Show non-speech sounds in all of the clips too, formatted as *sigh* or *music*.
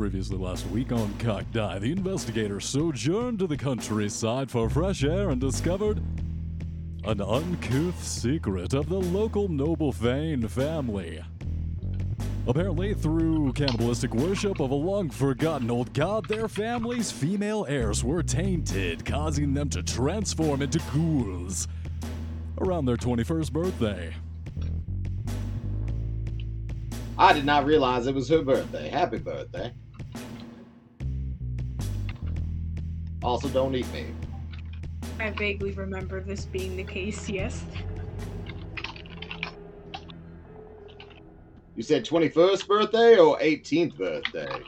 Previously last week on Cockdie, the investigator sojourned to the countryside for fresh air and discovered an uncouth secret of the local noble Vane family. Apparently, through cannibalistic worship of a long forgotten old god, their family's female heirs were tainted, causing them to transform into ghouls around their 21st birthday. I did not realize it was her birthday. Happy birthday. Also, don't eat me. I vaguely remember this being the case, yes. You said 21st birthday or 18th birthday?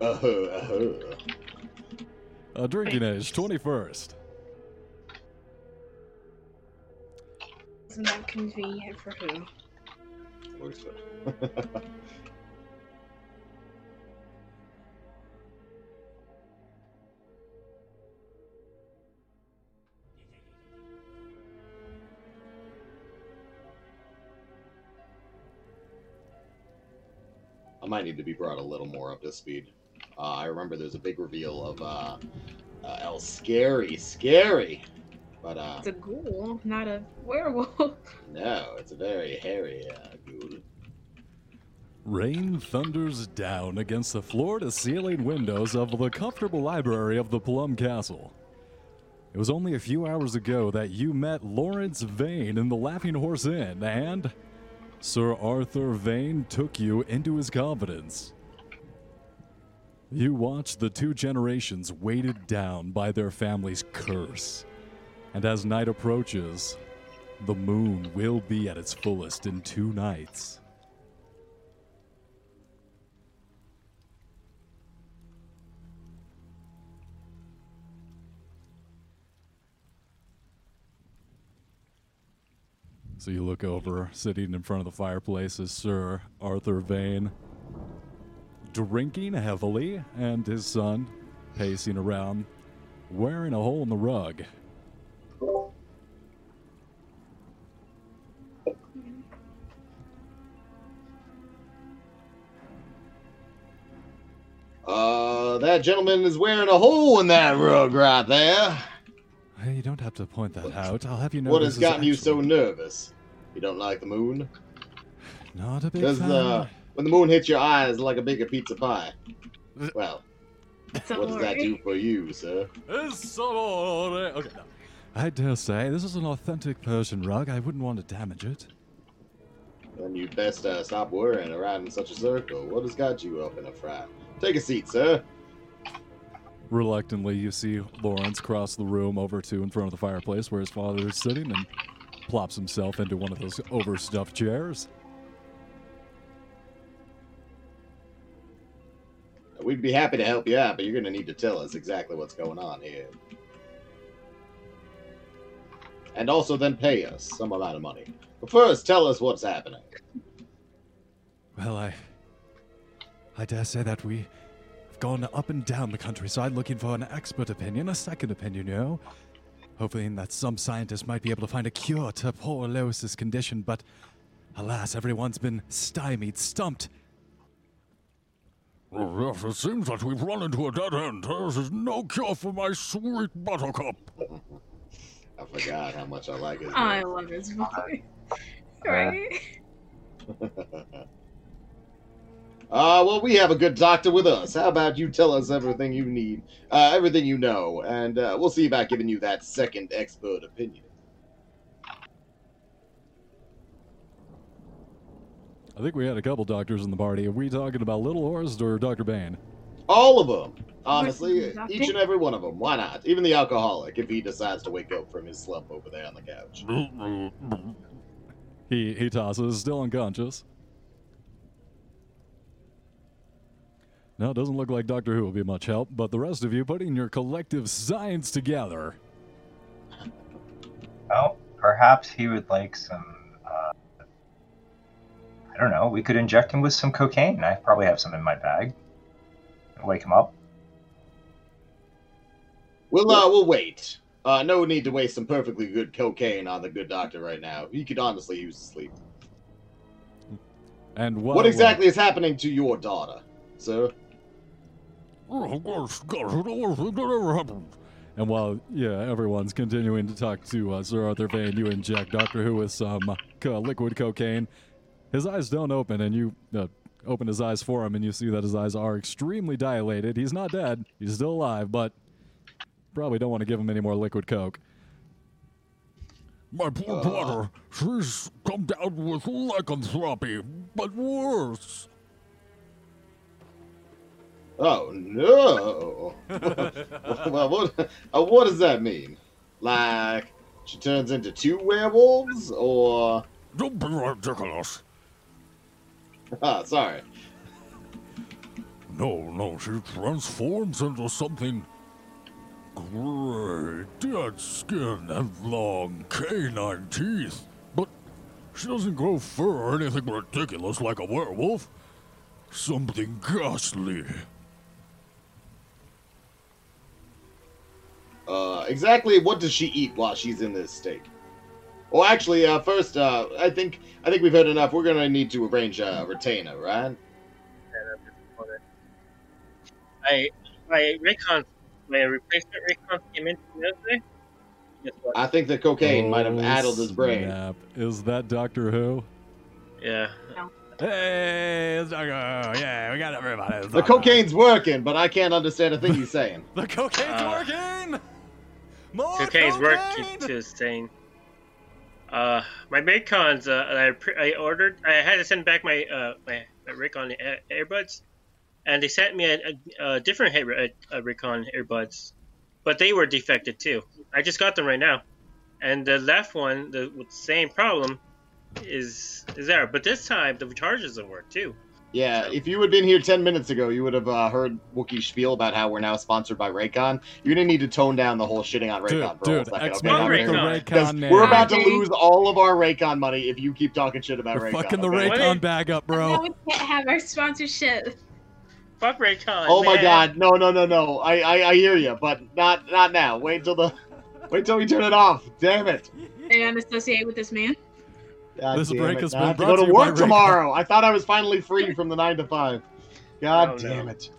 Uh huh, uh huh. Uh, drinking age, 21st. Isn't that convenient for who? *laughs* might need to be brought a little more up to speed. Uh, I remember there's a big reveal of uh, uh, El Scary, Scary, but uh, It's a ghoul, not a werewolf. *laughs* no, it's a very hairy uh, ghoul. Rain thunders down against the floor to ceiling windows of the comfortable library of the Plum Castle. It was only a few hours ago that you met Lawrence Vane in the Laughing Horse Inn, and Sir Arthur Vane took you into his confidence. You watched the two generations weighted down by their family's curse. And as night approaches, the moon will be at its fullest in two nights. So you look over, sitting in front of the fireplace is Sir Arthur Vane, drinking heavily, and his son pacing around, wearing a hole in the rug. Uh, that gentleman is wearing a hole in that rug right there. Hey, you don't have to point that out. I'll have you know. what has is gotten you so nervous? You don't like the moon? Not a big Because fan. uh, when the moon hits your eyes like a bigger pizza pie. Well, So what does that do for you, sir? It's amore. Okay, no. I dare say this is an authentic Persian rug. I wouldn't want to damage it. Then you'd best uh, stop worrying around in such a circle. What has got you up in a frat? Take a seat, sir. Reluctantly, you see Lawrence cross the room over to in front of the fireplace where his father is sitting and plops himself into one of those overstuffed chairs. We'd be happy to help you out, but you're going to need to tell us exactly what's going on here. And also then pay us some amount of money. But first, tell us what's happening. Well, I. I dare say that we have gone up and down the countryside looking for an expert opinion, a second opinion, you know. Hoping that some scientist might be able to find a cure to poor Lois's condition, but alas, everyone's been stymied, stumped. Oh, yes, it seems that we've run into a dead end. There is no cure for my sweet buttercup. I forgot how much I like it. I love his *laughs* voice. Right? *laughs* *laughs* Uh, well, we have a good doctor with us. How about you tell us everything you need, uh, everything you know, and uh, we'll see about giving you that second expert opinion. I think we had a couple doctors in the party. Are we talking about Little Horst or Dr. Bane? All of them, honestly, each and every one of them. Why not? Even the alcoholic, if he decides to wake up from his slump over there on the couch. He he tosses, still unconscious. No, it doesn't look like Doctor Who will be much help, but the rest of you putting your collective science together. Well, perhaps he would like some. Uh, I don't know. We could inject him with some cocaine. I probably have some in my bag. Wake him up. We'll uh, we'll wait. Uh, no need to waste some perfectly good cocaine on the good doctor right now. He could honestly use sleep. And while, what exactly is happening to your daughter, sir? Oh, gosh, gosh, the worst thing that ever happened. And while yeah, everyone's continuing to talk to uh, Sir Arthur Vane, you inject Doctor Who with some uh, liquid cocaine. His eyes don't open, and you uh, open his eyes for him, and you see that his eyes are extremely dilated. He's not dead; he's still alive, but probably don't want to give him any more liquid coke. My poor daughter, she's come down with lycanthropy, but worse. Oh no! well, *laughs* what, uh, what does that mean? Like she turns into two werewolves, or Don't be ridiculous. *laughs* ah, sorry. No, no, she transforms into something gray, dead skin, and long canine teeth. But she doesn't grow fur or anything ridiculous like a werewolf. Something ghastly. Uh, exactly what does she eat while she's in this state? Well, actually, uh, first, uh, I think I think we've heard enough. We're gonna need to arrange a retainer, right? I my recon my replacement recon came in yesterday. I think the cocaine might have Oh, addled his brain. snap. Is that Doctor Who? Yeah. Hey, it's Doctor Who. Yeah, we got everybody. It's The cocaine's working, but I can't understand a thing he's saying. *laughs* The cocaine's Uh, working. More Cocaine's working cocaine! to sustain. Uh, my Raycons, uh, I, pre- I ordered. I had to send back my uh my, my Raycon earbuds, and they sent me a, a, a different a, a Raycon earbuds, but they were defective too. I just got them right now, and the left one, the with the same problem, is is there. But this time the charges will work too. Yeah, if you had been here 10 minutes ago, you would have uh, heard Wookiee's spiel about how we're now sponsored by Raycon. You're going to need to tone down the whole shitting on Dude, Raycon for a dude, second. X okay, Men Not Raycon. Raycon we're about to lose all of our Raycon money if you keep talking shit about We're Raycon. fucking the okay? What? Raycon bag up, No, bro. we can't have our sponsorship. Fuck Raycon. Oh my god, no, no, no, no. I, I, I hear you, but not, not now. Wait till the, *laughs* wait till we turn it off. Damn it. They don't associate with this man. God This break it. has been I have to brought go to to work tomorrow. I thought I was finally free from the nine to five. God Oh, no. damn it.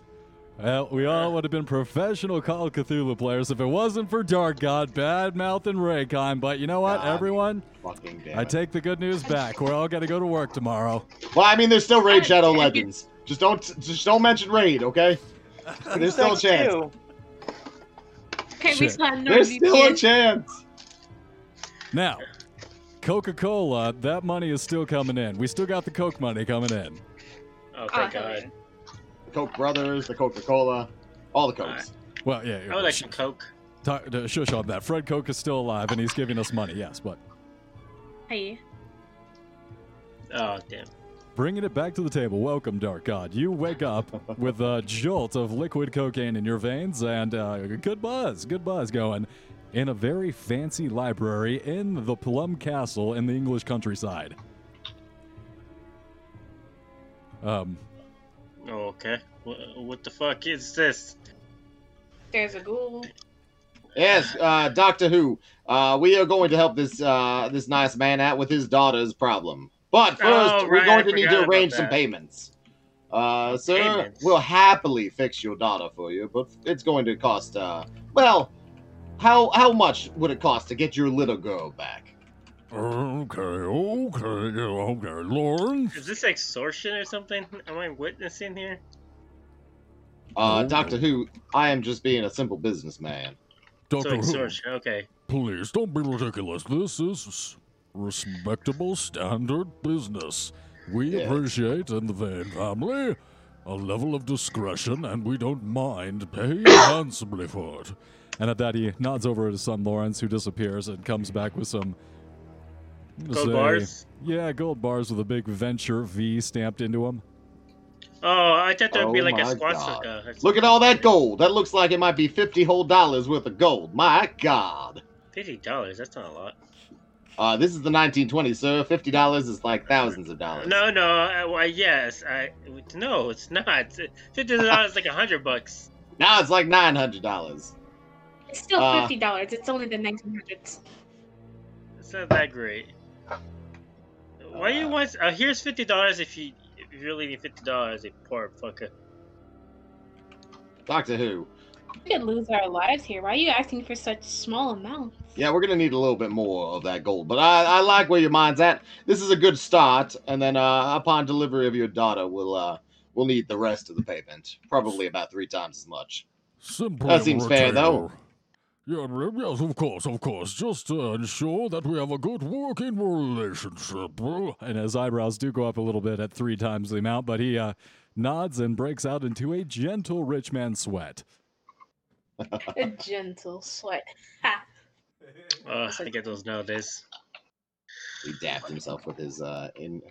Well, we all would have been professional Call of Cthulhu players if it wasn't for Dark God, Badmouth, and Raycon. But you know what, God. everyone? Fucking damn I take the good news back. We're all gonna go to work tomorrow. Well, I mean, there's still Raid Shadow. Legends. Just don't, just don't mention Raid, okay? *laughs* There's still a chance. too. Okay, we Shit. still have There's still a chance. Now, Coca-Cola, that money is still coming in. We still got the Coke money coming in. Oh, thank hell God. The Coke Brothers, the Coca Cola, all the Cokes. Well, yeah. I would like sh- some Coke. talk- uh, shush on that. Fred Coke is still alive, and he's giving us money. Yes, but Hey, Oh, damn. bringing it back to the table. Welcome, Dark God. You wake up with a jolt of liquid cocaine in your veins and uh, good buzz, good buzz going in a very fancy library in the Plum Castle in the English countryside. Um, Oh, okay. What, what the fuck is this? there's a ghoul. Yes, uh, Doctor Who. Uh, we are going to help this uh, this nice man out with his daughter's problem. But first, Oh, we're going I to need to arrange some payments. Uh, sir, Payments? we'll happily fix your daughter for you, but it's going to cost. Uh, well, how how much would it cost to get your little girl back? Okay, okay, okay, Lawrence. Is this extortion or something? Am I witnessing here? Uh, Oh. Doctor Who, I am just being a simple businessman. So Doctor Who, extortion. Okay. please don't be ridiculous. This is respectable standard business. We Yes. appreciate in the Vane family a level of discretion, and we don't mind paying *coughs* handsomely for it. And at that, he nods over at his son Lawrence, who disappears and comes back with some. Gold say- bars. Yeah, gold bars with a big Venture V stamped into them. Oh, I thought that would be Oh like a my swastika. Look at all that gold. That looks like it might be fifty whole dollars worth of gold. My God. Fifty dollars. That's not a lot. Uh, this is the 1920s, sir. Fifty dollars is like thousands of dollars. No, no. Uh, why, yes. I. No, it's not. Fifty dollars is like a hundred bucks. Now it's like nine hundred dollars. It's still Uh, fifty dollars. It's only the nineteen hundreds. It's not that great. Why you Uh, want? Uh, here's fifty dollars if you if you really need fifty dollars, you poor fucker. Doctor Who. We could lose our lives here. Why are you asking for such small amounts? Yeah, we're gonna need a little bit more of that gold, but I, I like where your mind's at. This is a good start, and then uh, upon delivery of your daughter, we'll uh, we'll need the rest of the payment, probably about three times as much. Simply That seems fair, though. Retainer. Yeah, yes, of course, of course. Just to ensure that we have a good working relationship. Well, And his eyebrows do go up a little bit at three times the amount, but he uh, nods and breaks out into a gentle rich man sweat. *laughs* A gentle sweat. Ha. Uh, I get those nowadays. He dapped himself with his uh, in,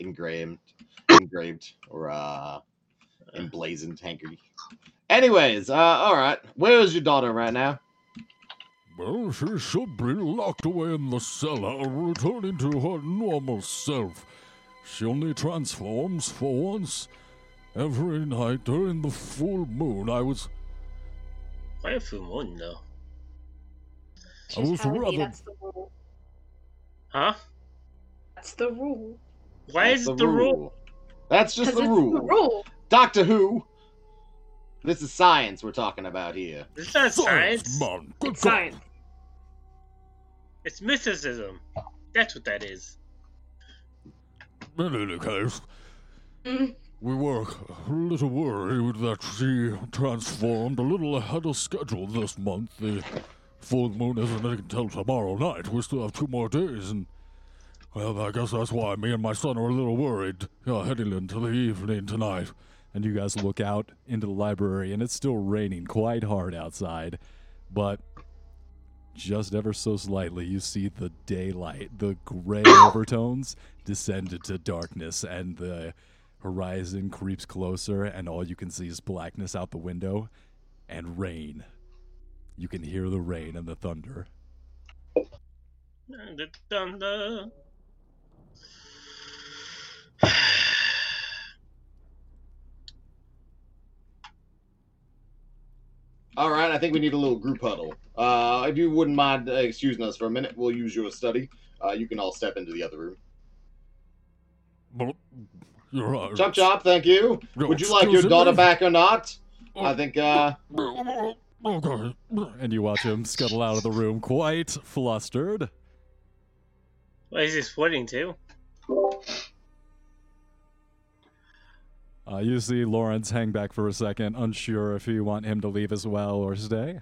engraved, engraved or uh, emblazoned hanky. Anyways, uh, all right. Where is your daughter right now? Well, she should be locked away in the cellar, returning to her normal self. She only transforms for once. Every night during the full moon, I was. Why a full moon though? I was Just how it be, rather- That's the rule. Huh? That's the rule. Why That's is it the rule? That's just the it's rule. the rule. Doctor Who. This is science we're talking about here. It's not science. man. Good It's God. science. It's mysticism. That's what that is. In any case, Mm. we were a little worried that she transformed a little ahead of schedule this month. The full moon isn't until tomorrow night. We still have two more days, and well, I guess that's why me and my son are a little worried. Yeah, heading into the evening tonight. And you guys look out into the library, and it's still raining quite hard outside. But just ever so slightly, you see the daylight, the gray *coughs* overtones descend into darkness, and the horizon creeps closer, and all you can see is blackness out the window and rain. You can hear the rain and the thunder. The thunder. All right, I think we need a little group huddle. Uh, if you wouldn't mind uh, excusing us for a minute, we'll use your study. Uh, you can all step into the other room. But you're right. Chop chop, thank you. No, Would you like your daughter me? back or not? I think uh, Okay. *laughs* And you watch him scuttle out of the room quite flustered. Why is he sweating too? Uh, you see Lawrence hang back for a second, unsure if you want him to leave as well or stay.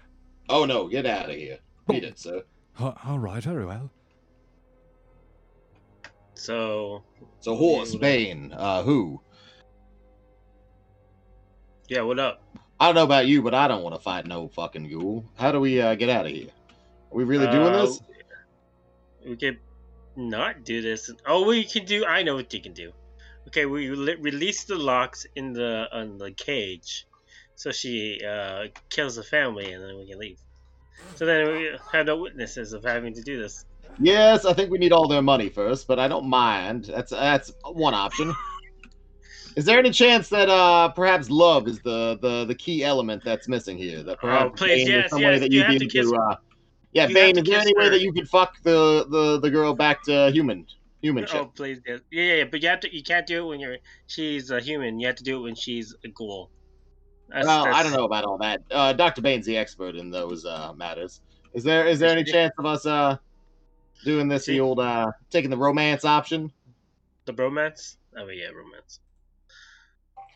oh no, get out of here. Beat it, sir. Uh, all right, very well. So So Horst, Bane, uh, who? yeah, what up? I don't know about you, but I don't want to fight no fucking ghoul. How do we uh, get out of here? Are we really doing Uh, this? We could not do this. Oh, we can do. I know what you can do. Okay, we li- release the locks in the on the cage, so she uh, kills the family, and then we can leave. So then we have no witnesses of having to do this. Yes, I think we need all their money first, but I don't mind. That's that's one option. *laughs* Is there any chance that uh perhaps love is the the, the key element that's missing here? That perhaps Oh, please, Bane, yes, some yes, way that you you'd have to kiss to, uh, yeah, You Bane, is there any way that you could fuck the, the, the girl back to human human Oh, ship? please, yes. yeah, yeah, yeah, but you have to. You can't do it when you're she's a human. You have to do it when she's a ghoul. That's, well, I don't know about all that. Uh, Doctor Bane's the expert in those uh, matters. Is there is there any chance of us uh doing this the old uh taking the romance option? the bromance. Oh yeah, romance.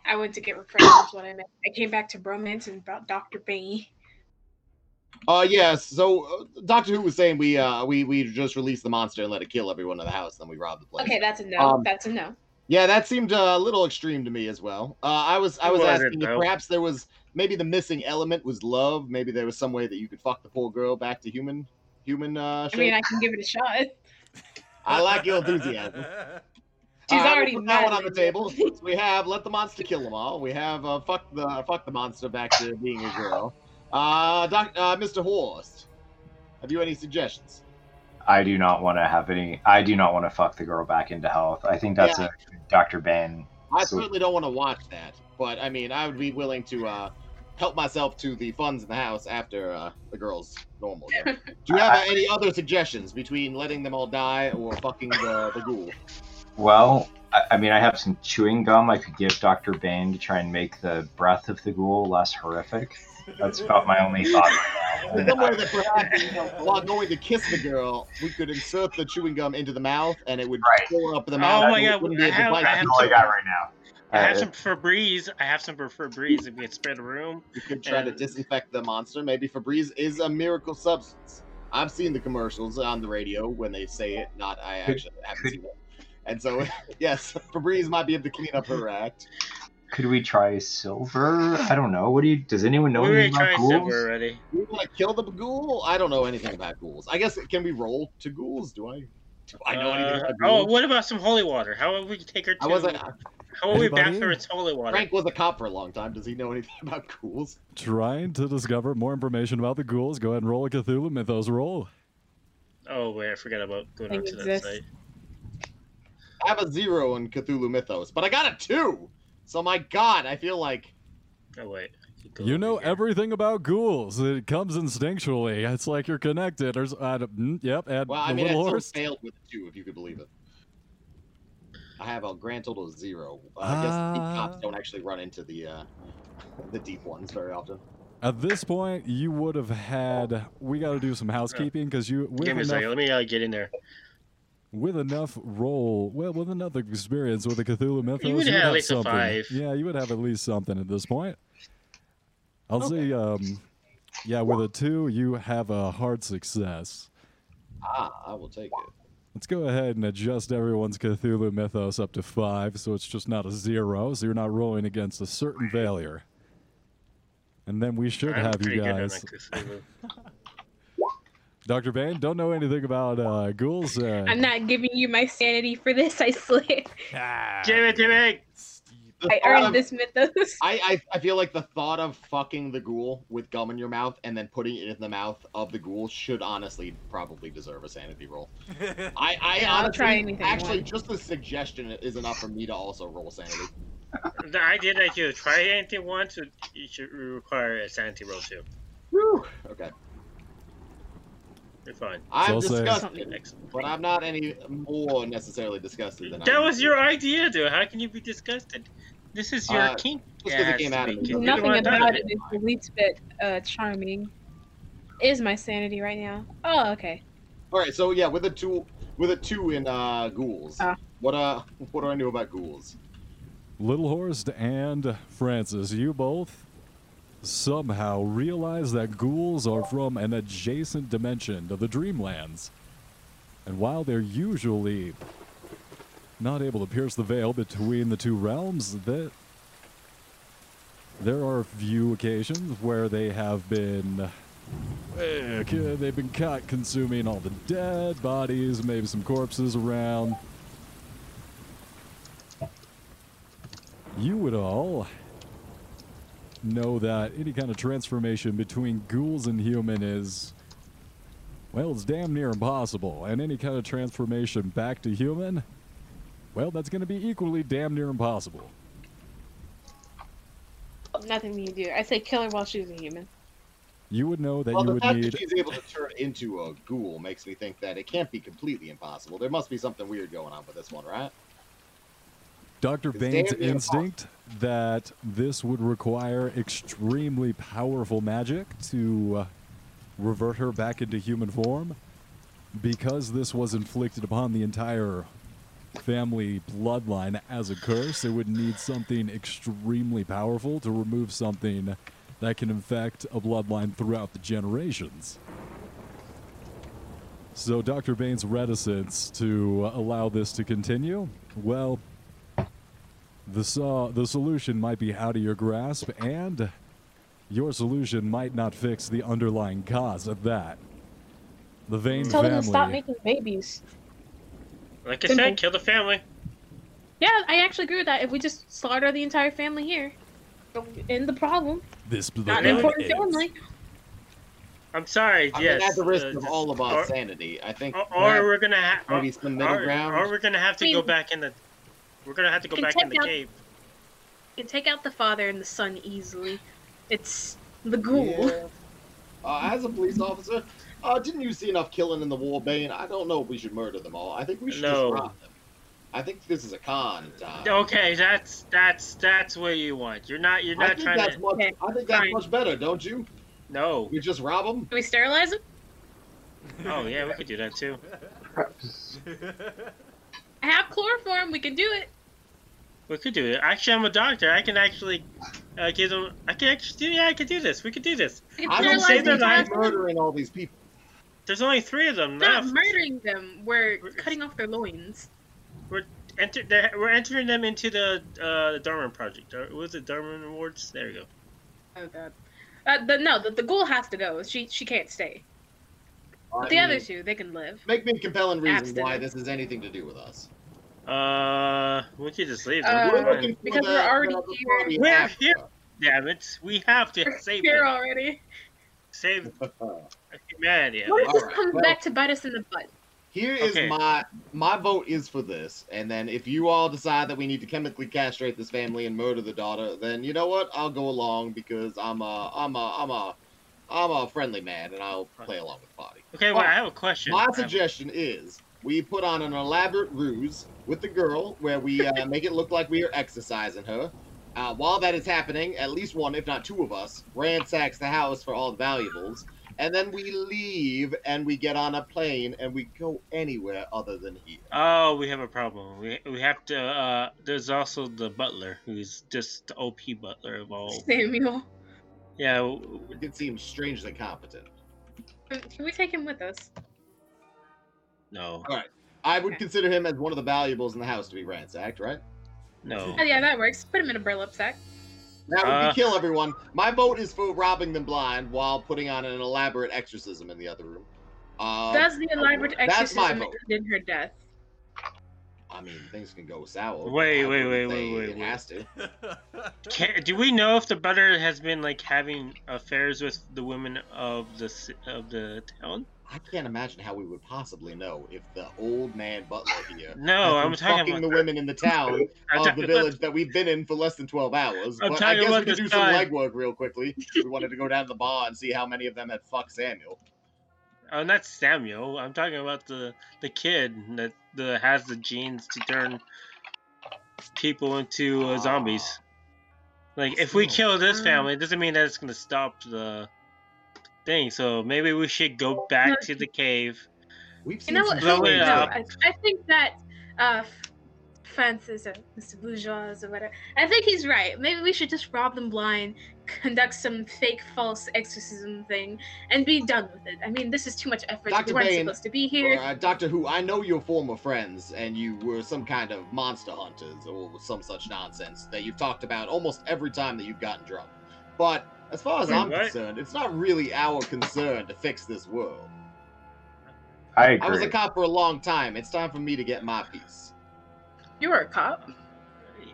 I went to get refreshments when I met. I came back to bromance and about Dr. Bane. Uh yes. So uh, Doctor Who was saying we uh we we just release the monster and let it kill everyone in the house, then we rob the place. Okay, that's a no. Um, that's a no. Yeah, that seemed uh, a little extreme to me as well. Uh, I was I was wasn't, asking if perhaps there was maybe the missing element was love. Maybe there was some way that you could fuck the poor girl back to human human uh I mean, I can give it a shot. I like your enthusiasm. *laughs* She's All right, already we'll put that one on the table. So *laughs* we have let the monster kill them all. We have uh, fuck the fuck the monster back to being a girl. Uh, doc, uh, Mr. Horst, have you any suggestions? I do not want to have any. I do not want to fuck the girl back into health. I think that's Yeah. a Dr. Bane. I So- certainly don't want to watch that, but I mean, I would be willing to uh, help myself to the funds in the house after uh, the girls normal. Again. *laughs* Do you have uh, any other suggestions between letting them all die or fucking the, the ghoul? Well, I, I mean, I have some chewing gum I could give Dr. Bane to try and make the breath of the ghoul less horrific. That's about my only thought. Somewhere that perhaps you know, while going to kiss the girl, we could insert the chewing gum into the mouth, and it would Right. fill up the mouth. Oh my God, wouldn't be I able to have- bite I it. have That's all I got right now. I have Uh, some Febreze. I have some for Febreze. If we can spread the room. You could try to disinfect the monster. Maybe Febreze is a miracle substance. I've seen the commercials on the radio when they say it. Not I actually haven't seen it. And so, *laughs* yes, Febreze might be able to clean up her act. Could we try silver? I don't know. What do you? Does anyone know we already anything about tried ghouls? silver already. We want to kill the ghoul. I don't know anything about ghouls. I guess can we roll to ghouls? Do I? Do I know anything Uh, about oh, what about some holy water? How would we take her to? I wasn't. How would we Anybody? bath her in holy water? Frank was a cop for a long time. Does he know anything about ghouls? Trying to discover more information about the ghouls, go ahead and roll a Cthulhu Mythos roll. Oh wait, I forgot about going Thing onto that site. I have a zero in Cthulhu Mythos, but I got a two. So my God, I feel like Oh wait. I could go You know here. everything about ghouls. It comes instinctually. It's like you're connected. There's, uh, mm, yep, and Well, I mean, I little still horse. failed with two, if you could believe it. I have a grand total of zero. Uh, I guess deep cops Ah. don't actually run into the uh, *laughs* the deep ones very often. At this point, you would have had. We got to do some housekeeping because you Give me a second. Let me uh, get in there. With enough roll, well, with enough experience with the Cthulhu Mythos, would you'd have at least a something. five. Yeah, you would have at least something at this point. I'll Okay. say, um, yeah, with a two, you have a hard success. Ah, I will take it. Let's go ahead and adjust everyone's Cthulhu Mythos up to five, so it's just not a zero, so you're not rolling against a certain failure. And then we should I'm have you pretty good on guys. *laughs* that Cthulhu. Dr. Bane, don't know anything about uh, ghouls. Uh, I'm not giving you my sanity for this. I swear. Give it to me. The I earned of- this mythos. I, I I feel like the thought of fucking the ghoul with gum in your mouth and then putting it in the mouth of the ghoul should honestly probably deserve a sanity roll. *laughs* I, I Yeah, I'll honestly, try anything actually, just the suggestion is enough for me to also roll sanity. The idea that you try anything once, it- you should require a sanity roll too. Whew. Okay, You're fine. I'm I'll disgusted, but I'm not any more necessarily disgusted than I That used was your idea, dude. How can you be disgusted? This is your Uh, kink. just 'cause it has came out of me. You're Nothing about did it is the least bit uh, charming. Is my sanity right now? Oh, okay. All right, so yeah, with a two, with a two in uh, ghouls. Ah. What uh, *laughs* what do I know about ghouls? Little Horst and Francis, you both somehow realize that ghouls are from an adjacent dimension to the Dreamlands. And while they're usually not able to pierce the veil between the two realms, that there are a few occasions where they have been eh, they've been caught consuming all the dead bodies, maybe some corpses around. You would all know that any kind of transformation between ghouls and human is, well, it's damn near impossible. And any kind of transformation back to human, well, that's going to be equally damn near impossible. Nothing we can do. I say kill her while she's a human. You would know that well, you the would fact need. that she's able to turn into a ghoul makes me think that it can't be completely impossible. There must be something weird going on with this one, right? Dr. It's Bane's damn near instinct that this would require extremely powerful magic to uh, revert her back into human form. Because this was inflicted upon the entire family bloodline as a curse, it would need something extremely powerful to remove something that can infect a bloodline throughout the generations. So, Dr. Bane's reticence to allow this to continue, well, the so- the solution might be out of your grasp, and your solution might not fix the underlying cause of that. The Vane Tell them to stop making babies. Like I Simple. said, kill the family. Yeah, I actually agree with that. If we just slaughter the entire family here, end the problem. this Not an important ends. family. I'm sorry. I yes. mean, at the risk uh, of just- all of our or, sanity, I think or, or we're gonna have maybe some middle or, ground. or we're gonna have to I go back in the. We're gonna have to go back in the out- cave. You can take out the father and the son easily. It's the ghoul. Yeah. Uh, as a police officer, uh, didn't you see enough killing in the war, Bane? I don't know if we should murder them all. I think we should No. just rob them. I think this is a con. Tom. Okay, that's that's that's what you want. You're not you're I not think trying that's to. much. Okay, I think that's fine. much better, don't you? No. We just rob them. Do we sterilize them? Oh yeah, we could do that too. Perhaps. I have chloroform. We can do it. We could do it. Actually, I'm a doctor. I can actually uh, give them. I can actually do. Yeah, I could do this. We could do this. I don't say sterilize that the I- entire I'm murdering all these people. There's only three of them. We're not Now, murdering them. We're cutting off their loins. enter, they're- we're entering them into the uh, the Darwin project. Dar- what was it Darwin Awards? There you go. Oh god. Uh, the, no, the, the ghoul has to go. She she can't stay. But I the mean, other two, they can live. Make me a compelling reason why this has anything to do with us. Uh, we could just leave Uh. We're Fine. looking for because the- we're already the here. party We're after. here. Damn it! We have to We're save here them. already. Save *laughs* humanity. at What if this Alright, comes well- back to bite us in the butt? Here is Okay. my my vote is for this, and then if you all decide that we need to chemically castrate this family and murder the daughter, then you know what? I'll go along because I'm a I'm a I'm a I'm a friendly man, and I'll play along with the party. Okay, well, I have a question. My suggestion is we put on an elaborate ruse with the girl where we uh, make it look like we are exercising her. Uh, while that is happening, at least one, if not two of us, ransacks the house for all the valuables, and then we leave and we get on a plane and we go anywhere other than here. Oh, we have a problem. We we have to. Uh, there's also the butler, who's just the OP butler of all. Samuel. Yeah, It seems strangely competent. Can we take him with us? No, All right. I would Okay. consider him as one of the valuables in the house to be ransacked, right? no. Oh yeah, that works. Put him in a burlap sack. That would Uh. can kill everyone. My vote is for robbing them blind while putting on an elaborate exorcism in the other room. Uh, Does the elaborate that's my exorcism end in her death? I mean, things can go sour. Wait, but I wait, wait, wait, It wait, has to. Can, do we know if the butler has been like having affairs with the women of the of the town? I can't imagine how we would possibly know if the old man butler here No, I'm talking fucking about the women in the *laughs* town of the about- village that we've been in for less than 12 hours. I'm but I guess we could do some legwork real quickly. we wanted to go down to the bar and see how many of them had fucked Samuel. Oh, not Samuel. I'm talking about the the kid that the has the genes to turn people into uh, zombies. Like, if we kill this family, it doesn't mean that it's gonna stop the thing. So maybe we should go back to the cave. We've You know some what? Blow no, it strange up. I, I think that uh, Francis or Mr. Bourgeois or whatever. I think he's right. Maybe we should just rob them blind, conduct some fake false exorcism thing, and be done with it. I mean, this is too much effort. Dr. We weren't Bane, supposed to be here. Uh, Doctor Who, I know you're former friends and you were some kind of monster hunters or some such nonsense that you've talked about almost every time that you've gotten drunk. But as far as Wait, I'm what? concerned, it's not really our concern to fix this world. I agree. I was a cop for a long time. It's time for me to get my piece. You were a cop.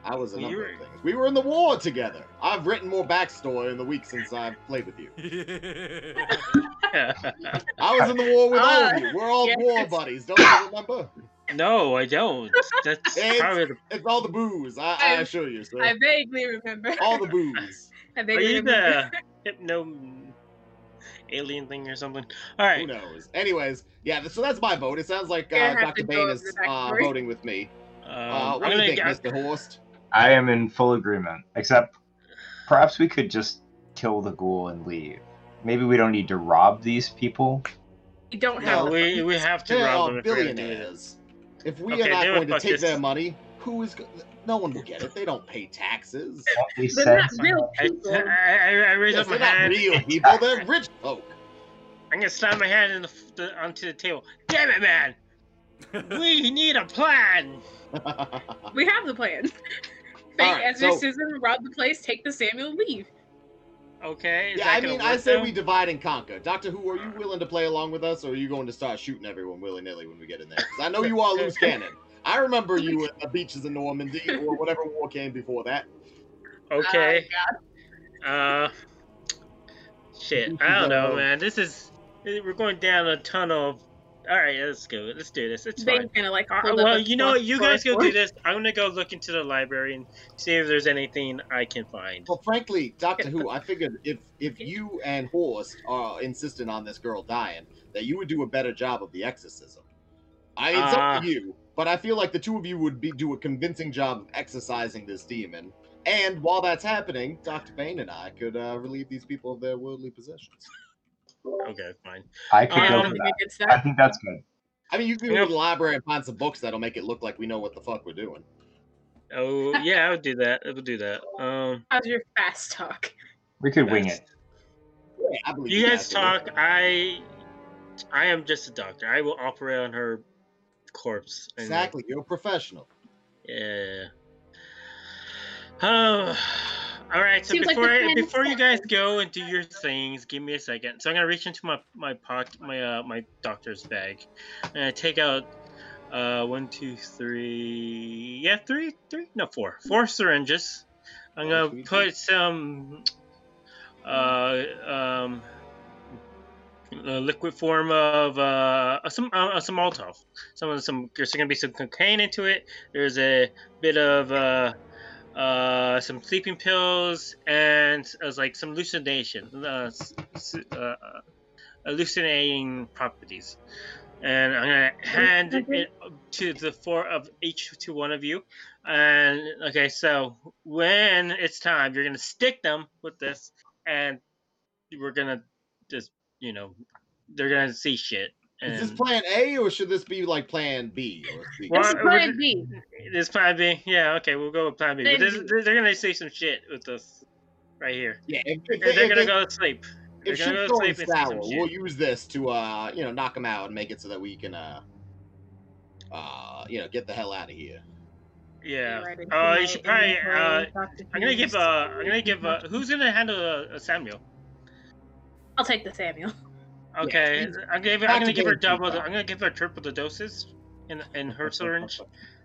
I was a number You're- of things. We were in the war together. I've written more backstory in the week since I've played with you. *laughs* I was in the war with all of Ah, you. We're all yes. war buddies. Don't you remember? *coughs* no, I don't. That's It's- probably the. It's all the booze. I, I assure you, sir. I vaguely remember. all the booze. I Are you remember. the hypno alien thing or something? All right. Who knows? Anyways, yeah. So that's my vote. It sounds like uh, Dr. to go Bane is uh, voting with me. Um, Uh, I'm what do you think, get- Mr. Horst? I am in full agreement. Except, perhaps we could just kill the ghoul and leave. Maybe we don't need to rob these people. We don't have. No, the we we have to They rob are them if we're gonna do it. billionaires. If we Okay, are not going to take this. their money, who is? Go- no one will get it. They don't pay taxes. They're not real people. I, I, I raise Yes, up my they're not hand. real people. They're rich folk. I'm gonna slam my hand in the, the onto the table. Damn it, man! *laughs* we need a plan. *laughs* We have the plan. Fake Alright, so- exorcism, rob the place, take the Samuel, leave. Okay. Is yeah, that I mean, I work say now? we divide and conquer. Doctor Who, are you willing to play along with us, or are you going to start shooting everyone willy nilly when we get in there? 'Cause I know you are loose *laughs* cannon. I remember you at the beaches in Normandy or whatever war came before that. Okay. Uh, shit. I don't know, man. This is we're going down a tunnel of All right, let's go. Let's do this. It's They fine. kind of like. Uh, well, you know, what? you guys go for do this. I'm gonna go look into the library and see if there's anything I can find. Well, frankly, Doctor Who, I figured if if you and Horst are insistent on this girl dying, that you would do a better job of the exorcism. I it's up Uh. to you, but I feel like the two of you would be do a convincing job of exorcising this demon. And while that's happening, Doctor Bane and I could uh, relieve these people of their worldly possessions. Okay, fine. I could I go Um, don't for think that. I think that's good. I mean, you can Yep. go to the library and find some books that'll make it look like we know what the fuck we're doing. Oh *laughs* yeah, I would do that. I would do that. Um, How's your fast talk? We could wing it. Yeah, I believe You guys talk. I, I am just a doctor. I will operate on her corpse. and- Exactly, you're a professional. Yeah. Oh. All right. So Seems like before the I, before you guys go and do your things, give me a second. So I'm gonna reach into my my pocket, my uh my doctor's bag, and I take out uh one, two, three, yeah, three, three, no, four, four syringes. I'm gonna put some uh um a liquid form of uh some uh, some Molotov. Some some there's gonna be some cocaine into it. There's a bit of uh uh some sleeping pills and uh, like some hallucination uh, uh hallucinating properties. And I'm gonna hand it to the four of each to one of you. And okay, so when it's time, you're gonna stick them with this, and we're gonna just you know they're gonna see shit. Is this plan A or should this be like plan B or C? Well, This is plan B. this plan B, yeah, okay, we'll go with plan B. But this, they're, they're gonna see some shit with us right here. yeah, if, if, They're, they're if- gonna if- go to sleep. They're if gonna go going sleep and see sour, some we'll use this to uh, you know, knock them out and make it so that we can uh, uh, you know, get the hell out of here. Yeah. Right Uh, you should probably. Uh, I'm gonna give. Who's- Uh, I'm gonna give. Uh, who's gonna handle uh, Samuel? I'll take the Samuel. *laughs* Okay, he's- I'm gonna. I'm gonna give her double. The. I'm gonna give her triple the doses in in her *laughs* syringe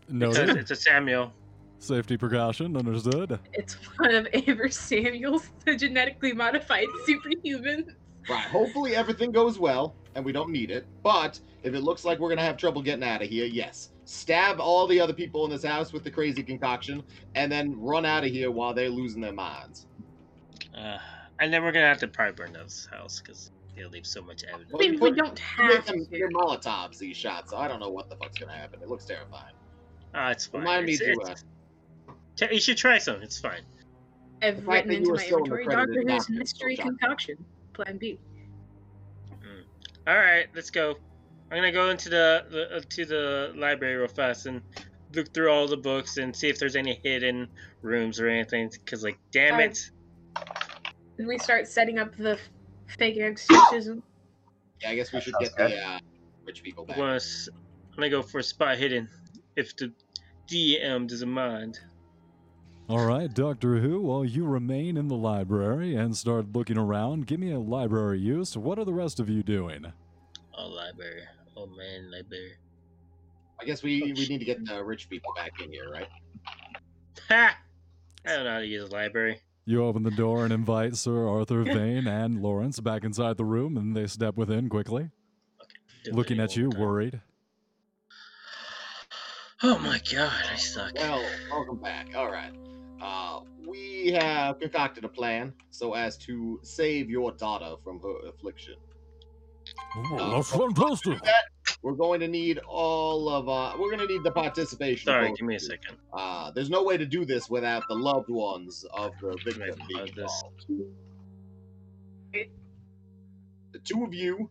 No, because it's a Samuel. safety precaution, understood. It's one of Amber Samuel's *laughs* genetically modified superhumans. Right. Hopefully everything goes well and we don't need it. But if it looks like we're gonna have trouble getting out of here, yes. Stab all the other people in this house with the crazy concoction and then run out of here while they're losing their minds. Uh, and then we're gonna have to probably burn this house because they'll leave so much evidence. I Well, mean, we don't have them to. they're molotovs, these shots, so I don't know what the fuck's gonna happen. It looks terrifying. Ah, it's fine. Remind me It's- to uh, t- you should try some. It's fine. I've fact written into my still in the inventory credited Doctor Who's mystery so shocking. concoction. Plan B. All right, let's go. I'm gonna go into the, the uh, to the library real fast and look through all the books and see if there's any hidden rooms or anything. Cause like, damn Alright. it. And we start setting up the fake exorcism. *coughs* Yeah, I guess we should get good. the uh, rich people back. gonna, s- I'm gonna go for a spot hidden, if the DM doesn't mind. All right, Doctor Who, while you remain in the library and start looking around, give me a library use. What are the rest of you doing? Oh, library. Oh man, library. I guess we, we need to get the rich people back in here, right? Ha! I don't know how to use a library. You open the door and invite Sir Arthur Vane and Lawrence back inside the room, and they step within quickly, Do it looking at you, time. worried. Oh my god, I suck. Well, welcome back. All right. Uh, we have concocted a plan so as to save your daughter from her affliction. Oh, that's fantastic. We're going to need all of uh we're going to need the participation. Sorry, give me a second. Uh, there's no way to do this without the loved ones of the victim being uh, this- involved. The two of you,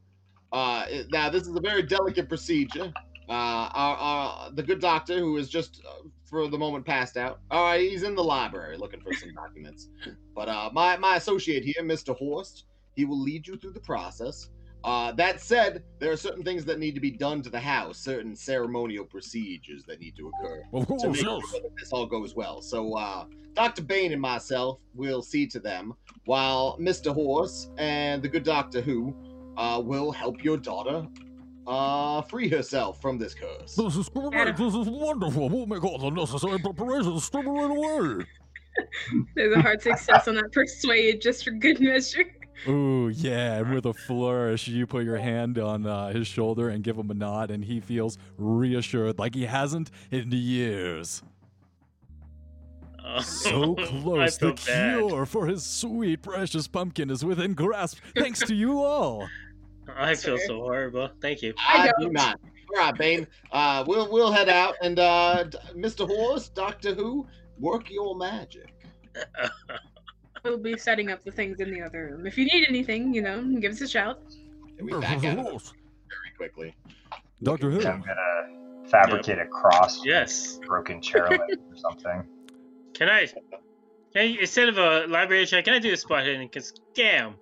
uh, now this is a very delicate procedure. Uh, our, our, the good doctor who is just uh, for the moment passed out. All right, he's in the library looking for some documents. But uh, my my associate here, Mr. Horst, he will lead you through the process. Uh, that said, there are certain things that need to be done to the house, certain ceremonial procedures that need to occur Of to make sure that this all goes well. So, uh, Dr. Bane and myself will see to them, while Mr. Horst and the good Doctor Who uh, will help your daughter uh, free herself from this curse. This is great. This is wonderful. We'll make all the necessary preparations straight right away. There's a hard success on that persuade just for good measure. Ooh, yeah. And with a flourish, you put your hand on uh, his shoulder and give him a nod, and he feels reassured like he hasn't in years. Oh, So *laughs* close. The bad. cure for his sweet, precious pumpkin is within grasp, thanks to you all. *laughs* I feel so horrible. Thank you. I I do don't. All right, Bane. Uh, we'll we'll head out, and uh, Mr. Horst, Doctor Who, work your magic. *laughs* We'll be setting up the things in the other room. If you need anything, you know, give us a shout. And we back out of very quickly. Doctor Who. I'm gonna fabricate a cross, *laughs* Yes. broken chair leg or something. Can I? Can I, instead of a library check, can I do a spot hidden? Cause damn,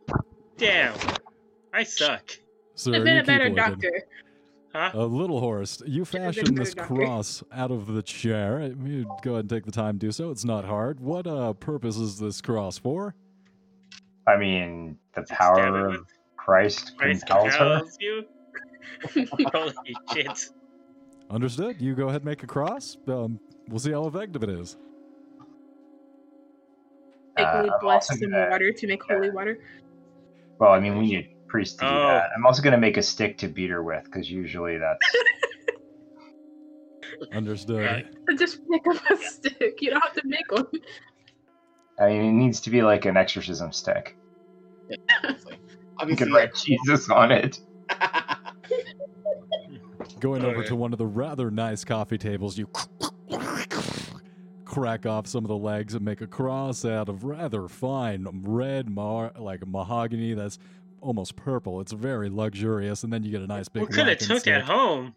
damn, I suck. Sir, I've been a keep better looking. doctor. Huh? Uh, Little Horst, you fashion this cross out of the chair. Uh, You go ahead and take the time to do so. It's not hard. What uh, purpose is this cross for? I mean, the Stab power of Christ Christ compels her. compels you. *laughs* Holy shit! Understood. You go ahead and make a cross. Um, we'll see how effective it is. Take Uh, we I'm bless some water to make holy water. Well, I mean, we need a priest to do Oh. that. I'm also gonna make a stick to beat her with, because usually that's *laughs* Understood. Right. Just pick up a stick. You don't have to make one. I mean, it needs to be like an exorcism stick. Obviously, You obviously can write Jesus on it. *laughs* Going over Okay. to one of the rather nice coffee tables, you crack off some of the legs and make a cross out of rather fine red, mar- like mahogany that's almost purple. It's very luxurious, and then you get a nice big. We could have took stick. that home.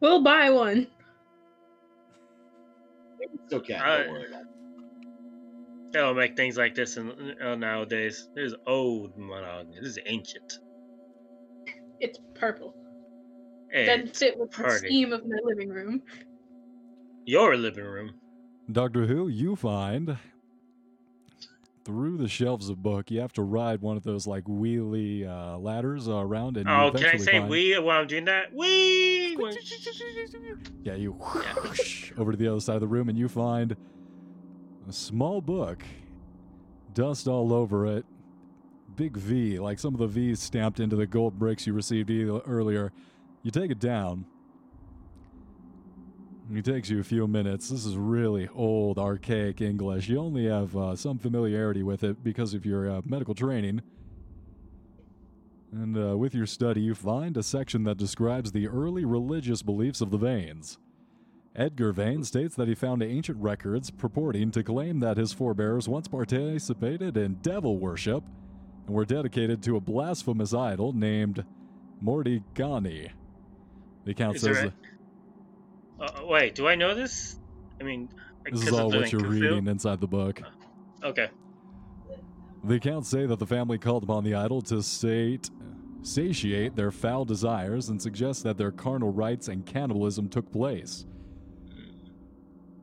We'll buy one. it's okay. Don't worry about it. They don't make things like this in, uh, nowadays. This is old monogamy. This is ancient. It's purple. Hey, Doesn't fit with the party. scheme of my living room. your living room. Doctor Who, you find through the shelves of book, you have to ride one of those like wheelie uh, ladders around, and Oh, can I say find- we while I'm doing that? We. Yeah, you over to the other side of the room, and you find a small book, dust all over it, big V, like some of the V's stamped into the gold bricks you received earlier. You take it down. It takes you a few minutes. This is really old, archaic English. You only have uh, some familiarity with it because of your uh, medical training. And uh, with your study, you find a section that describes the early religious beliefs of the Vanes. Edgar Vane states that he found ancient records purporting to claim that his forebears once participated in devil worship and were dedicated to a blasphemous idol named Mordigani. The account Is says there that Uh, wait, do I know this? I mean, this is all what you're Cthulhu? reading inside the book. Okay. The accounts say that the family called upon the idol to sate, satiate their foul desires and suggest that their carnal rites and cannibalism took place.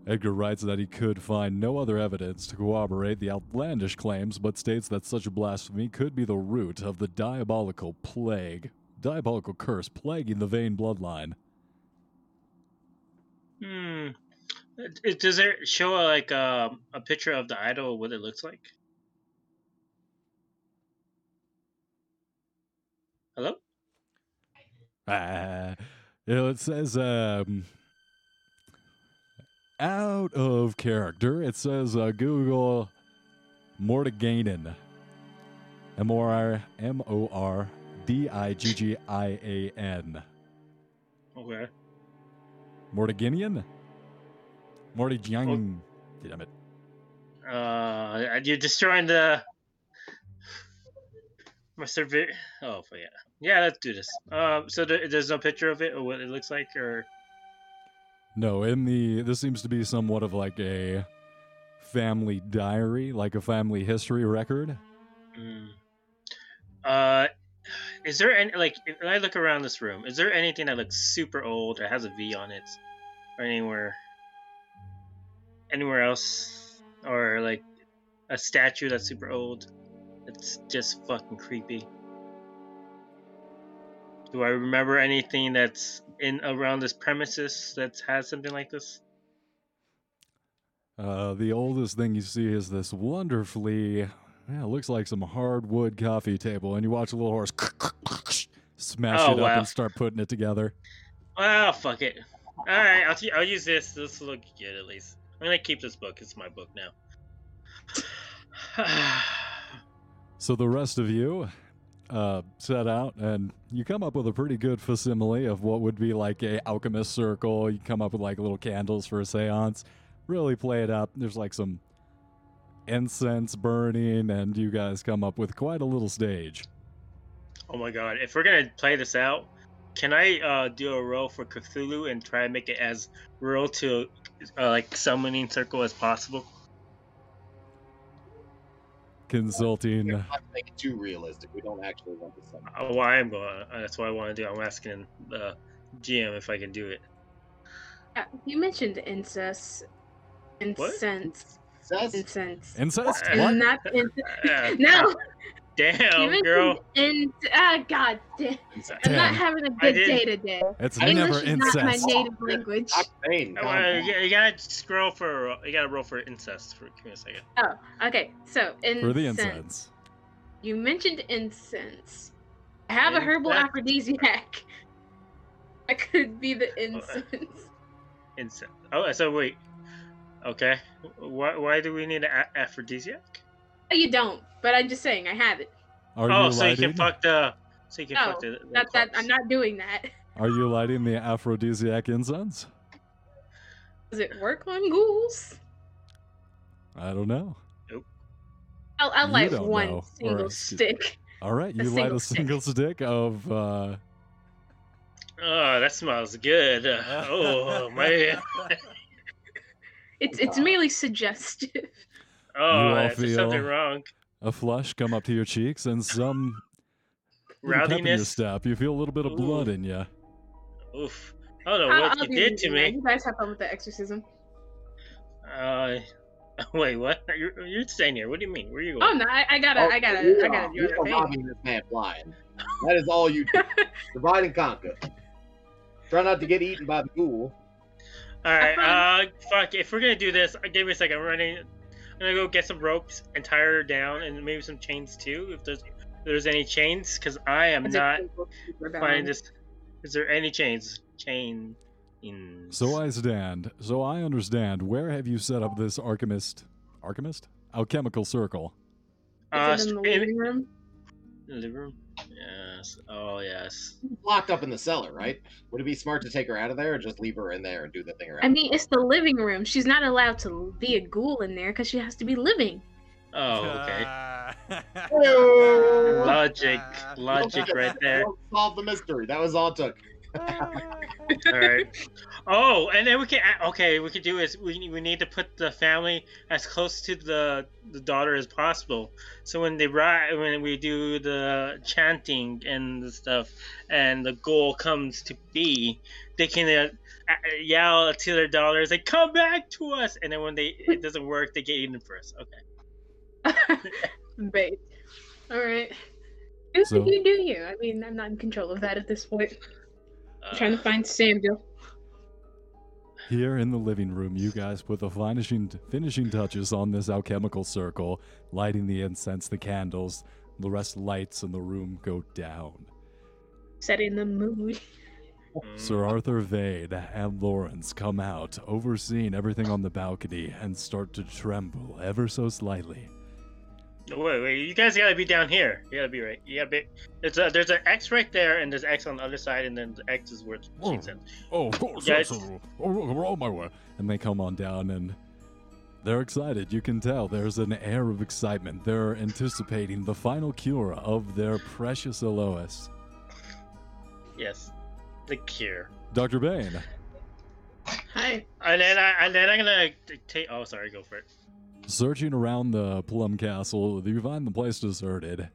Edgar writes that he could find no other evidence to corroborate the outlandish claims, but states that such a blasphemy could be the root of the diabolical plague, diabolical curse plaguing the Vane bloodline. Hmm. It- Does it show like um, a picture of the idol, what it looks like? Hello? *laughs* You know, it says um, out of character. It says uh, Google Mordigainen. M O R M O R D I G G I A N. Okay. Mordiginian? Mordiggian. Damn it. Uh, you're destroying the my survey. Oh, yeah, yeah. Let's do this. Um, so there, there's no picture of it or what it looks like, or No, in the this seems to be somewhat of like a family diary, like a family history record. Mm. Uh, is there any like if I look around this room? Is there anything that looks super old or has a V on it, or anywhere, anywhere else, or like a statue that's super old? It's just fucking creepy. Do I remember anything that's in around this premises that has something like this? Uh, the oldest thing you see is this wonderfully Yeah, it looks like some hardwood coffee table, and you watch a little Horst *laughs* smash Oh, it up wow. and start putting it together. Well, fuck it. All right, I'll, t- I'll use this. This will look good at least. I'm gonna keep this book. It's my book now. *sighs* So the rest of you uh, set out, and you come up with a pretty good facsimile of what would be like a alchemist circle. You come up with like little candles for a séance. Really play it up. There's like some incense burning, and you guys come up with quite a little stage. oh my god! If we're gonna play this out, can I uh, do a roll for Cthulhu and try and make it as real to uh, like summoning circle as possible? Consulting. Let's not make it too realistic. We don't actually want to summon. Uh, well, I am going. Uh, that's what I want to do. I'm asking the GM if I can do it. Uh, you mentioned incest. Incense. Says Incense. Incest? Uh, What? Not in- Uh, *laughs* no, Damn, mentioned girl. in. Ah, god damn. I'm not having a good day today. It's English never English is not my incest. native language. Octane, Uh, calm you, you gotta scroll for. You gotta roll for incest. For give me a second. Oh, okay. So incense. For the incense. You mentioned incense. I have a herbal Incense. aphrodisiac. *laughs* I could be the incense. Incest. Oh, so wait. Okay. Why? Why do we need an aphrodisiac? Oh, you don't, but I'm just saying I have it. Are oh, you so you can fuck the. So you can No, fuck the. the That that. I'm not doing that. *laughs* Are you lighting the aphrodisiac incense? Does it work on ghouls? I don't know. I'll, I'll light one know, single excuse- stick. All right, A you light a single stick of uh, Oh, that smells good. *laughs* Oh man. *laughs* It's it's merely suggestive. *laughs* You Oh, all there's something wrong. a flush come up to your cheeks and some little pep in your step. You feel a little bit of blood in you. Oof. I don't know I'll, what I'll you did to me. You guys have fun with the exorcism. Uh, *laughs* wait, what? *laughs* You're, you're staying here. What do you mean? Where are you going? Oh no, I, I gotta, Oh, I gotta, I gotta do you are other things. this man blind. That is all you do. Divide and conquer. Try not to get eaten by the ghoul. All right. Uh, fuck. If we're gonna do this, uh, give me a second. I'm running. I'm gonna go get some ropes and tie her down, and maybe some chains too, if there's if there's any chains, because I am Is not super- super bound? finding this. Is there any chains? Chain. In... So I stand. So I understand. Where have you set up this alchemist? Alchemist? Alchemical circle. uh, Is it in the living room? in the living room. Yes. Oh yes. Locked up in the cellar, right? Would it be smart to take her out of there or just leave her in there and do the thing around? I mean, it's the living room. She's not allowed to be a ghoul in there because she has to be living. Oh *laughs* okay. Oh. Logic. Logic right there. Solve the mystery. That was all it took. All right. *laughs* Oh, and then we can okay. We could do is we we need to put the family as close to the the daughter as possible. So when they ride, when we do the chanting and the stuff, and the goal comes to be, they can uh, yell to their daughters like "Come back to us!" And then when they it doesn't work, they get eaten first. Okay. *laughs* Bait. All right. Do So- you do you? I mean, I'm not in control of that at this point. I'm trying to Uh, find Samuel. Here in the living room, you guys put the finishing finishing touches on this alchemical circle, lighting the incense, the candles. The rest lights in the room go down. Setting the mood. Sir Arthur Vane and Lawrence come out, overseeing everything on the balcony, and start to tremble ever so slightly. Wait, wait, you guys gotta be down here. You gotta be right. You gotta be. There's a there's an X right there, and there's X on the other side, and then the X is where Oh. she's in. Oh, of course, Yeah, yes. it's- uh, Oh, we're on my way. And they come on down and they're excited. You can tell there's an air of excitement. They're anticipating the final cure of their precious Elois. Yes, the cure. Dr. Bane, Hi. And then I and then I'm gonna take. Oh, sorry, go for it. Searching around the Plum Castle, you find the place deserted.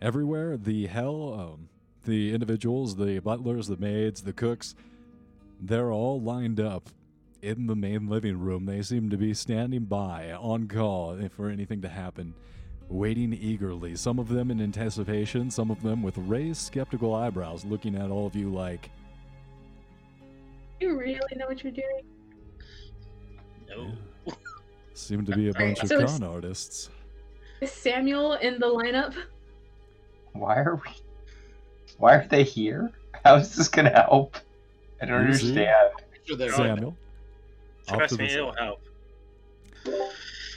Everywhere, the hell, um, the individuals, the butlers, the maids, the cooks, they're all lined up in the main living room. They seem to be standing by, on call for anything to happen, waiting eagerly. Some of them in anticipation, some of them with raised skeptical eyebrows, looking at all of you like, You really know what you're doing? No. Seem to be a bunch of so it's- con artists. Is Samuel in the lineup? Why are we? Why are they here? How is this gonna help? I don't You understand. Sure Samuel. off Trust to me, the it'll help.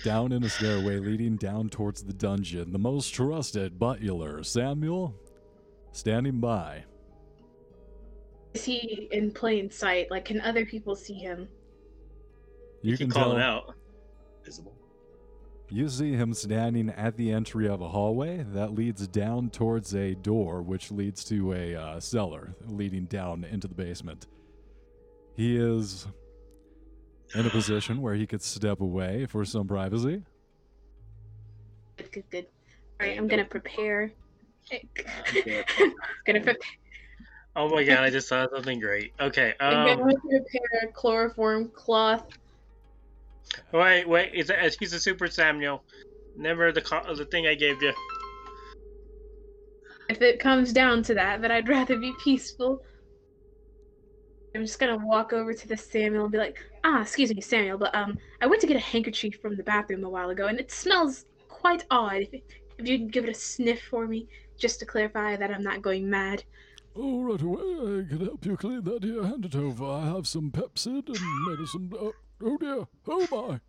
Down in a stairway leading down towards the dungeon, the most trusted butler, Samuel, standing by. Is he in plain sight? Like, can other people see him? You can can call tell him out. Visible. You see him standing at the entry of a hallway that leads down towards a door, which leads to a uh, cellar leading down into the basement. He is in a position where he could step away for some privacy. Good, good, good. All right, I'm gonna prepare. Okay. *laughs* gonna prepare. Oh my god, I just saw something great. Okay, I'm um, gonna prepare a chloroform cloth. Wait, wait, is that, he's a super Samuel. Never the the thing I gave you. If it comes down to that, then I'd rather be peaceful. I'm just gonna walk over to the Samuel and be like, "Ah, excuse me, Samuel, but um, I went to get a handkerchief from the bathroom a while ago, and it smells quite odd. If, if you could give it a sniff for me, just to clarify that I'm not going mad." Oh, right away. I can help you clean that here. Hand it over. I have some Pepsid and medicine. Oh, oh dear. Oh my.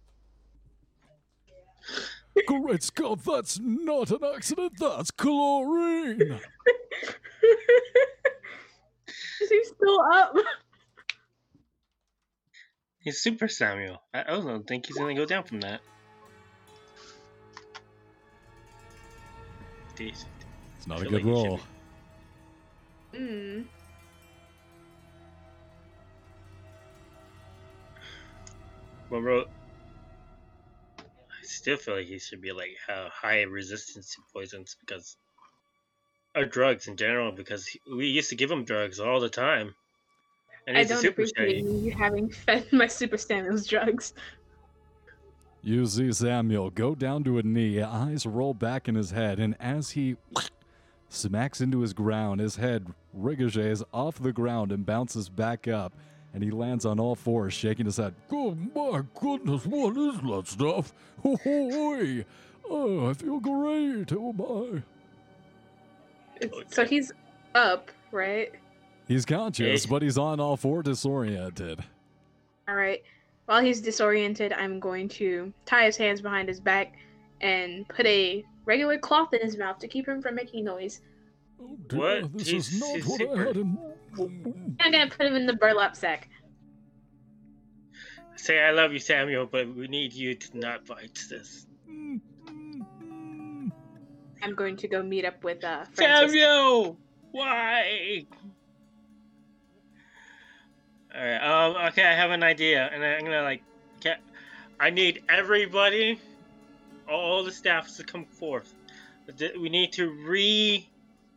Great Scott, that's not an accident. That's chlorine. *laughs* Is he still up? He's super Samuel. I I don't think he's gonna go down from that. Jeez. It's not a good like roll. be- hmm. Well, bro, I still feel like he should be like have high resistance to poisons because, or drugs in general, because we used to give him drugs all the time. And I he's a don't super appreciate shady. you having *laughs* fed my Super Samuel's drugs. You see Samuel go down to a knee, eyes roll back in his head, and as he smacks into his ground, his head ricochets off the ground and bounces back up, and he lands on all fours, shaking his head. Oh my goodness, what is that stuff? Oh, oh, oh I feel great. Oh my. It's- So he's up, right? He's conscious, Eh. but he's on all four, disoriented. All right. While he's disoriented, I'm going to tie his hands behind his back and put a regular cloth in his mouth to keep him from making noise. Oh dear, What? this He's- is not he's what super. I had in. *laughs* I'm gonna put him in the burlap sack. Say I love you, Samuel, but we need you to not fight this. I'm going to go meet up with uh Francis. Samuel, why? All right. Um. Okay, I have an idea, and I'm gonna like, ca- I need everybody, all the staff to come forth. We need to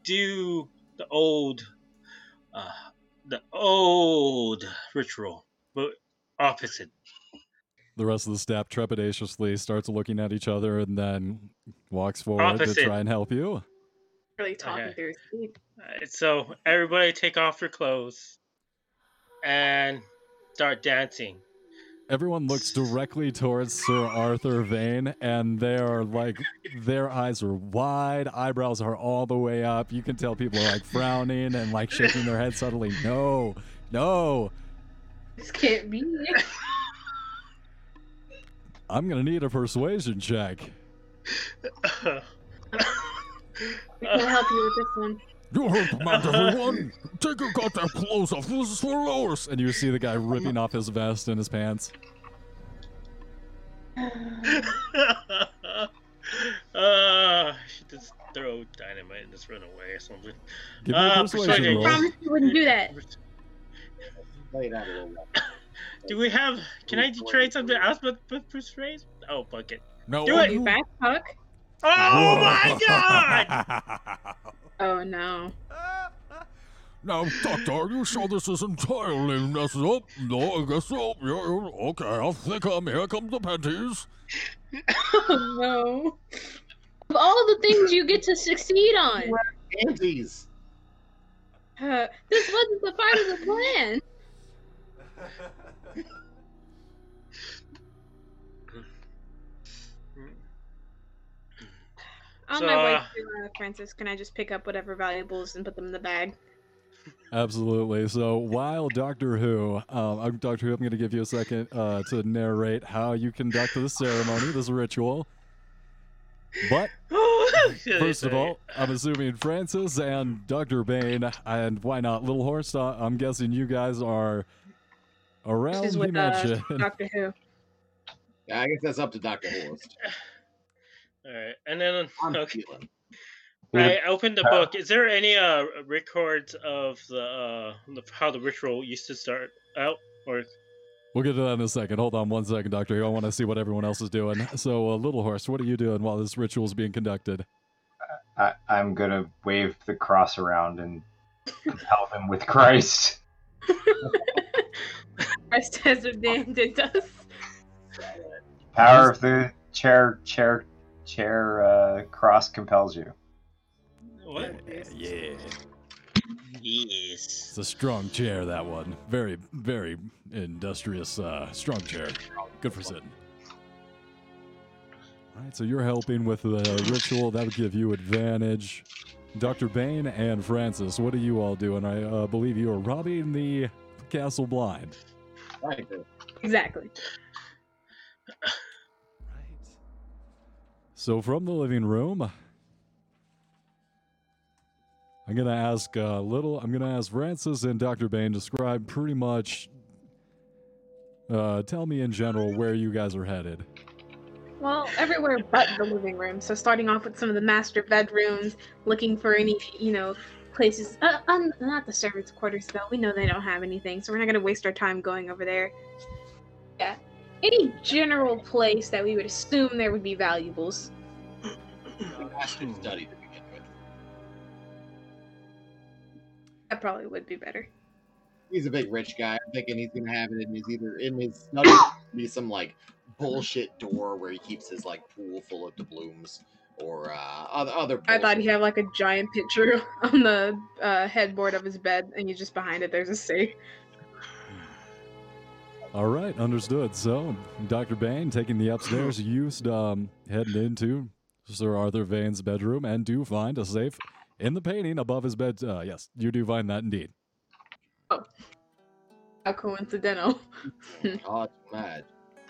redo the old, uh, the old ritual, but opposite. The rest of the staff trepidatiously starts looking at each other and then walks forward to try and help you. Really talking Okay. through his teeth. So everybody take off your clothes and start dancing. Everyone looks directly towards Sir Arthur Vane, and they are like, their eyes are wide, eyebrows are all the way up. You can tell people are like frowning and like shaking their head subtly. No, no, This can't be. I'm gonna need a persuasion check. *laughs* I can help you with this one. You heard the man, everyone. Take your goddamn clothes off. This is for Loris. And you see the guy ripping off his vest and his pants. uh, I should just throw dynamite and just run away or something. Give me a Uh, persuasion persuasion. roll. Promise you wouldn't do that. Play that a little bit. Do we have? Can I trade something else with, with persuade? Oh, bucket. No. Do all it. You you- back, Puck? Oh my god! *laughs* Oh no. Now, Doctor, are you sure this is entirely messed up? No, I guess so. Yeah, yeah, okay, I'll think I'm here. Come the panties. Oh *laughs* no. Of all the things you get to succeed on, Antes. uh, this wasn't the part of the plan. *laughs* On So, my way uh, to uh, Francis, can I just pick up whatever valuables and put them in the bag? Absolutely. So while Doctor Who, um, I'm Doctor Who, I'm going to give you a second uh, to narrate how you conduct this ceremony, this ritual. But *laughs* first of all, I'm assuming Francis and Doctor Bane, and why not Little Horse? Uh, I'm guessing you guys are around This is the with uh, mansion. Doctor Who. Yeah, I guess that's up to Doctor Horst. *laughs* all right, and then *laughs* I'm okay. I opened the book. Is there any uh records of the uh the, how the ritual used to start out, or We'll get to that in a second. Hold on one second, Doctor I want to see what everyone else is doing. So, uh, Little Horst, what are you doing while this ritual is being conducted? I, I'm gonna wave the cross around and compel them with Christ. *laughs* Christ has abandoned us. Power of the chair, chair, chair uh, cross compels you. what? Yeah. Yes. It's a strong chair, that one. Very, very industrious, uh, strong chair. Good for sitting. All right, so you're helping with the ritual. That would give you advantage. Dr. Bane and Francis, what are you all doing? I uh, believe you are robbing the castle blind. Right. *laughs* Exactly. So from the living room, I'm gonna ask uh, little. I'm gonna ask Francis and Dr. Bane describe pretty much. Uh, tell me in general where you guys are headed. Well, everywhere but the living room. So starting off with some of the master bedrooms, looking for any, you know, places. Uh, um, not the servants' quarters though. We know they don't have anything, so we're not gonna waste our time going over there. Yeah, any general place that we would assume there would be valuables. Master study to begin with. That probably would be better. He's a big rich guy. I'm thinking he's gonna have it in his either in his study *coughs* be some like bullshit door where he keeps his like pool full of doubloons or uh, other other. I thought he'd have like a giant picture *laughs* on the uh, headboard of his bed, and you just behind it there's a safe. *sighs* All right, understood. So, Dr. Bane taking the upstairs, *gasps* you um, heading into Sir Arthur Vane's bedroom and do find a safe in the painting above his bed. Uh, yes, you do find that indeed. How coincidental. *laughs* God, mad.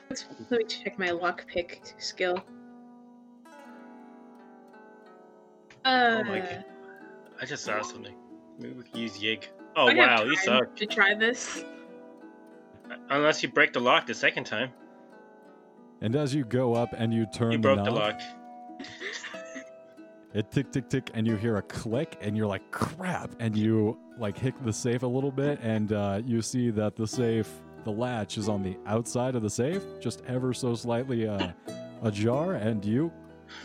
Let me check my lockpick skill. Uh, Oh my God. I just saw something. Maybe we can use Yig. Oh I wow, you suck. To try this. Unless you break the lock the second time. And as you go up and you turn You the broke knob, the lock. It tick tick tick, and you hear a click, and you're like, "Crap!" And you like hit the safe a little bit, and uh, you see that the safe, the latch is on the outside of the safe, just ever so slightly uh, ajar, and you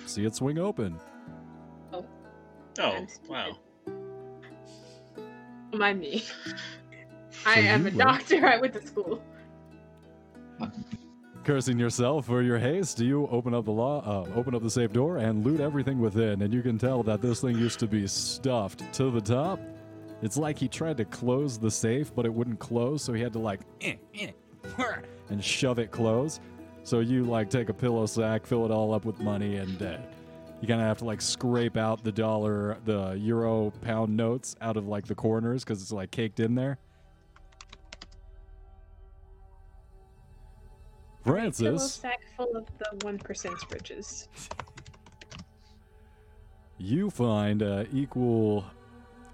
see it swing open. Oh I'm wow. Don't Mind me. I So am a doctor. I went to school. *laughs* Cursing yourself for your haste, you open up the law, uh, open up the safe door, and loot everything within. And you can tell that this thing used to be stuffed to the top. It's like he tried to close the safe, but it wouldn't close, so he had to like eh, eh, and shove it close. So you like take a pillow sack, fill it all up with money, and uh, you kind of have to like scrape out the dollar, the euro, pound notes out of like the corners because it's like caked in there. Pillow Francis. sack full of the one percent riches. you find uh, equal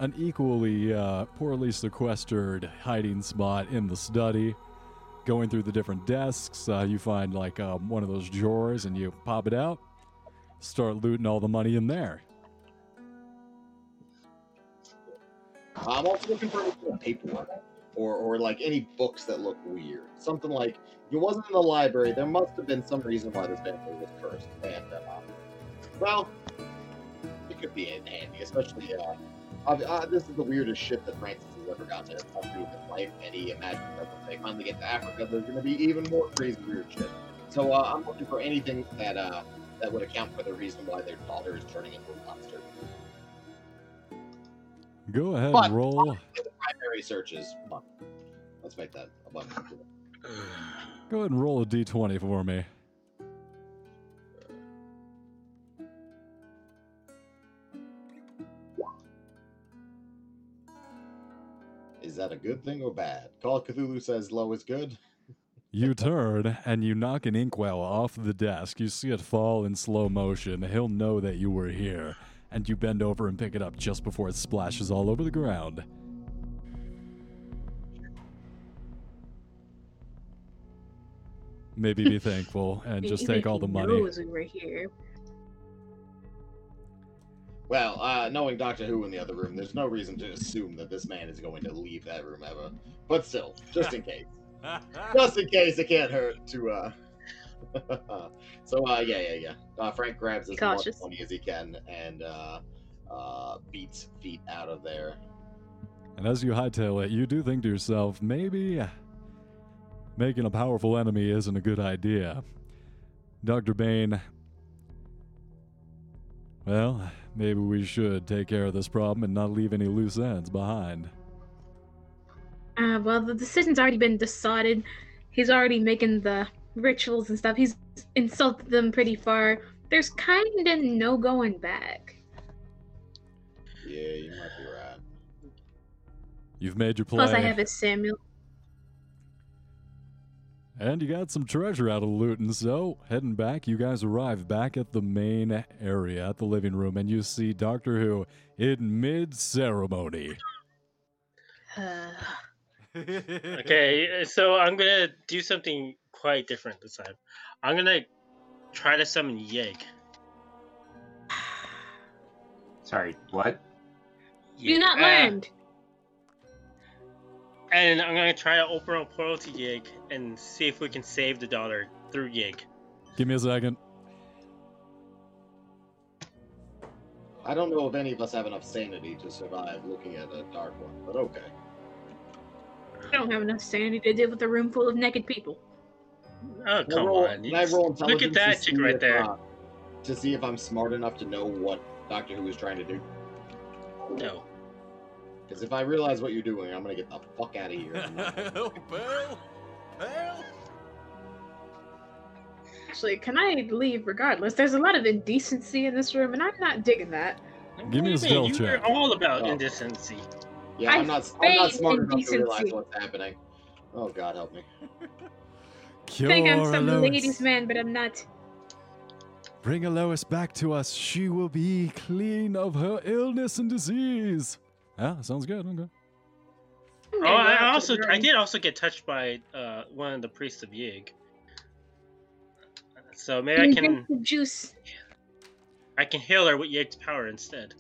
an equally uh, poorly sequestered hiding spot in the study going through the different desks uh, you find like um, one of those drawers and you pop it out start looting all the money in there I'm also looking for paperwork or, or like any books that look weird. Something like it wasn't in the library, there must have been some reason why this family was cursed. And uh, well, it could be in handy, especially uh, uh, this is the weirdest shit that Francis has ever gotten to in his life. And he imagines that when they finally get to Africa, there's going to be even more crazy weird shit. So uh, I'm looking for anything that uh, that would account for the reason why their daughter is turning into a monster. Go ahead, and roll. The primary searches. Let's make that a one. Go ahead and roll a d20 for me. Is that a good thing or bad? Call Cthulhu says low is good. *laughs* you turn and you knock an inkwell off the desk. You see it fall in slow motion. He'll know that you were here. And you bend over and pick it up just before it splashes all over the ground. Maybe be *laughs* thankful and just take all the money. we were here. Well, uh, knowing Doctor Who in the other room, there's no reason to assume that this man is going to leave that room ever. But still, just in *laughs* case. just in case it can't hurt to uh *laughs* so uh yeah yeah yeah uh, frank grabs as much money as he can and uh uh beats feet out of there And as you hightail it, you do think to yourself, maybe making a powerful enemy isn't a good idea. Dr. Bane, well, maybe we should take care of this problem and not leave any loose ends behind. Uh, well, the decision's already been decided. He's already making the rituals and stuff. He's insulted them pretty far. There's kind of no going back. yeah you might be right You've made your play, Plus, I have a Samuel. and you got some treasure out of looting. So, heading back, you guys arrive back at the main area, at the living room, and you see Doctor Who in mid ceremony. Uh, *sighs* Okay, so I'm gonna do something quite different this time. I'm gonna try to summon Yig. Sorry, what? you not Uh, learned. And I'm gonna try to open a portal to Yig and see if we can save the daughter through Yig. Give me a second. i don't know if any of us have enough sanity to survive looking at a dark one but okay I don't have enough sanity to deal with a room full of naked people. Oh Can come roll- on! can I roll Look at that to chick right if, there. uh, to see if i'm smart enough to know what doctor who is trying to do No. because if i realize what you're doing i'm gonna get the fuck out of here I'm not- Pale? *laughs* Pale? Actually, can I leave regardless? There's a lot of indecency in this room, and I'm not digging that. Give me What a do check. You're all about Oh. indecency. yeah I i'm not i'm not feign smart enough to realize what's happening oh god help me *laughs* Cure I think I'm some Lois. ladies' man, but I'm not. Bring Alois back to us. She will be clean of her illness and disease. Yeah, sounds good. Okay. I'm Oh, gonna go out I also I did also get touched by uh, one of the priests of Yig. So maybe I can juice. I can heal her with Yig's power instead.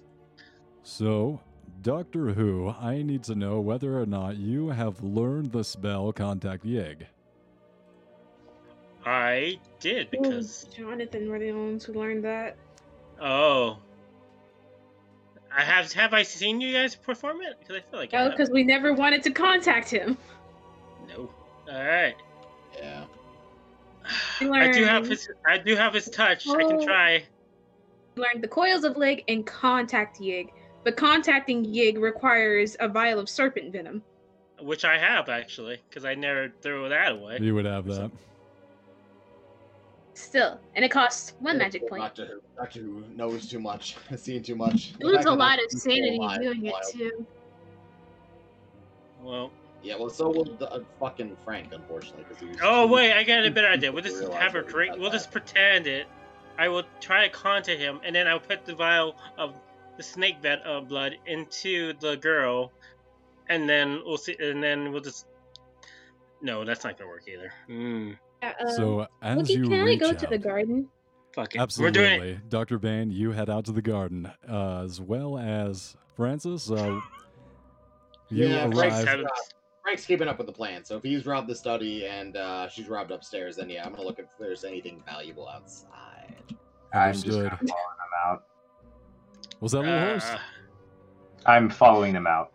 So, Doctor Who, I need to know whether or not you have learned the spell Contact Yig. I did Ooh, because Jonathan were the ones who learned that. oh, I have have I seen you guys perform it? Because I feel like Oh, because we never wanted to contact him. no. All right. yeah We *sighs* I do have his I do have his touch. I can Oh. try. learned the coils of leg and contact Yig. But contacting Yig requires a vial of serpent venom. Which I have actually, because I never threw that away. You would have that. Still, and it costs one magic point. Doctor Who, Doctor Who knows too much, *laughs* has seen too much. You lose a lot of sanity alive doing it too. Well, Yeah, well, so will the, uh, fucking Frank, unfortunately, because he oh too- wait, I got a better idea. We'll just have her drink. We'll that. just pretend it. I will try to contact him, and then I'll put the vial of the snake vet uh, blood into the girl, and then we'll see. And then we'll just. No, that's not gonna work either. Hmm. Uh, um, So, as Wookie, you can I go out, to the garden? Fuck it. absolutely, We're doing it. Dr. Bane, you head out to the garden, uh, as well as Francis. Uh, *laughs* you Yeah, Frank's arrive. having- Frank's keeping up with the plan, so if he's robbed the study and uh, she's robbed upstairs, then yeah, I'm gonna look if there's anything valuable outside. I'm just kind Understood. of following them out. Was that a little Horst? Uh, I'm following them out.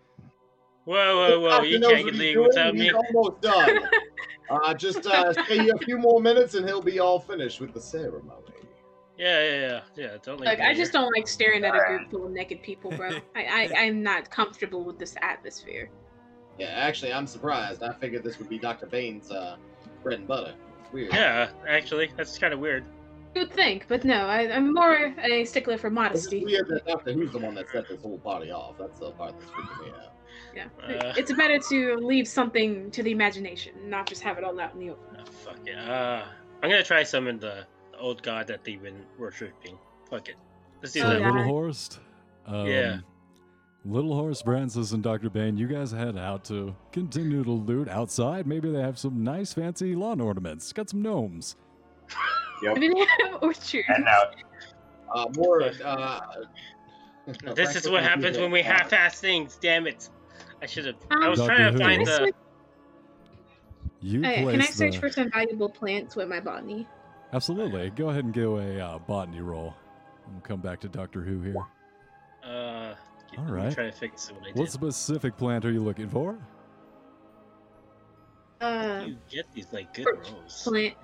whoa, whoa, whoa! You can't what get he's legal without doing, me. He's almost done. *laughs* uh, just uh, *laughs* stay a few more minutes and he'll be all finished with the ceremony. Yeah, yeah, yeah, yeah. Don't leave Like, me I just don't like staring at a group full of naked people, bro. *laughs* I, I, I'm not comfortable with this atmosphere. Yeah, actually, I'm surprised. I figured this would be Dr. Bane's uh, bread and butter. It's weird. Yeah, actually, that's kind of weird. You would think, but no, I, I'm more a stickler for It's modesty. weird that Doctor Who's the one that set this whole party off. That's the part that's freaking me out. Yeah, Uh. it's better to leave something to the imagination, not just have it all out in the open. Oh, fuck it. Uh, I'm gonna try summon the, the old god that they've been worshiping. Fuck it. Let's do Oh, that. yeah. Little Horst. Um, Yeah. Little Horst, Francis, and Dr. Bane, you guys head out to continue to loot outside. Maybe they have some nice fancy lawn ornaments. Got some gnomes. Yep. I didn't have orchard. And now, Uh, more. Uh, This is what happens when we half-ass things. Damn it! I should have. I Um, was Doctor trying to Can find I, the. switch, You can I search the- for some valuable plants with my botany? Absolutely. Go ahead and give a uh, botany roll. We'll come back to Doctor Who here. Uh, All let. Try to fix what I did. What specific plant are you looking for? Uh, you get these like good birch rolls? plant.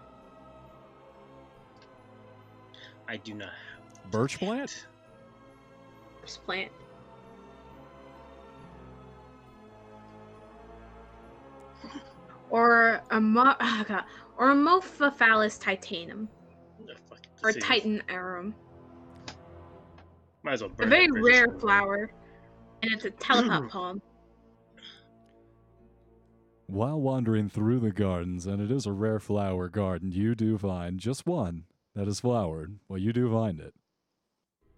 I do not have. Birch plant? Birch plant. Or a mo- oh God, or a Mophiphallus titanum, No, or this Titan arum. Might as well A very rare flower, and it's a teleport *clears throat* palm. While wandering through the gardens, and it is a rare flower garden, you do find just one that is flowered. Well, you do find it.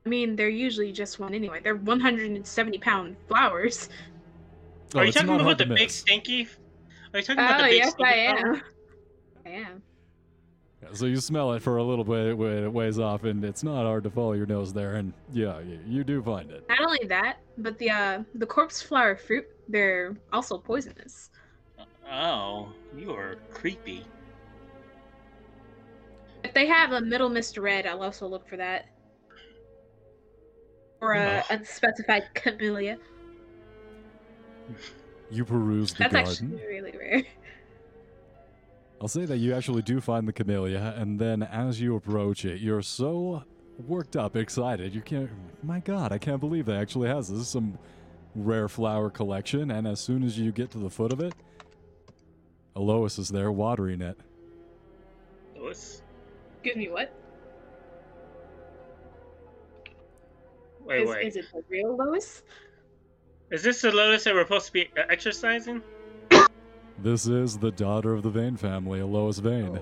I mean, they're usually just one anyway. They're 170 pound flowers. Oh, Are you oh, talking about the to big stinky? Are you talking about Oh the big yes, I flower? am. I am. Yeah, So you smell it for a little bit, when it weighs off, and it's not hard to follow your nose there. And yeah, you, you do find it. Not only that, but the uh, the corpse flower fruit, they're also poisonous. Oh, you are creepy. If they have a Middlemist red, I'll also look for that. Or a Ugh. unspecified camellia. *laughs* You peruse the That's garden. actually really rare. *laughs* I'll say that you actually do find the camellia, and then as you approach it, you're so worked up, excited. You can't. My God, I can't believe that actually has this. is some rare flower collection, and as soon as you get to the foot of it, Alois is there watering it. Lois? Excuse me, what? Wait, Is, wait. is it the real Lois? Is this the lotus that we're supposed to be uh, exercising? This is the daughter of the Vane family, Alois Vane.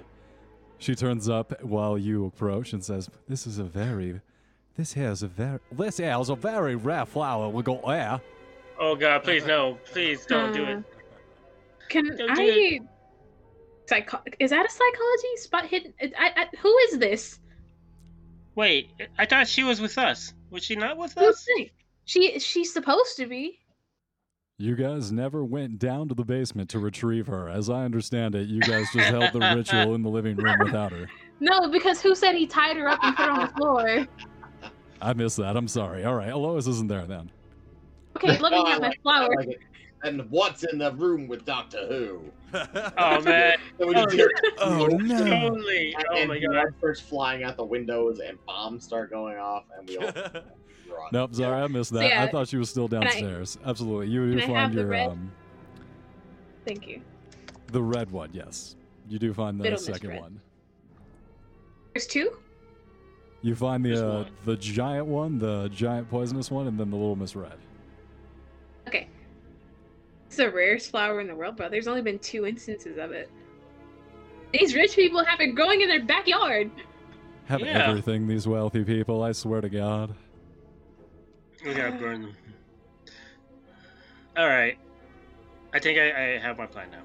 She turns up while you approach and says, "This is a very, this here is a very, this here is a very rare flower we got there." Oh god, please no. Please don't do it. Uh, Can Don't do I? Psycho- is that a psychology spot hidden? I, I, who is this? Wait, I thought she was with us. Was she not with Who's us? this? She she's supposed to be. You guys never went down to the basement to retrieve her. As I understand it, you guys just held the ritual in the living room without her. *laughs* No, because who said he tied her up and put her on the floor? I missed that. I'm sorry. All right, Alois isn't there then. Okay, looking *laughs* Oh, I at my like flower. like. And what's in the room with Doctor Who? *laughs* Oh man, *laughs* So we just hear *laughs* oh no! totally. Oh and my blood god. starts flying out the windows and bombs start going off and we all run. Nope, sorry, I missed that. I yeah. thought she was still I- downstairs. Absolutely, you do find your red? um, Thank you. the red one. Yes, you do find the Middle second red. one. There's two. You find the uh, the giant one, the giant poisonous one, and then the little miss red. Okay. It's the rarest flower in the world, bro. There's only been two instances of it. These rich people have it growing in their backyard. Have Yeah. everything, these wealthy people. I swear to God. We gotta burn them. Alright. I think I, I have my plan now.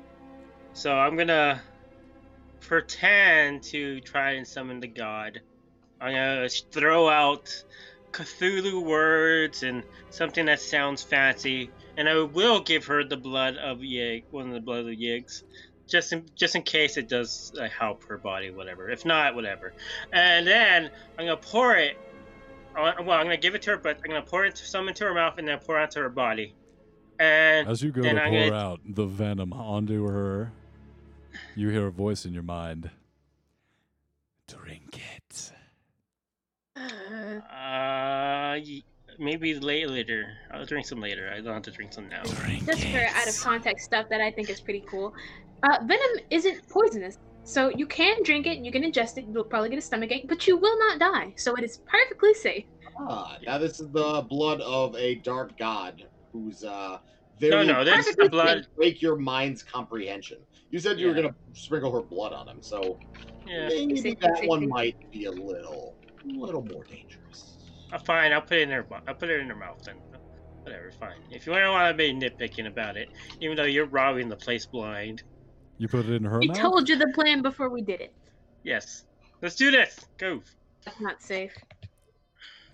So I'm gonna pretend to try and summon the god. I'm gonna throw out Cthulhu words and something that sounds fancy, and I will give her the blood of Yig, one of the blood of Yigs, just in just in case it does uh, help her body, whatever. If not, whatever. And then I'm gonna pour it. uh, Well, I'm gonna give it to her, but I'm gonna pour it some into her mouth and then pour it onto her body. And As you go then to I'm pour gonna- out the venom onto her, you hear a voice in your mind. Drink it. Uh, uh, y- maybe late later. I'll drink some later. I don't have to drink some now. Drink just for out of context stuff that I think is pretty cool. Uh, venom isn't poisonous. So you can drink it, you can ingest it, you'll probably get a stomach ache, but you will not die. So it is perfectly safe. Ah, now this is the blood of a dark god who's uh No, very no, this is the blood. break your mind's comprehension. You said you were gonna sprinkle her blood on him, so Yeah, maybe that one might be a little, little more dangerous. Uh, fine. I'll put it in her. I'll put it in her mouth then. Whatever, fine. If you don't want to be nitpicking about it, even though you're robbing the place blind, You put it in her We mouth. told you the plan before we did it. yes, let's do this. Go. That's not safe.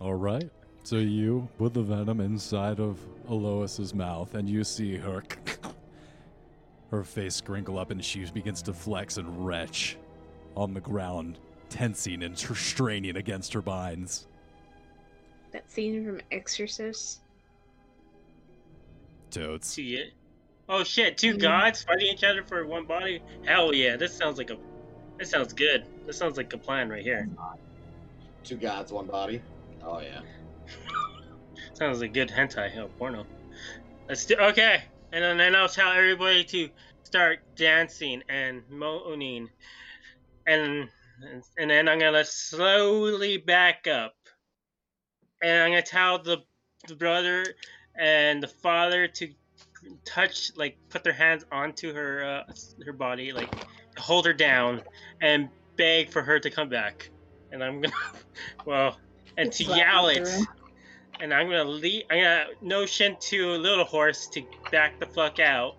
All right. So you put the venom inside of Alois's mouth, and you see her *laughs* her face crinkle up, and she begins to flex and retch on the ground, tensing and tr- straining against her binds. That scene from Exorcist. Toads. See it? Oh shit! 2 Mhm. gods fighting each other for one body. Hell yeah! This sounds like a. This sounds good. This sounds like a plan right here. Two gods, one body. Oh yeah. *laughs* Sounds like good hentai oh, porno. Let's do okay. And then, then I'll tell everybody to start dancing and moaning, and and then I'm gonna slowly back up, and I'm gonna tell the the brother and the father to touch like put their hands onto her uh, her body like hold her down and beg for her to come back. And i'm gonna *laughs* well and to yell it. and i'm gonna lead i'm gonna notion to Little Horst to back the fuck out.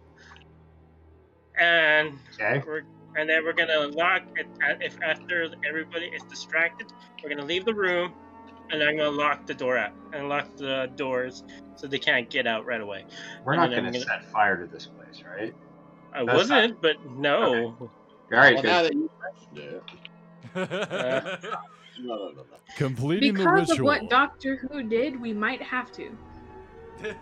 And Okay. we're and then we're gonna lock it if after everybody is distracted we're gonna leave the room and i'm gonna lock the door out and lock the doors so they can't get out right away We're And not going to gonna- set fire to this place, right? i That's wasn't but no *laughs* All right, well, now that you mentioned it, *laughs* no, no, no, no. Completing the Because of what Doctor Who did, we might have to. *laughs*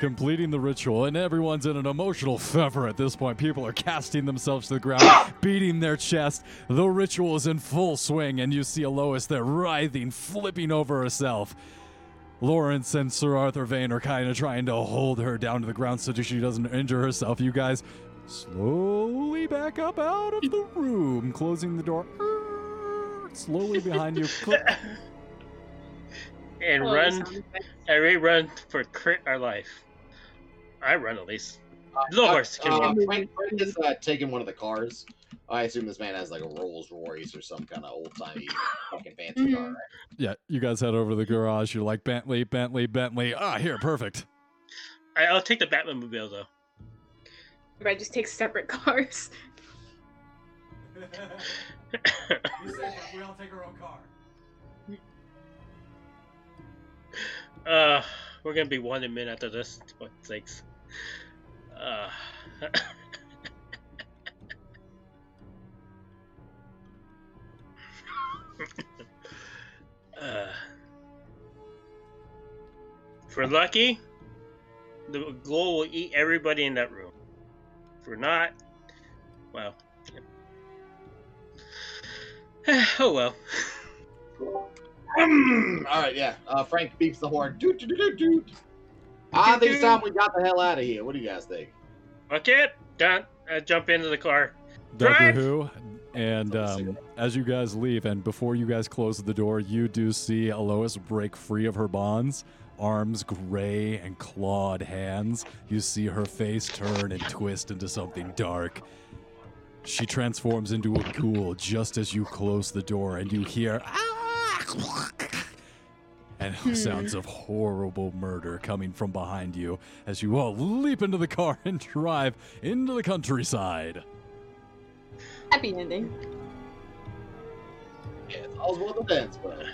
completing the ritual, and everyone's in an emotional fever at this point. People are casting themselves to the ground, *coughs* beating their chest. The ritual is in full swing, and you see Alois there writhing, flipping over herself. Lawrence and Sir Arthur Vane are kind of trying to hold her down to the ground so that she doesn't injure herself. You guys slowly back up out of the room, closing the door slowly behind you. *laughs* And Oh, run sound run for crit our life i run at least Little Horst can Uh, run. Frank, Frank is uh, taking one of the cars. I assume this man has like a Rolls Royce or some kind of old timey fucking fancy car, Mhm. right? Yeah, you guys head over to the garage. You're like Bentley, Bentley, Bentley. Ah, here, perfect. I, i'll take the batman mobile though I just take separate *laughs* cars. *laughs* we all take our own car. uh we're gonna be one in a minute after this what sakes uh *laughs* uh, we're lucky, the glow will eat everybody in that room. We're not, well, *sighs* oh well. All right, yeah. Uh, Frank beeps the horn. Doot, doot, doot, doot. I think it's time we got the hell out of here. What do you guys think? Okay, done. I jump into the car. Doctor Drive! Who. And um, as you guys leave, and before you guys close the door, you do see Alois break free of her bonds. Arms gray and clawed hands. You see her face turn and twist into something dark. She transforms into a ghoul just as you close the door, and you hear "Ah!" And Hmm. *laughs* *laughs* sounds of horrible murder coming from behind you as you all leap into the car *laughs* and drive into the countryside. Happy ending. Yeah, it's all's well that ends, but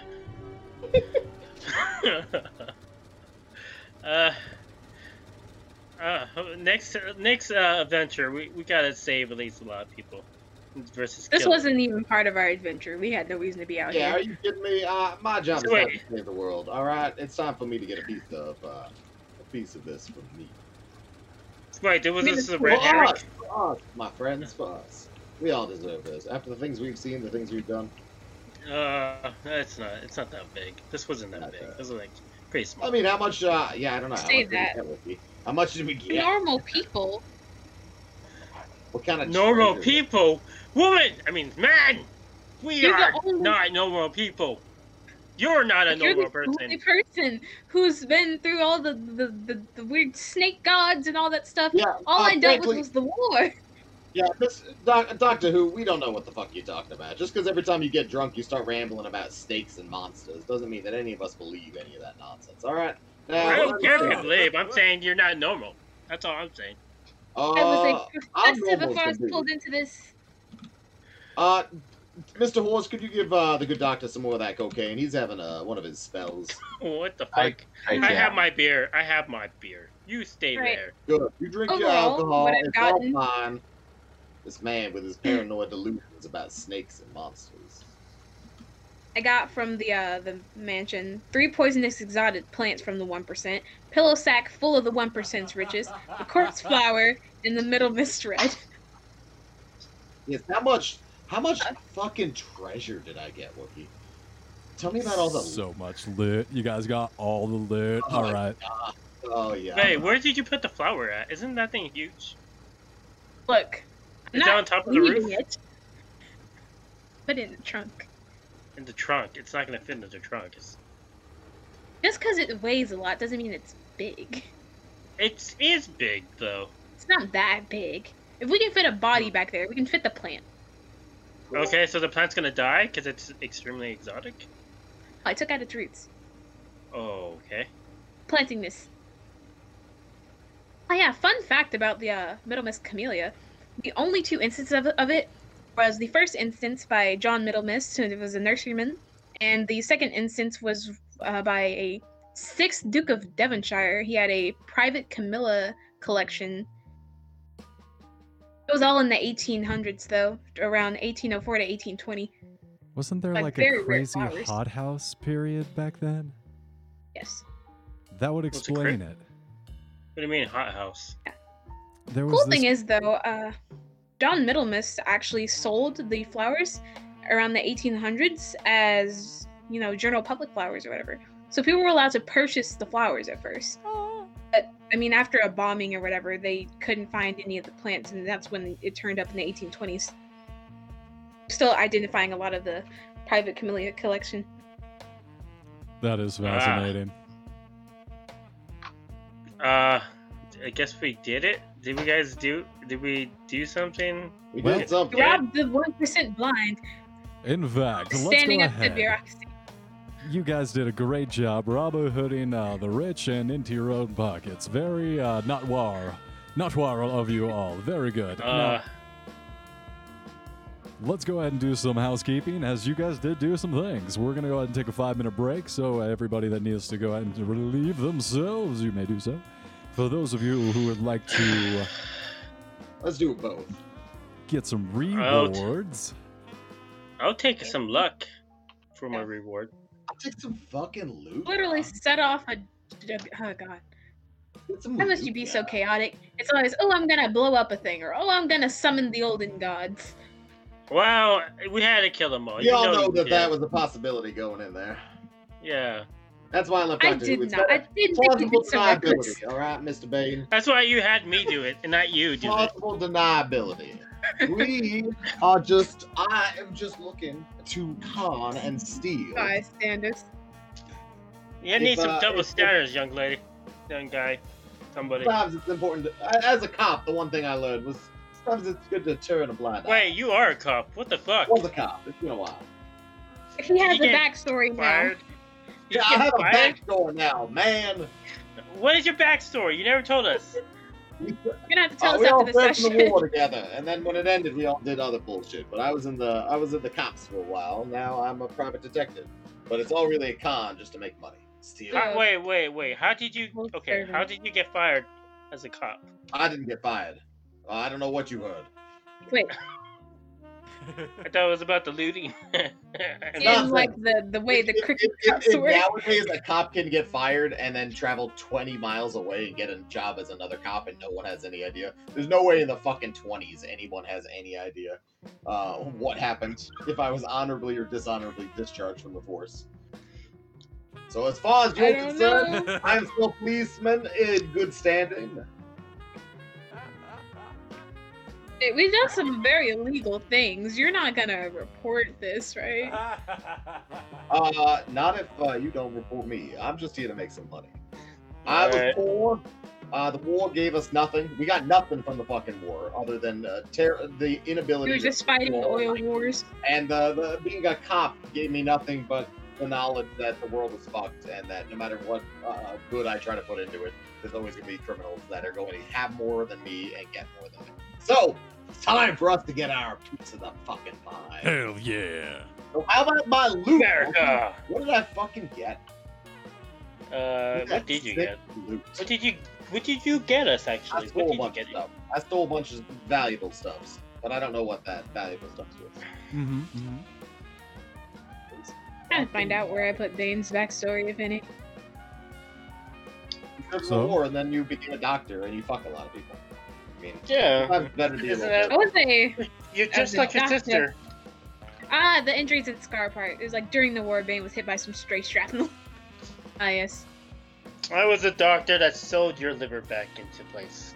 uh, uh, next next uh, adventure, we, we gotta save at least a lot of people versus. This kill. wasn't even part of our adventure. We had no reason to be out here. yeah, are here. you kidding me? Uh, my job is So not wait. to save the world. All right, it's time for me to get a piece of uh, a piece of this from me. Right, there was I mean, this a it's red For us, for us, my friends, for us. We all deserve this. After the things we've seen, the things we've done. Uh, it's not. It's not that big. This wasn't that Not big. that. This was like pretty small. I mean, how much? Uh, yeah, I don't know. How Say much did we that. get? How much did we get? Normal people. What kind of normal treasure? people, woman. I mean, man. We You're are only- not normal people. You're not a You're normal the only person. person who's been through all the, the, the, the weird snake gods and all that stuff. Yeah, All uh, I dealt with was the war. Yeah, this doc, Doctor Who, we don't know what the fuck you're talking about. Just because every time you get drunk, you start rambling about snakes and monsters, doesn't mean that any of us believe any of that nonsense. All right. Now, I don't care if you believe. I'm saying you're not normal. That's all I'm saying. Uh, I was a I'm professor normal before I was to be. pulled into this. Uh, Mr. Horst, could you give uh, the good doctor some more of that cocaine? He's having uh, one of his spells. *laughs* What the fuck? I, I yeah. have my beer. I have my beer. You stay Right. there. Good. You drink your alcohol. what I've It's gotten- all fine. This man with his paranoid delusions about snakes and monsters. I got from the uh, the mansion three poisonous exotic plants from the one percent, pillow sack full of the one percent's riches, the corpse flower, and the Middlemist red. Yes. How much? How much fucking treasure did I get, Wookie? Tell me about all the. So much loot. You guys got all the loot. Oh All my right. Oh yeah. Hey, where did you put the flower at? Isn't that thing huge? Look, I'm Is it on top of the leaving roof? it. Put it in the trunk. In the trunk. It's not gonna fit in the trunk. It's Just because it weighs a lot doesn't mean it's big. it is big though. It's not that big. If we can fit a body hmm. back there, we can fit the plant. Okay, so the plant's gonna die because it's extremely exotic. I took out its roots. Oh, okay. planting this. Oh yeah, fun fact about the uh, Middlemist Camellia. The only two instances of, of it was the first instance by John Middlemist, who was a nurseryman, and the second instance was uh, by a sixth Duke of Devonshire. He had a private camellia collection. It was all in the 1800s, though, around 1804 to 1820. Wasn't there Like like, a crazy hothouse period back then? Yes. That would explain cra- it. What do you mean hothouse? There was cool this thing is though uh john middlemist actually sold the flowers around the 1800s as you know general public flowers or whatever so people were allowed to purchase the flowers at first but i mean after a bombing or whatever they couldn't find any of the plants and that's when it turned up in the 1820s still identifying a lot of the private camellia collection that is fascinating. Uh, I guess we did it. Did we guys do? Did we do something? We Well- did something. robbed the 1% blind In fact, let's standing go up to ahead. bureaucracy You guys did a great job Robin Hooding uh, the rich and into your own pockets. Very uh, not war. Not war of you all. Very good. Uh, Now, let's go ahead and do some housekeeping as you guys did do some things. We're going to go ahead and take a five minute break. So, everybody that needs to go ahead and relieve themselves, you may do so. For those of you who would like to *sighs* Let's do it both. get some rewards, I'll take some luck for my reward. I'll take some fucking loot. literally man. set off a oh god Get some How must you be so chaotic? It's always, oh, I'm gonna blow up a thing, or oh, I'm gonna summon the olden gods. Wow, we had to kill them all. We You all know you that did. that was a possibility going in there. Yeah, That's why I left I Doctor did It's not. I not didn't plausible did deniability. All right, Mr. Bane. that's why you had me do it and not you do it. Plausible deniability. we are just. I am just looking to con and steal. Bystanders. You need If, some uh, double if- standards, young lady, young guy, somebody. Sometimes it's important. To, as a cop, the one thing I learned was sometimes it's good to turn a blind eye. Wait, you are a cop. What the fuck? I was a cop. It's been a while. He has a backstory now. Fired? You Yeah, I get have a fired? backstory now, man. What is your backstory? You never told us. We, You're gonna have to tell uh, us we all after the served in session. the war together, and then when it ended, we all did other bullshit. But I was in the I was in the cops for a while. Now I'm a private detective. But it's all really a con just to make money. Steal. Yeah. How, wait, wait, wait. How did you? Okay, how did you get fired as a cop? I didn't get fired. Uh, I don't know what you heard. Wait, I thought it was about the looting. *laughs* It's in like the the way the If- cricket if- if- cops if work. nowadays a cop can get fired and then travel 20 miles away and get a job as another cop and no one has any idea. There's no way in the fucking 20s anyone has any idea uh, what happened if I was honorably or dishonorably discharged from the force. So as far as you're concerned, know. I'm still a policeman in good standing. We've done some very illegal things. You're not gonna report this, right? *laughs* Uh, not if uh, you don't report me. I'm just here to make some money. I was Alright. poor. Uh, the war gave us nothing. We got nothing from the fucking war other than uh, ter- the inability. We were to just fighting the oil wars. And uh, the being a cop gave me nothing but the knowledge that the world is fucked, and that no matter what uh, good I try to put into it, there's always gonna be criminals that are going to have more than me and get more than me. So it's time for us to get our piece of the fucking pie. Hell yeah. So how about my loot? America. What did I fucking get? Uh, what did you get? Loot. What did you What did you get us actually? I stole What a bunch of stuff. I stole a bunch of valuable stuffs, but I don't know what that valuable stuff was. Mm-hmm, mm-hmm. Trying to find out where I put Bane's backstory, if any. You served So? the war, and then you became a doctor, and you fuck a lot of people. I mean, Yeah. I have a better deal. Isn't that- I was a You're just a like your sister. ah the injuries at the scar part. It was like during the war, Bane was hit by some stray shrapnel. *laughs* ah yes. I was a doctor that sewed your liver back into place.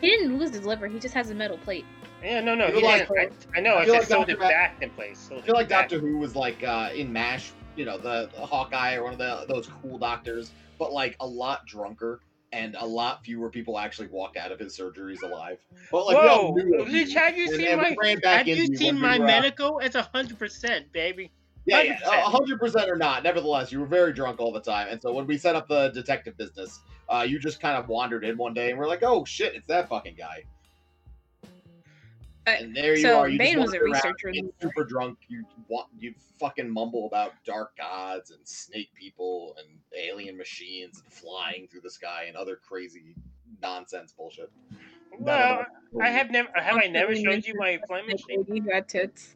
He didn't lose his liver. He just has a metal plate. Yeah, no, no, he like- didn't. I, I know. I I feel said like sewed Dr. it Matt- back in place. Sewed I feel like. Doctor Who was like uh, in MASH, you know, the, the Hawkeye or one of the those cool doctors, but like a lot drunker and a lot fewer people actually walk out of his surgeries alive. But like Whoa! have you and seen we my? Have you seen my medical? It's a hundred percent, baby. Yeah, yeah, 100%. a hundred percent or not. Nevertheless, you were very drunk all the time, and so when we set up the detective business, uh, you just kind of wandered in one day, and we're like, "Oh shit, it's that fucking guy." Uh, And there you so are. You Bane just was a wander around, researcher get super drunk. You want you fucking mumble about dark gods and snake people and alien machines and flying through the sky and other crazy nonsense bullshit. Well, I have never. Have I never showed you my *laughs* That flying machine? lady who had tits.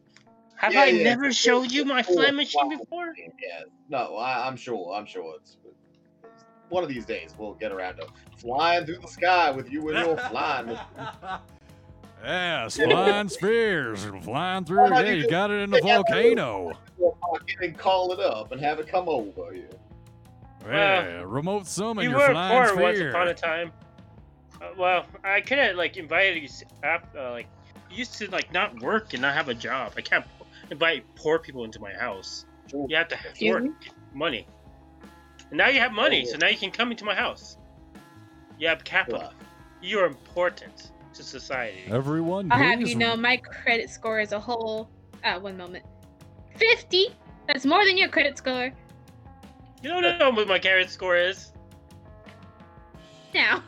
Have Yeah, I yeah, never it's a showed you my cool flying machine flying before? Yeah, no, I, I'm sure. I'm sure it's one of these days we'll get around to flying through the sky with you and your flying. *laughs* machine. Yes, flying spheres flying through. Why Yeah, you you got it in the stick out the- volcano. Your pocket and call it up and have it come over here. Yeah, remote summon You your were flying poor once upon a time. Uh, well, I could have like invited you. s- af- Uh, like you used to like not work and not have a job. I can't invite poor people into my house. Sure. You have to have Excuse work, me? money. And now you have money, Oh. so now you can come into my house. You have capital. Sure. You are important to society. Everyone, I'll have you know my credit score as a whole. Uh, one moment. 50? That's more than your credit score. You don't know what my credit score is. Now.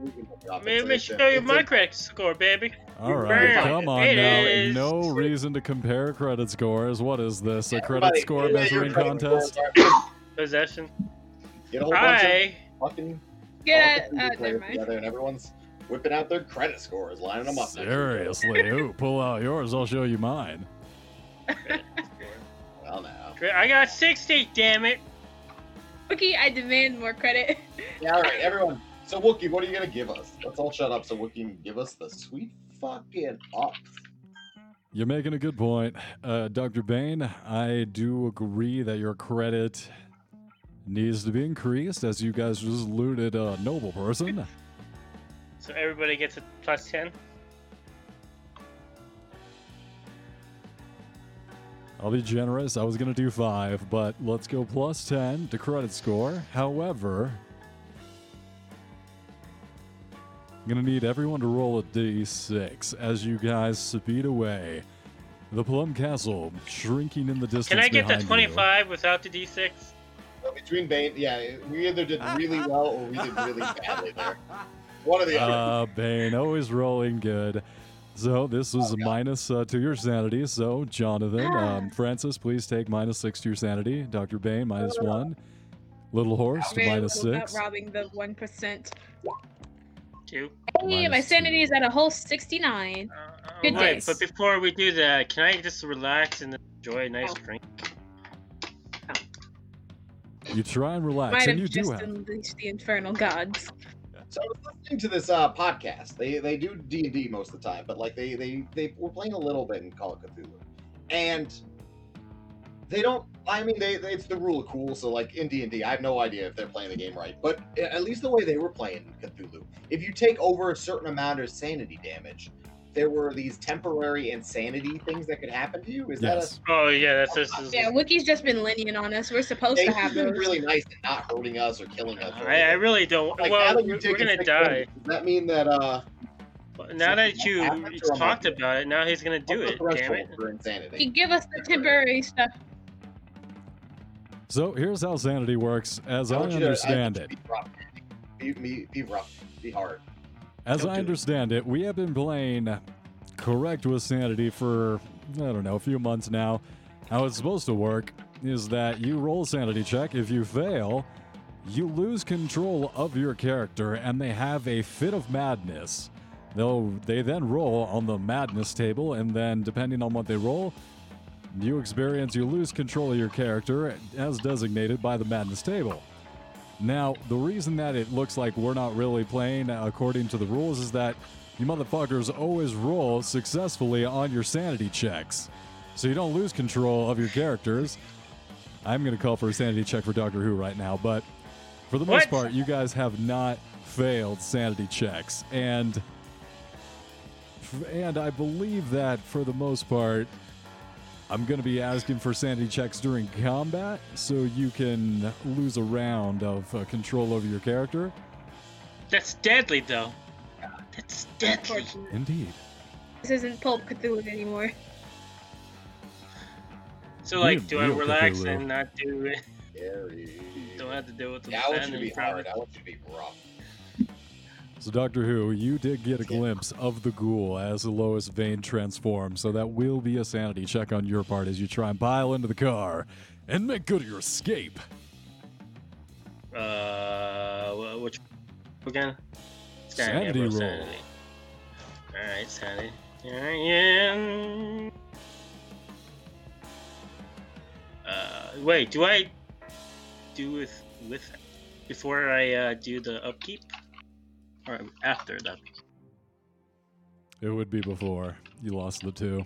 We can drop it, Let me show you my credit score, baby. All right, Bam. come on It now. is. No reason to compare credit scores. What is this? A credit Everybody, score measuring credit contest? Possession. Get a whole bunch of Hi. fucking Get all uh, never mind. together, and everyone's whipping out their credit scores, lining them up. next to each other. Seriously, ooh, *laughs* pull out yours. I'll show you mine. Well, now. I got 60, damn it. Okay, I demand more credit. *laughs* Yeah, all right, everyone. So Wookie, what are you gonna give us? Let's all shut up so Wookie can give us the sweet fucking up. You're making a good point. Uh, Dr. Bane, I do agree that your credit needs to be increased as you guys just looted a noble person. So everybody gets a plus 10. I'll be generous. I was going to do five, but let's go plus 10 to credit score. However, I'm going to need everyone to roll a d6 as you guys speed away. The Plum Castle shrinking in the distance. Can I get the behind you. 25 without the d6? So between Bane, yeah, we either did *laughs* really well or we did really badly there. *laughs* One of the other. Uh, Bane, always rolling good. So this was a minus uh, to your sanity. So Jonathan, um, Francis, please take minus six to your sanity. Dr. Bane, minus one. Little Horst, Very minus little about six. robbing the 1%. Two. Hey, my sanity two. is at a whole 69. Uh, Good wait, days. but before we do that, can I just relax and enjoy a nice Oh. drink? You try and relax, Might and have you do just have. unleashed the infernal gods. So I was listening to this uh, podcast. They they do D and D most of the time, but like they they they were playing a little bit in Call of Cthulhu, and they don't. I mean, they, they it's the rule of cool. So like in D and I have no idea if they're playing the game right. But at least the way they were playing Cthulhu, if you take over a certain amount of sanity damage, there were these temporary insanity things that could happen to you. Is Yes. Oh yeah, that's this is. Yeah, Wiki's just been lenient on us. We're supposed that? to They've have been those. really nice and not hurting us or killing us. or I, I anything. really don't. Like, now well, that we're, you've we're taken gonna six die. damage, Does that mean that uh? Now that Something you happens, you or am I talked good? about it, now he's gonna do what's it. the Damn threshold it! for You insanity? give us the temporary stuff. So here's how sanity works, as I, want you to- understand want it. you to Be, rough. Be, be, be rough. Be hard. As Don't I do it. understand it, we have been playing correct with sanity for, I don't know, a few months now. How it's supposed to work is that you roll a sanity check. If you fail, you lose control of your character and they have a fit of madness. They'll, they then roll on the madness table, and then depending on what they roll, you experience, you lose control of your character as designated by the madness table. Now, the reason that it looks like we're not really playing according to the rules is that you motherfuckers always roll successfully on your sanity checks. So you don't lose control of your characters. I'm going to call for a sanity check for Doctor Who right now, but for the most What? part, you guys have not failed sanity checks. And and I believe that for the most part, I'm going to be asking for sanity checks during combat so you can lose a round of uh, control over your character. That's deadly, though. That's deadly. Indeed. This isn't Pulp Cthulhu anymore. So, like, Real- do I relax Cthulhu. and not do it? Don't have to deal with the Yeah, I want you to be hard. problem. I want you to be rough. So, Doctor Who, you did get a glimpse of the ghoul as the Lois Vane transforms, so that will be a sanity check on your part as you try and pile into the car and make good your escape. Uh, wh- which again? Sanity bro, roll. Sanity. All right, sanity. Yeah. Uh, wait, do I do with with before I uh, do the upkeep or after that. It would be before you lost the two.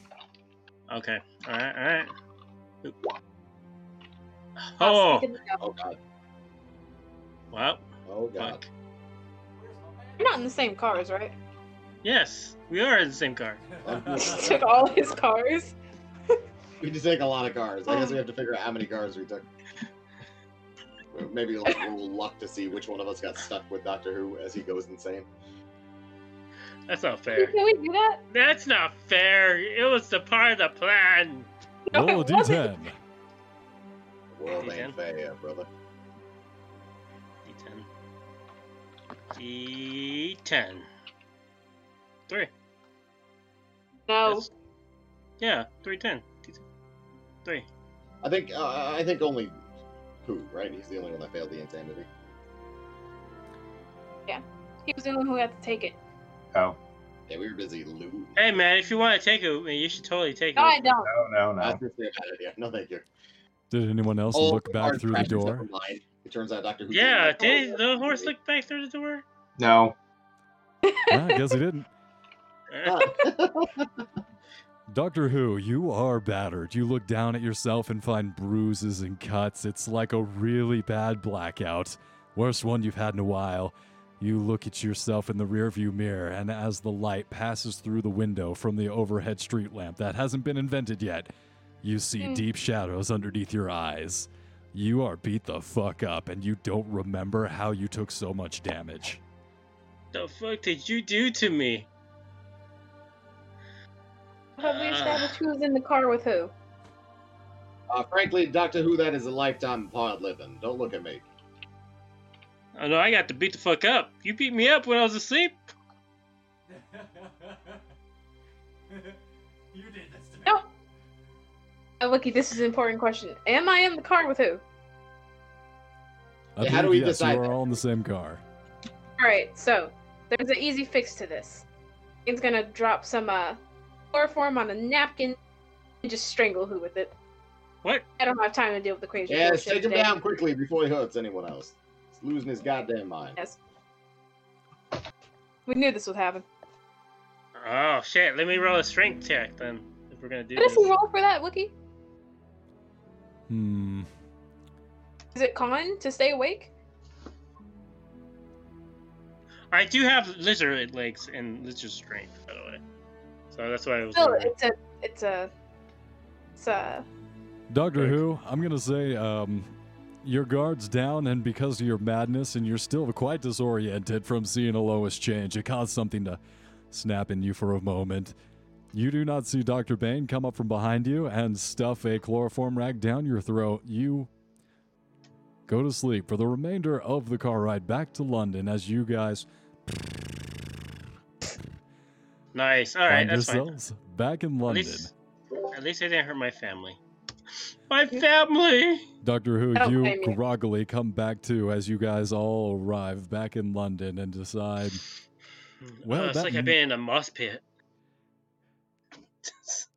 Okay. All right. All right. Oh, Oh god. wow. Oh god. Fuck. You're not in the same cars, right? Yes, we are in the same car. *laughs* Took all his cars. *laughs* we just take a lot of cars. I guess we oh. have to figure out how many cars we took. Maybe like roll luck to see which one of us got stuck with Doctor Who as he goes insane. That's not fair. Can we do that? That's not fair. It was the part of the plan. No, Roll a it wasn't. d10. World D10? ain't fair, brother. D10. D10. Three. No. That's- Yeah, three ten. D10. Three. I think uh, I think only Who, right? He's the only one that failed the insanity. Yeah. He was the only one who had to take it. Oh, Yeah, we were busy looting. Hey man, if you want to take it you should totally take No, it. I don't. no, no, That's no. just a bad idea. No, thank you. Did anyone else Oh, look back through the door? It turns out Doctor Yeah, didn't did like the horse look back through the door? No. Ah, I guess he didn't. *laughs* *laughs* *laughs* Doctor Who, you are battered. You look down at yourself and find bruises and cuts. It's like a really bad blackout. Worst one you've had in a while. You look at yourself in the rearview mirror, and as the light passes through the window from the overhead street lamp that hasn't been invented yet, you see Hmm. deep shadows underneath your eyes. You are beat the fuck up, and you don't remember how you took so much damage. the fuck did you do to me? Have we established who was in the car with who? Uh, frankly, Doctor Who, that is a lifetime pod living. Don't look at me. Oh no, I got to beat the fuck up. You beat me up when I was asleep. *laughs* You did this to me. No. Oh, Wiki, this is an important question. Am I in the car with who? I Yeah, how do we yes, decide You are all in the same car. All right, so there's an easy fix to this. It's gonna drop some uh chloroform on a napkin and just strangle who with it. What? I don't have time to deal with the crazy Yes, bullshit take him today. down quickly before he hurts anyone else. He's losing his goddamn mind. Yes. We knew this would happen. Oh shit, let me roll a strength check then. If we're gonna do What this. does he roll for that, Wookie? Hmm. Is it con to stay awake? I do have lizard legs and lizard strength, by the way. So that's why I was. Still, it's a, it's a, it's a. Doctor Thanks. Who, I'm gonna say, um, your guard's down, and because of your madness, and you're still quite disoriented from seeing a lowest change, it caused something to snap in you for a moment. You do not see Dr. Bane come up from behind you and stuff a chloroform rag down your throat. You go to sleep for the remainder of the car ride back to London as you guys Nice. All right, find that's fine. back in At London. least, at least I didn't hurt my family. *laughs* My family. Doctor Who, you blame groggily come back to as you guys all arrive back in London and decide. *sighs* Well, uh, it's like m- I've been in a moss pit. *laughs*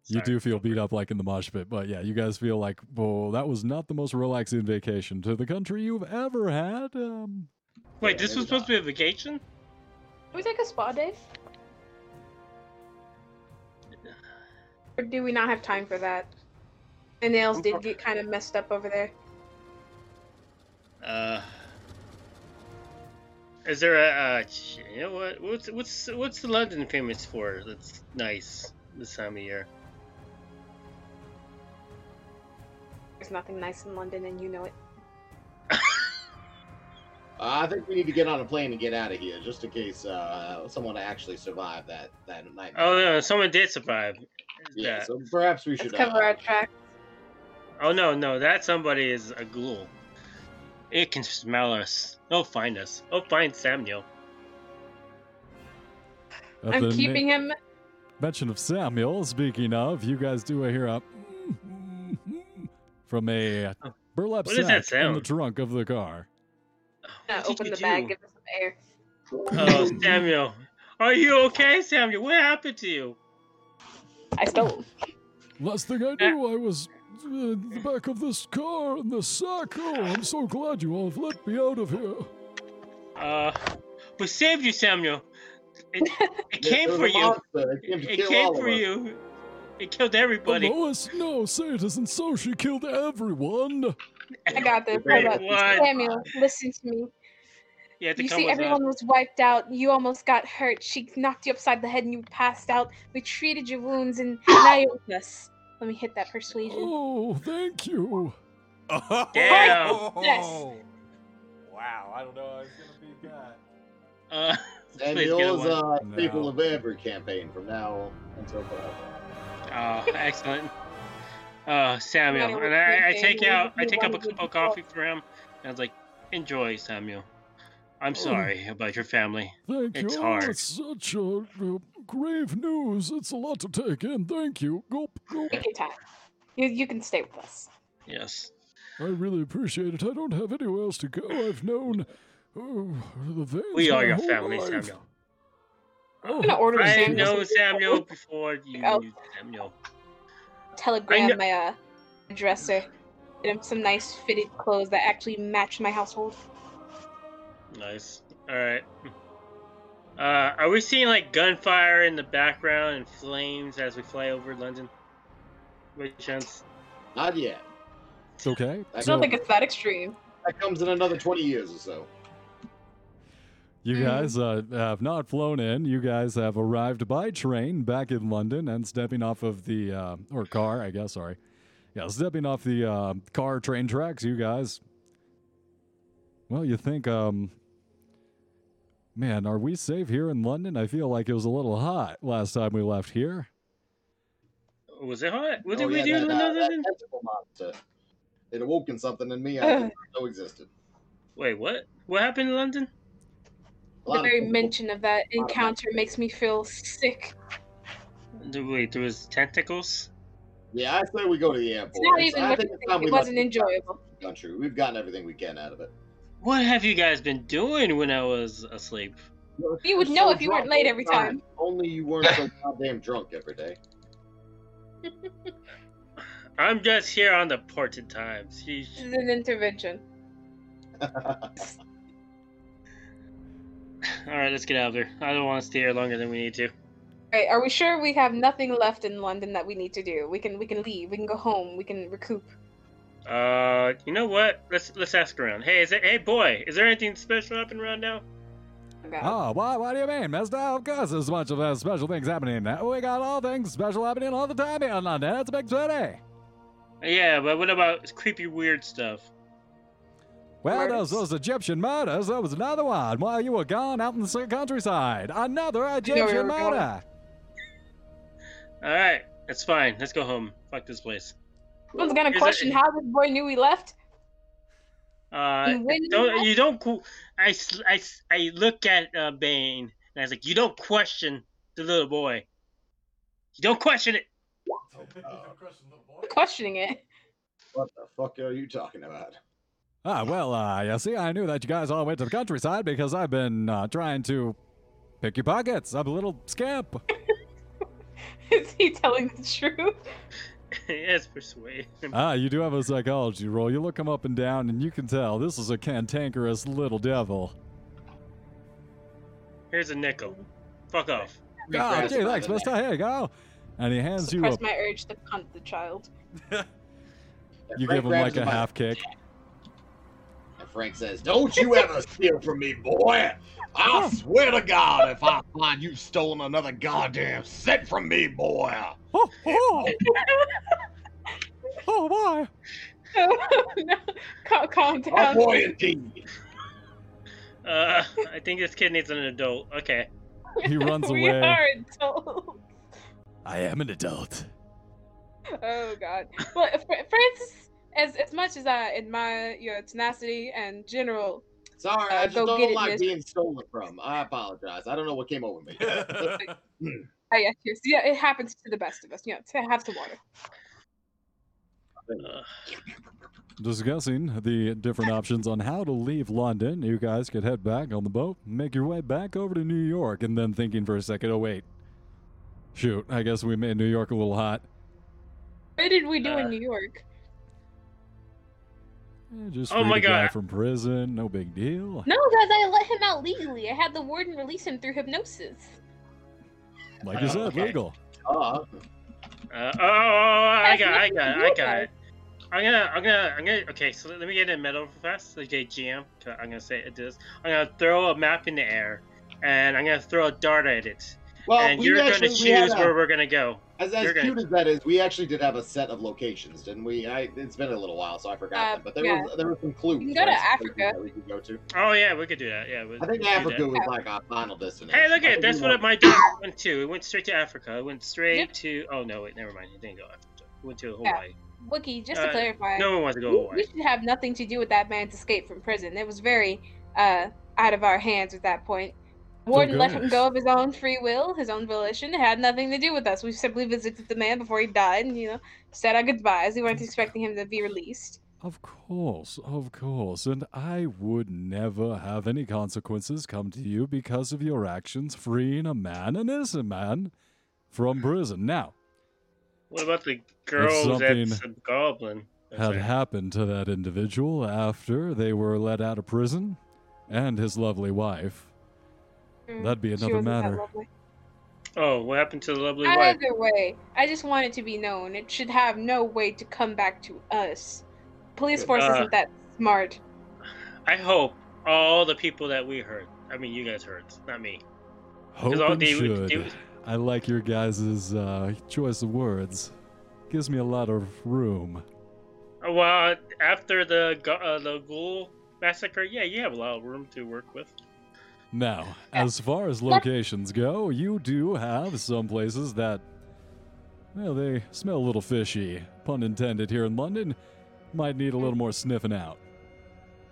You do feel beat up like in the mosh pit, but yeah, you guys feel like, well, that was not the most relaxing vacation to the country you've ever had. Um, Wait, this was supposed to be a vacation? Can we take a spa day? Or do we not have time for that? My nails did get kind of messed up over there. Uh, is there a uh, you know what? What's what's what's the London famous for? That's nice this time of year. There's nothing nice in London, and you know it. Uh, *laughs* I think we need to get on a plane and get out of here, just in case uh, someone actually survived that that night. Oh no, someone did survive. Yeah. That- So perhaps we Let's should. cover our tracks. Oh no, no, that somebody is a ghoul. It can smell us. It'll find us. It'll find Samuel. at I'm the na- keeping him. mention of Samuel, speaking of, you guys do hear a from a burlap What does that sack in the trunk of the car. Uh, open the bag, give us some air. Oh, Samuel. Are you okay, Samuel? What happened to you? I stole. Last thing I knew, I was in the back of this car in the sack. Oh, I'm so glad you all have let me out of here. Uh, we saved you, Samuel. It, it *laughs* there came was for you. monster that came to It kill came all for of us. you. It killed everybody. Lois, no, say it isn't so. She killed everyone. *laughs* I got this. Hold up. Samuel, listen to me. You had to You come see, with us. everyone was wiped out. You almost got hurt. She knocked you upside the head and you passed out. We treated your wounds and *coughs* now you're with us. Let me hit that persuasion. Oh, thank you. Damn. *laughs* Yes. Wow, I don't know how I was gonna be that. Uh, please get Samuel a No. staple of every campaign from now until forever. Oh, *laughs* excellent. Uh, Samuel, and I, I take out, I take up a cup of coffee for him, and I was like, "Enjoy, Samuel. I'm sorry about your family. Thank It's you. hard. Oh, it's such a, uh, grave news. It's a lot to take in. Thank you. Gulp, gulp. Take your time. You, you can stay with us. Yes. I really appreciate it. I don't have anywhere else to go. I've known oh, the Vanes We are your family, life. Samuel. Oh, I'm gonna order I Samuel know some- Samuel before you Oh. knew Samuel. telegram my uh, dresser. Get him some nice fitted clothes that actually match my household. Nice. All right. Uh, are we seeing like gunfire in the background and flames as we fly over London? By chance? Not yet. It's Okay, I I don't think it's that extreme. That comes in another 20 years or so. you Mm. guys uh, have not flown in. You guys have arrived by train back in London and stepping off of the uh, or car, I guess. Sorry, yeah, stepping off the uh, car train tracks. You guys. Well, you think, um, man, are we safe here in London? I feel like it was a little hot last time we left here. Was it hot? What oh, did Oh, we yeah, do in that, London? that tentacle monster. It awoken something in me I didn't *sighs* know existed. Wait, what? What happened in London? The very tentacles. mention of that encounter makes me feel sick. There- Wait, there was tentacles. Yeah, I say we go to the airport. It's not even I think you it's time we It left wasn't the enjoyable. Country. We've gotten everything we can out of it. What have you guys been doing when I was asleep? You would know so if you weren't late every the time. Only you weren't so goddamn drunk every day. *laughs* I'm just here on the ported times. Sheesh. This is an intervention. *laughs* All right, let's get out of here. I don't want to stay here longer than we need to. Right, are we sure we have nothing left in London that we need to do? We can we can leave. We can go home. We can recoup. Uh, you know what? Let's let's ask around. Hey, is it? Hey, boy, is there anything special happening around now? Okay. Oh, what, what do you mean, mister? Of course there's a bunch of uh, special things happening. We got all things special happening all the time here in London. It's a big city. Yeah, but what about creepy, weird stuff? Well, Murders? those, those Egyptian murders, there was another one while you were gone out in the countryside. Another where Egyptian we're murder. All right, that's fine. Let's go home. Fuck this place. Someone's gonna Is it- question how this boy knew we left. Uh, you don't left- you don't? qu- I, s- I, s- I look at uh, Bane and I was like, you don't question the little boy. You don't question it. Questioning it. What the fuck are you talking about? Ah, well, uh, you see, I knew that you guys all went to the countryside because I've been uh, trying to pick your pockets. I'm a little scamp. *laughs* Is he telling the truth? *laughs* yes, persuade. Ah, you do have a psychology roll. You look him up and down, and you can tell this is a cantankerous little devil. Here's a nickel. Fuck off. Ah, Regrets gee, by thanks, the mister. Here you go. And he hands you Suppress a, my urge to punt the child. *laughs* You give him like a half kick. And Frank says, Don't you ever steal from me, boy. I swear to God, if I find you stolen another goddamn set from me, boy. *laughs* Oh, oh, oh, my. no, calm, calm Oh, down. boy, indeed. Uh, I think this kid needs an adult. Okay. He runs *laughs* we away. are adults. I am an adult. Oh God. Well, Fr- Francis, as as much as I admire your tenacity and general, Sorry, Uh, I just go don't get it, like miss. being stolen from. I apologize. I don't know what came over me. *laughs* I guess yes, yeah, it happens to the best of us. You know, to have some water. Uh, *sighs* Discussing the different options on how to leave London, you guys could head back on the boat, make your way back over to New York, and then thinking for a second, oh, wait. Shoot, I guess we made New York a little hot. What did we do Uh, in New York? Eh, just Oh freed my a guy God. from prison, no big deal. No, guys, I let him out legally. I had the warden release him through hypnosis. Like you Oh, said, okay. legal. Uh, Uh, oh, oh, oh, I That's got, it, I got, it, I got it. I'm gonna, I'm gonna, I'm gonna. Okay, so let me get in metal fast. Okay, GM. 'cause I'm gonna say it this. I'm gonna throw a map in the air, and I'm gonna throw a dart at it, well, and we you're gonna choose a- where we're gonna go. as, as you're gonna- cute as that is, we actually did have a set of locations, didn't we? I, it's been a little while, so I forgot Uh, them. But there yeah. was there were some clues. can go to right, some Africa. that we could go to. Oh yeah, we could do that. Yeah, we, I think we could do Africa that. was like our final destination. Hey, look at think that's what my daughter went to. It went straight to Africa. It went straight Yep. to. Oh no, wait, never mind. It didn't go Africa. It went to Yeah. Hawaii. Wookie, just to Uh, clarify, No one wants to go we, Hawaii. we should have nothing to do with that man's escape from prison. It was very uh, out of our hands at that point. Warden oh, let him go of his own free will, his own volition. It had nothing to do with us. We simply visited the man before he died and, you know, said our goodbyes. We weren't expecting him to be released. Of course, of course. And I would never have any consequences come to you because of your actions freeing a man, an innocent man, from prison. Now, What about the girls something at the Goblin? That's had right. happened to that individual after they were let out of prison and his lovely wife. Mm, That'd be another matter. Oh, what happened to the lovely wife? Either way, I just want it to be known. It should have no way to come back to us. Police force Uh, isn't that smart. I hope all the people that we heard. I mean, you guys heard, not me. Hope all they- should. they- I like your guys' uh, choice of words. Gives me a lot of room. Uh, Well, after the go- uh, the ghoul massacre, yeah, you have a lot of room to work with. Now, as far as locations go, you do have some places that, well, they smell a little fishy. Pun intended here in London. Might need a little more sniffing out.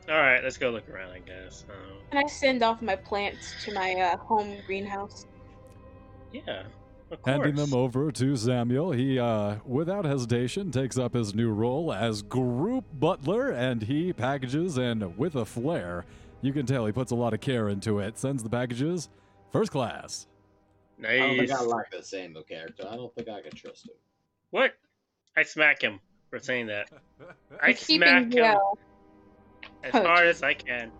All right, let's go look around. I guess. Um, Can I send off my plants to my uh, home greenhouse? yeah, of. Handing them over to Samuel, he, uh, without hesitation, takes up his new role as group butler and he packages and with a flair. You can tell he puts a lot of care into it. Sends the packages first class. Nice. I don't think I like the Samuel character. I don't think I can trust him. What? I smack him for saying that. I smack him well. as Oh, hard as I can.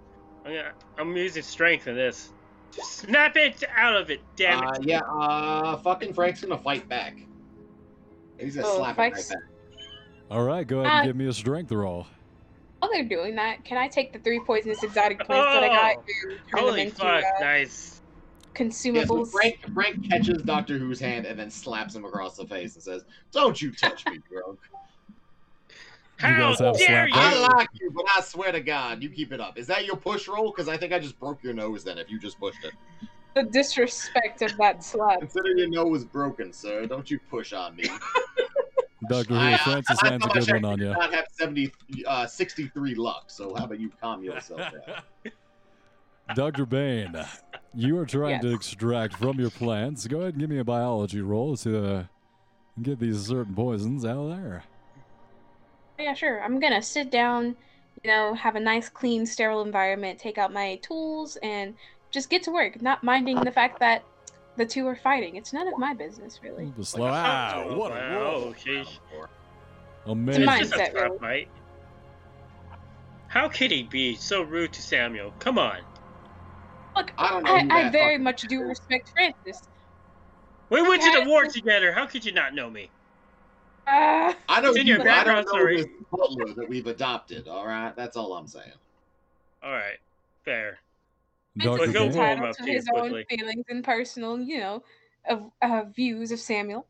I'm, gonna, I'm using strength in this. Snap it out of it, damn it! Uh, yeah, uh, fucking Frank's gonna fight back. He's gonna Oh, slap it right back. All right, go ahead Uh, and give me a strength roll. While they're doing that, can I take the three poisonous exotic plants that I got Oh, and turn them Holy into fuck! uh, nice. Yes, consumables? Frank, Frank catches Doctor Who's hand and then slaps him across the face and says, "Don't you touch me, bro. *laughs* How guys dare slap I like you, but I swear to God, you keep it up. Is that your push roll? Because I think I just broke your nose. Then, if you just pushed it, the disrespect of that *laughs* slap. consider your nose broken, sir. Don't you push on me. *laughs* Doctor I- Who, Francis I lands a thought good I one on did you. Not have 70, uh, 63 luck. So how about you calm yourself down? *laughs* Dr. Bane, you are trying to extract from your plants. Go ahead and give me a biology roll to uh, get these certain poisons out of there. Yeah, sure. I'm gonna sit down, you know, have a nice, clean, sterile environment, take out my tools, and just get to work, not minding the fact that the two are fighting. It's none of my business, really. The slow. Like Wow, Oh, what a wow, sheesh. Amazing. It's It's a mindset, really. fight. How could he be so rude to Samuel? Come on. Look, I don't know I, I very much do respect Francis. We went to the war together. How could you not know me? Uh, I know It's in you, your but I don't background know this butler that we've adopted. All right, that's all I'm saying. All right, fair. Dr. Like, Francis go is Bane, entitled to his own quickly. feelings and personal, you know, of uh, views of Samuel.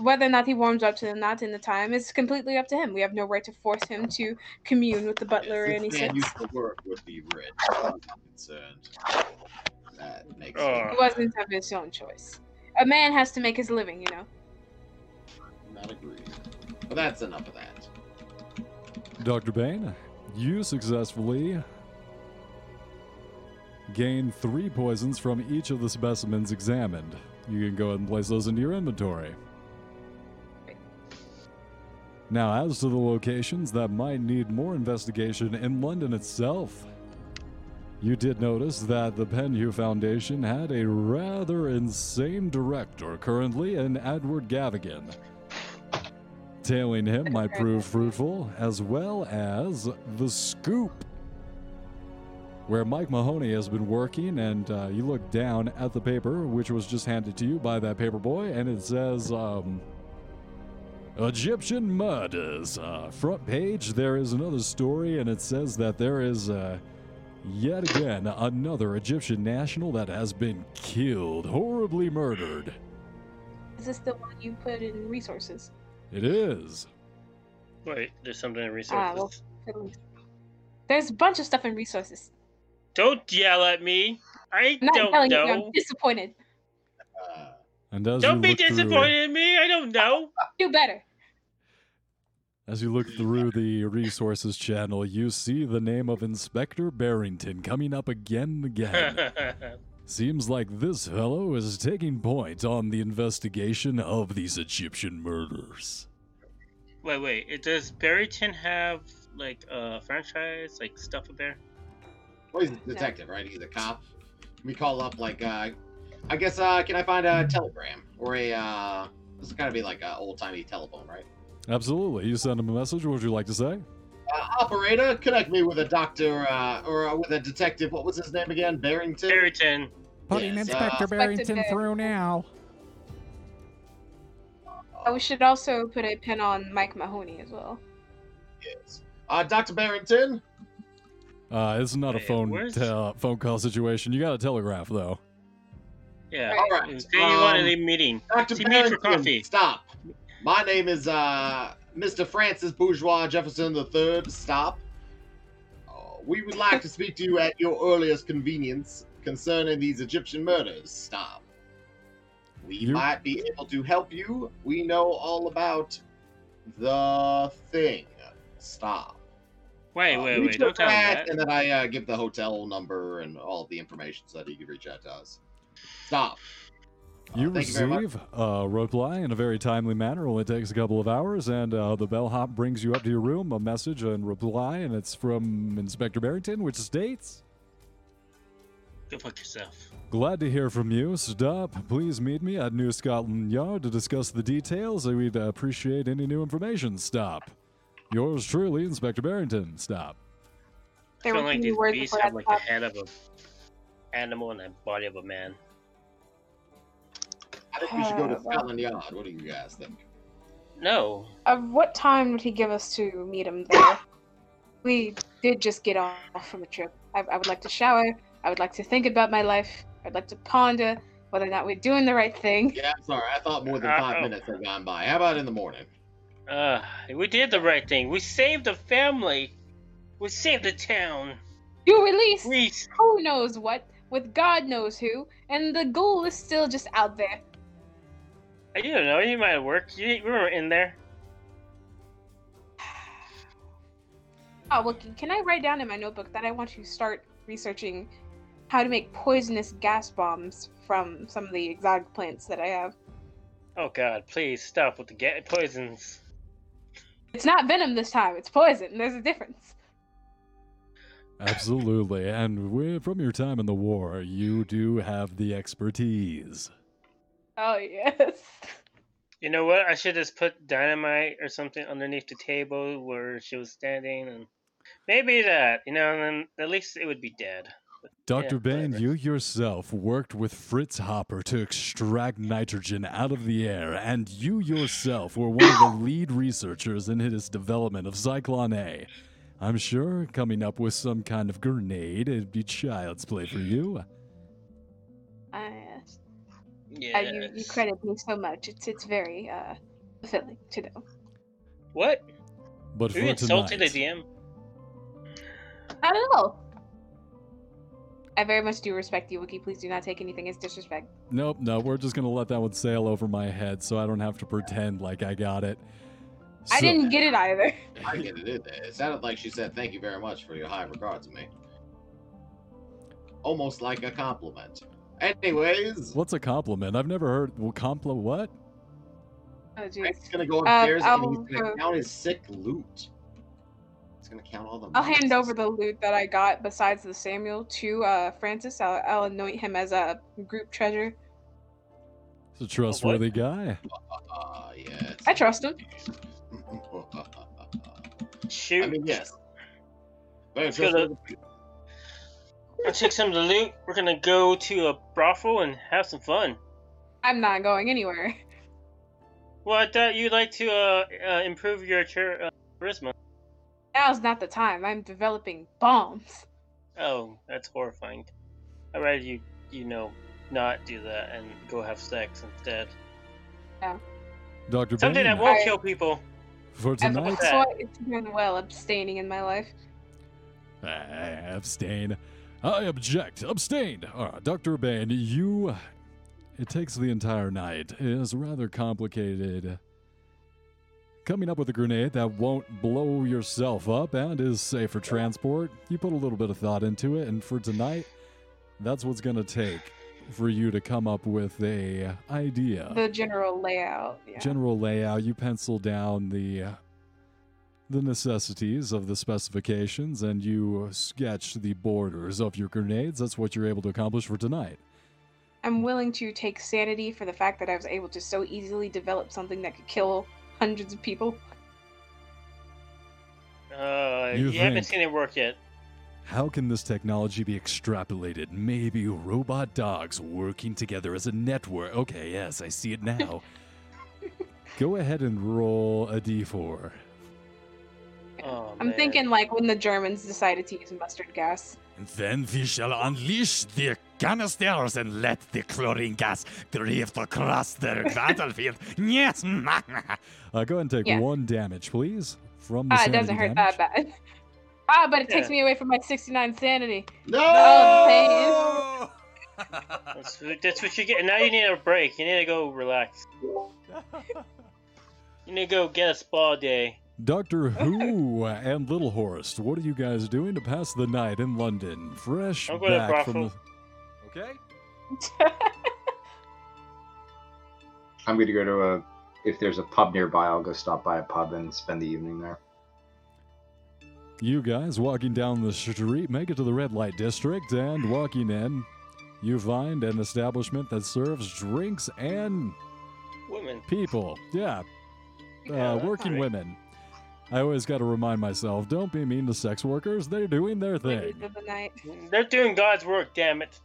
Whether or not he warms up to them, not in the time, is completely up to him. We have no right to force him to commune with the butler or This any man sense. used to work with the rich. as far as I'm concerned. That makes Oh. He wasn't of his own choice. A man has to make his living, you know. Not agreed. But that's enough of that. Dr. Bane, you successfully gained three poisons from each of the specimens examined. You can go ahead and place those into your inventory. Now, as to the locations that might need more investigation in London itself, you did notice that the Penhew Foundation had a rather insane director currently in Edward Gavigan. Tailing him might prove fruitful, as well as the scoop, where Mike Mahoney has been working. And uh, you look down at the paper, which was just handed to you by that paper boy, and it says, um, Egyptian murders. Uh, front page, there is another story, and it says that there is uh, yet again another Egyptian national that has been killed, horribly murdered. Is this the one you put in resources? It is. Wait, there's something in Ah, resources. well- There's a bunch of stuff in resources. Don't yell at me. I I'm not don't telling you, know. I'm disappointed. And as Don't be look through- disappointed in me. I don't know. Do better. As you look through the resources channel, you see the name of Inspector Barrington coming up again and again. *laughs* Seems like this fellow is taking point on the investigation of these Egyptian murders. wait, wait. Does Barrington have like a franchise, like stuff up there? Well, he's a detective, right? He's a cop. We call up like, uh, I guess, uh, can I find a telegram or a? uh This is gotta be like an old timey telephone, right? Absolutely. You send him a message. What would you like to say? Uh, operator, connect me with a doctor uh, or uh, with a detective. What was his name again? Barrington. Barrington. Putting Yes, Inspector uh, Barrington Inspector through now. Oh, we should also put a pin on Mike Mahoney as well. Yes. Uh, Doctor Barrington. Uh, it's not a phone where's- te- phone call situation. You got a telegraph though. Yeah. Right. All right. You say you want to um, meeting. Dr. See me for coffee. stop. My name is uh, Mr. Francis Bourgeois Jefferson III. Stop. Uh, we would like to speak to you at your earliest convenience concerning these Egyptian murders. Stop. We You- might be able to help you. We know all about the thing. Stop. Wait, Uh, wait, reach wait. Don't tell that. And then I uh, give the hotel number and all the information so that he can reach out to us. Stop. Uh, You thank you receive a reply in a very timely manner. Only takes a couple of hours, and uh, the bellhop brings you up to your room a message and reply, and it's from Inspector Barrington, which states. Go fuck yourself. Glad to hear from you. Stop. Please meet me at New Scotland Yard to discuss the details. We'd appreciate any new information. Stop. Yours truly, Inspector Barrington. Stop. I There feel were like too these words beasts have like the head of an animal and the body of a man. I think we should go to well- Scotland Yard. What do you guys think? No. Uh, what time would he give us to meet him there? we did just get off from a trip. I, I would like to shower. I would like to think about my life. I'd like to ponder whether or not we're doing the right thing. Yeah, I'm sorry. I thought more than five oh. minutes had gone by. How about in the morning? Uh, we did the right thing. We saved the family. We saved the town. You released We. who knows what with God knows who, and the goal is still just out there. I don't know. You might have worked. You, we were in there. Oh, *sighs* well, can- can I write down in my notebook that I want to start researching how to make poisonous gas bombs from some of the exotic plants that I have? Oh God! Please stop with the ga- poisons. It's not venom this time, it's poison. There's a difference. Absolutely. And wi- from your time in the war, you do have the expertise. Oh, yes. You know what? I should just put dynamite or something underneath the table where she was standing, and maybe that. You know, and then at least it would be dead. Dr. Yeah, Bane, you yourself worked with Fritz Haber to extract nitrogen out of the air, and you yourself were one of the *coughs* lead researchers in his development of Zyklon A. I'm sure coming up with some kind of grenade it'd be child's play for you. Ah, yes. Yeah. Uh, you, you credit me so much. It's it's very uh, fulfilling to know. What? But Are for you insulting the tonight, DM? I don't know. I very much do respect you, Wookie. Please do not take anything as disrespect. nope, no, we're just gonna let that one sail over my head, so I don't have to pretend like I got it. I didn't get it either. I get it. It, it sounded like she said, "Thank you very much for your high regard to me." Almost like a compliment. Anyways, What's a compliment? I've never heard. Well, compli what? Oh, jeez. Frank's gonna go upstairs and he's gonna uh, count his sick loot. He's gonna count all the. I'll hand over the loot that I got besides the Samuel to uh, Francis. I'll, I'll anoint him as a group treasure. He's a trustworthy guy. Uh, yes. I trust him. Shoot. I mean, yes. Very Let's go to- trustworthy. I'll take some of the loot. We're gonna go to a brothel and have some fun. I'm not going anywhere. Well, I thought you'd like to uh, uh improve your char- uh, charisma. Now's not the time. I'm developing bombs. Oh, that's horrifying. I'd rather you, you know, not do that and go have sex instead. Yeah. Dr. Something Bane, that won't I- kill people. for I've tonight, that? also it's doing well abstaining in my life. Ah, abstain. I object. Abstained. All right, Dr. Bane, you. It takes the entire night. It is rather complicated. Coming up with a grenade that won't blow yourself up and is safe for transport. You put a little bit of thought into it, and for tonight, that's what's going to take for you to come up with a idea. The general layout. Yeah. general layout you pencil down the the necessities of the specifications and you sketch the borders of your grenades that's what you're able to accomplish for tonight I'm willing to take sanity for the fact that I was able to so easily develop something that could kill hundreds of people. Uh, You you, haven't seen it work yet. how can this technology be extrapolated maybe robot dogs working together as a network okay yes i see it now *laughs* go ahead and roll a d4 Oh, I'm man. thinking like when the Germans decided to use mustard gas. And then we shall unleash the canisters and let the chlorine gas drift across the *laughs* battlefield. Yes. uh, go ahead and take Yeah. one damage please from the Ah, it doesn't hurt damage. that bad. *laughs* Ah, but it takes Yeah. me away from my 69 sanity. No. Oh, *laughs* That's, that's what you get. Now you need a break. You need to go relax. You need to go get a spa day. Doctor Who and Little Horst, what are you guys doing to pass the night in London? Fresh I'm going to back from the. Okay. *laughs* I'm going to go to a. If there's a pub nearby, I'll go stop by a pub and spend the evening there. You guys walking down the street, make it to the red light district, and walking in, you find an establishment that serves drinks and Women. people. Yeah, Yeah, uh, working right. women. I always got to remind myself don't be mean to sex workers. They're doing their thing. the night. They're doing God's work, damn it.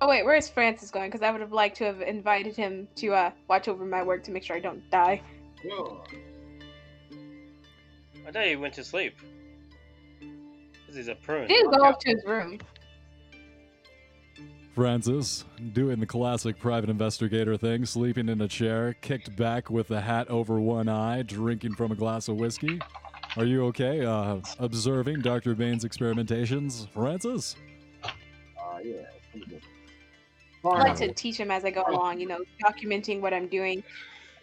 Oh wait, where's Francis going? Because I would have liked to have invited him to uh, watch over my work to make sure I don't die. Sure. I thought he went to sleep. 'Cause he's a prune. He didn't go up to his room. Francis, doing the classic private investigator thing, sleeping in a chair, kicked back with a hat over one eye, drinking from a glass of whiskey. Are you okay? Uh, observing Dr. Bane's experimentations, Francis? Uh, yeah. it's pretty good. I like to teach him as I go along, you know, documenting what I'm doing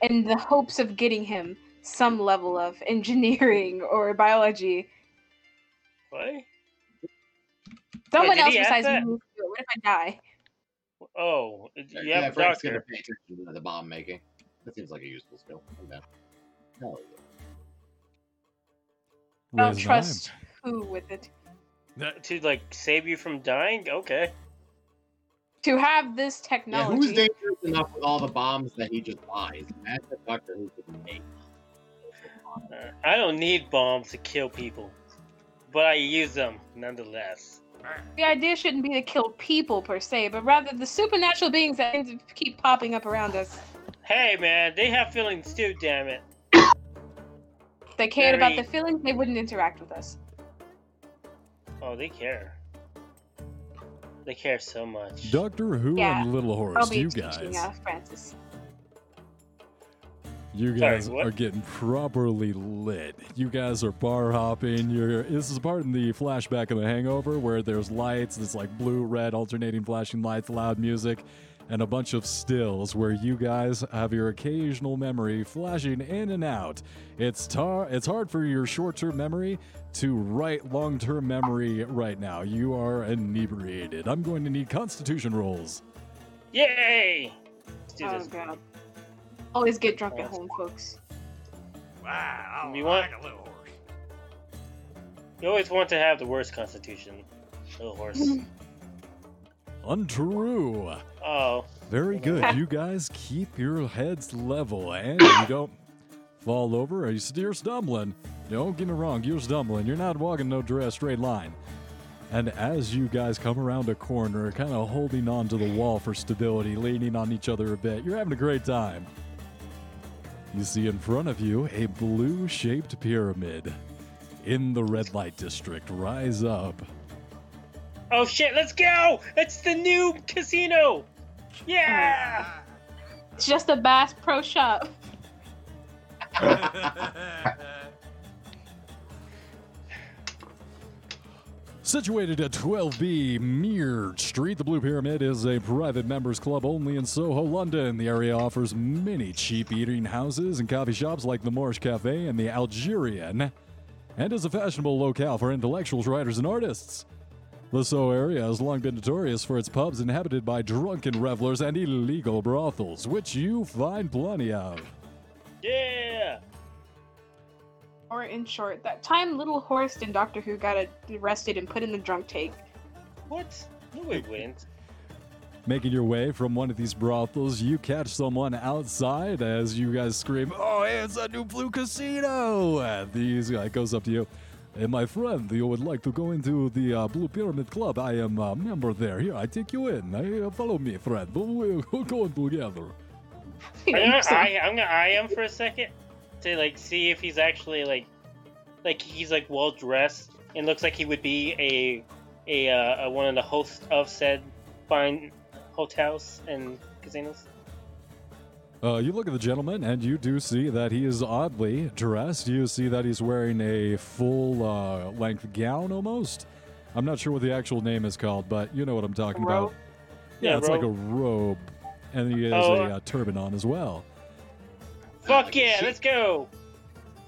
in the hopes of getting him some level of *laughs* engineering or biology. What? Someone did else besides me. Will do it. What if I die? Oh, you yeah, have a Frank's doctor. gonna pay attention to the bomb making. That seems like a useful skill. Okay. Hell yeah. I don't Raise trust who with it. To like save you from dying? Okay. To have this Yeah, technology. who's dangerous enough with all the bombs that he just buys? Imagine if Doctor Who could make. Uh, I don't need bombs to kill people, but I use them nonetheless. The idea shouldn't be to kill people per se, but rather the supernatural beings that seem to keep popping up around us. Hey man, they have feelings too, damn it. They cared about the feelings, they wouldn't interact with us. Oh, they care. They care so much. Doctor Who Yeah, and Little I'll Horse, you guys. uh, Francis. You guys what? are getting properly lit. You guys are bar hopping. You're this is part in the flashback of the hangover where there's lights, it's like blue, red, alternating flashing lights, loud music, and a bunch of stills where you guys have your occasional memory flashing in and out. It's tar it's hard for your short-term memory to write long-term memory right now. You are inebriated. I'm going to need constitution rolls. Yay! Let's do Oh god. Always get drunk at home, folks. Wow, You want- like a little Horst. You always want to have the worst constitution. Little Horst. *laughs* Untrue. Oh, Very good. You guys keep your heads level and you don't fall over or you you're stumbling. Don't get me wrong, you're stumbling. You're not walking no direct straight line. And as you guys come around a corner, kind of holding on to the wall for stability, leaning on each other a bit, you're having a great time. You see in front of you a blue shaped pyramid. In the red light district, rise up. oh shit! Let's go! It's the new casino. Yeah! It's just a Bass Pro Shop. *laughs* Situated at 12B Mere Street, the Blue Pyramid is a private members club only in Soho, London. The area offers many cheap eating houses and coffee shops like the Moorish Cafe and the Algerian, and is a fashionable locale for intellectuals, writers, and artists. The Soho area has long been notorious for its pubs inhabited by drunken revelers and illegal brothels, which you find plenty of. Yeah! Or in short, that time Little Horst and Doctor Who got arrested and put in the drunk tank. What? No, it *laughs* wouldn't. Making your way from one of these brothels, you catch someone outside as you guys scream, "Oh, hey, it's a new blue casino!" And these guy goes up to you. Hey, my friend, you would like to go into the uh, Blue Pyramid Club? I am a member there. Here, I take you in. Hey, uh, follow me, friend. We'll, *laughs* we'll go in together. I'm gonna, I, I'm gonna eye him for a second to like see if he's actually like, like he's like well dressed and looks like he would be a, a, uh, a one of the hosts of said fine hotels and casinos. Uh, you look at the gentleman, and you do see that he is oddly dressed. You see that he's wearing a full uh, length gown almost. I'm not sure what the actual name is called, but you know what I'm talking about. Yeah, Yeah, it's like a robe. robe, and he has Oh, a uh, uh, turban on as well. Fuck yeah, let's go!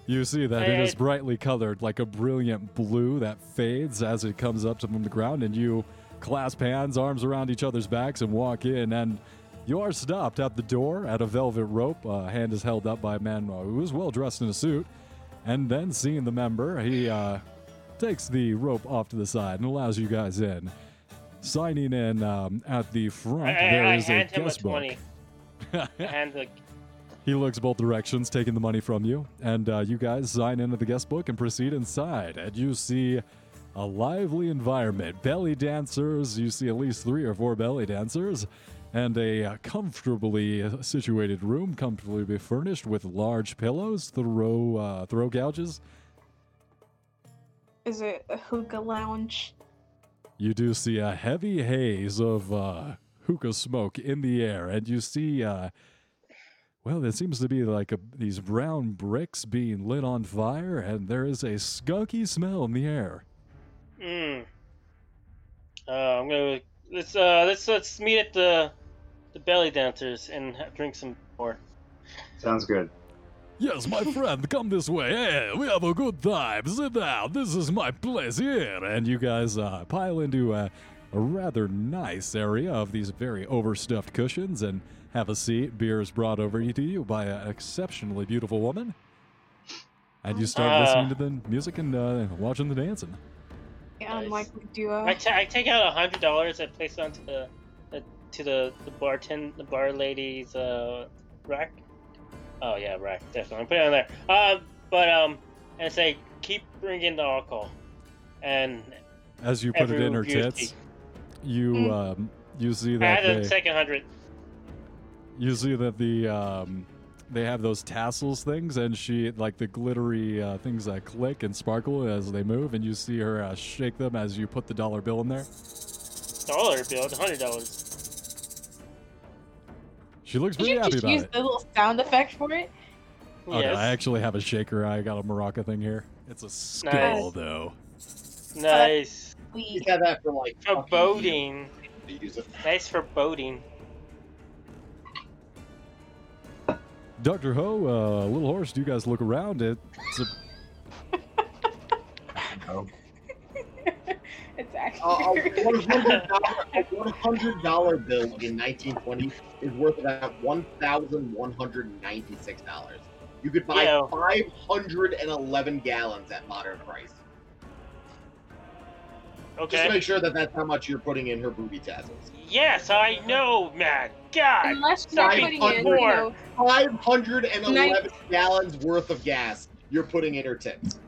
You see that it Hey. is brightly colored, like a brilliant blue that fades as it comes up from the ground, and you clasp hands, arms around each other's backs, and walk in. And you are stopped at the door at a velvet rope. A hand is held up by a man who is well dressed in a suit. And then, seeing the member, he uh, takes the rope off to the side and allows you guys in. Signing in um, at the front, I, there I, I is a hand him a guest book. twenty. I *laughs* hand like He looks both directions, taking the money from you, and uh, you guys sign into the guest book and proceed inside. And you see a lively environment. Belly dancers, you see at least three or four belly dancers, and a uh, comfortably situated room, comfortably furnished with large pillows, throw uh, throw gouges. Is it a hookah lounge? You do see a heavy haze of uh, hookah smoke in the air, and you see, uh, well, there seems to be like a, these brown bricks being lit on fire, and there is a skunky smell in the air. Hmm. Uh, I'm gonna let's uh let's let's meet at the the belly dancers and drink some more. Sounds good. Yes, my *laughs* friend, come this way. Hey, we have a good time. Sit down. This is my place here. And you guys uh, pile into a, a rather nice area of these very overstuffed cushions and have a seat. Beer is brought over to you by an exceptionally beautiful woman. And you start Uh. listening to the music and uh, watching the dancing. Yeah, Nice. unlikely duo. I, take out a hundred dollars. I place it onto the, the to the the bartend the bar lady's uh rack. Oh yeah, rack definitely. Put it on there. Um, but um, and say keep bringing the alcohol, and As you put it in her tits, cheap. you Mm. um, you see that I that had a second hundred. You see that the um, they have those tassels things, and she like the glittery uh, things that click and sparkle as they move, and you see her uh, shake them as you put the dollar bill in there. dollar bill, hundred dollars. She looks Did pretty you happy just about use it. the little sound effect for it? Oh, no, yes. I actually have a shaker. I got a maraca thing here. It's a skull Nice. though. nice. He's We had that for like For boating. years to use it. Nice for boating. Doctor Ho, uh, little Horst. Do you guys look around? *laughs* It's a Oh, it's A actually a one hundred dollar a one hundred dollar bill in nineteen twenty is worth about one thousand one hundred and ninety six dollars. You could buy Yeah. five hundred and eleven gallons at modern price. Just Okay. to make sure that that's how much you're putting in her booby tassels. Yes, I know, man. God. unless you're Five putting in, you know, Five hundred and eleven gallons worth of gas you're putting in her tits.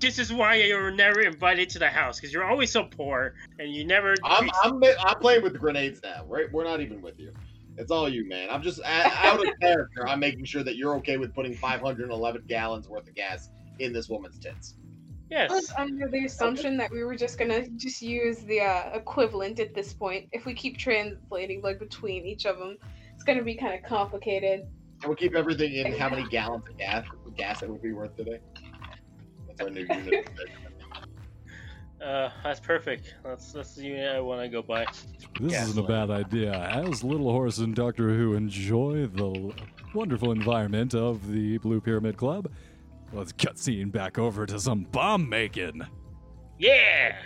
This is why you're never invited to the house because you're always so poor and you never. I'm I'm I'm playing with the grenades now. Right? We're not even with you. It's all you, man. I'm just out of *laughs* character. I'm making sure that you're okay with putting 511 gallons worth of gas in this woman's tits. I was under the assumption that we were just gonna just use the uh, equivalent at this point. If we keep translating like between each of them, it's gonna be kind of complicated. And we'll keep everything in how many *laughs* gallons of gas gas it would be worth today. That's our new unit. *laughs* Uh, that's perfect. That's that's the unit I want to go by. This isn't a bad idea. As Little Horst and Doctor Who enjoy the wonderful environment of the Blue Pyramid Club, let's cutscene back over to some bomb making. Yeah,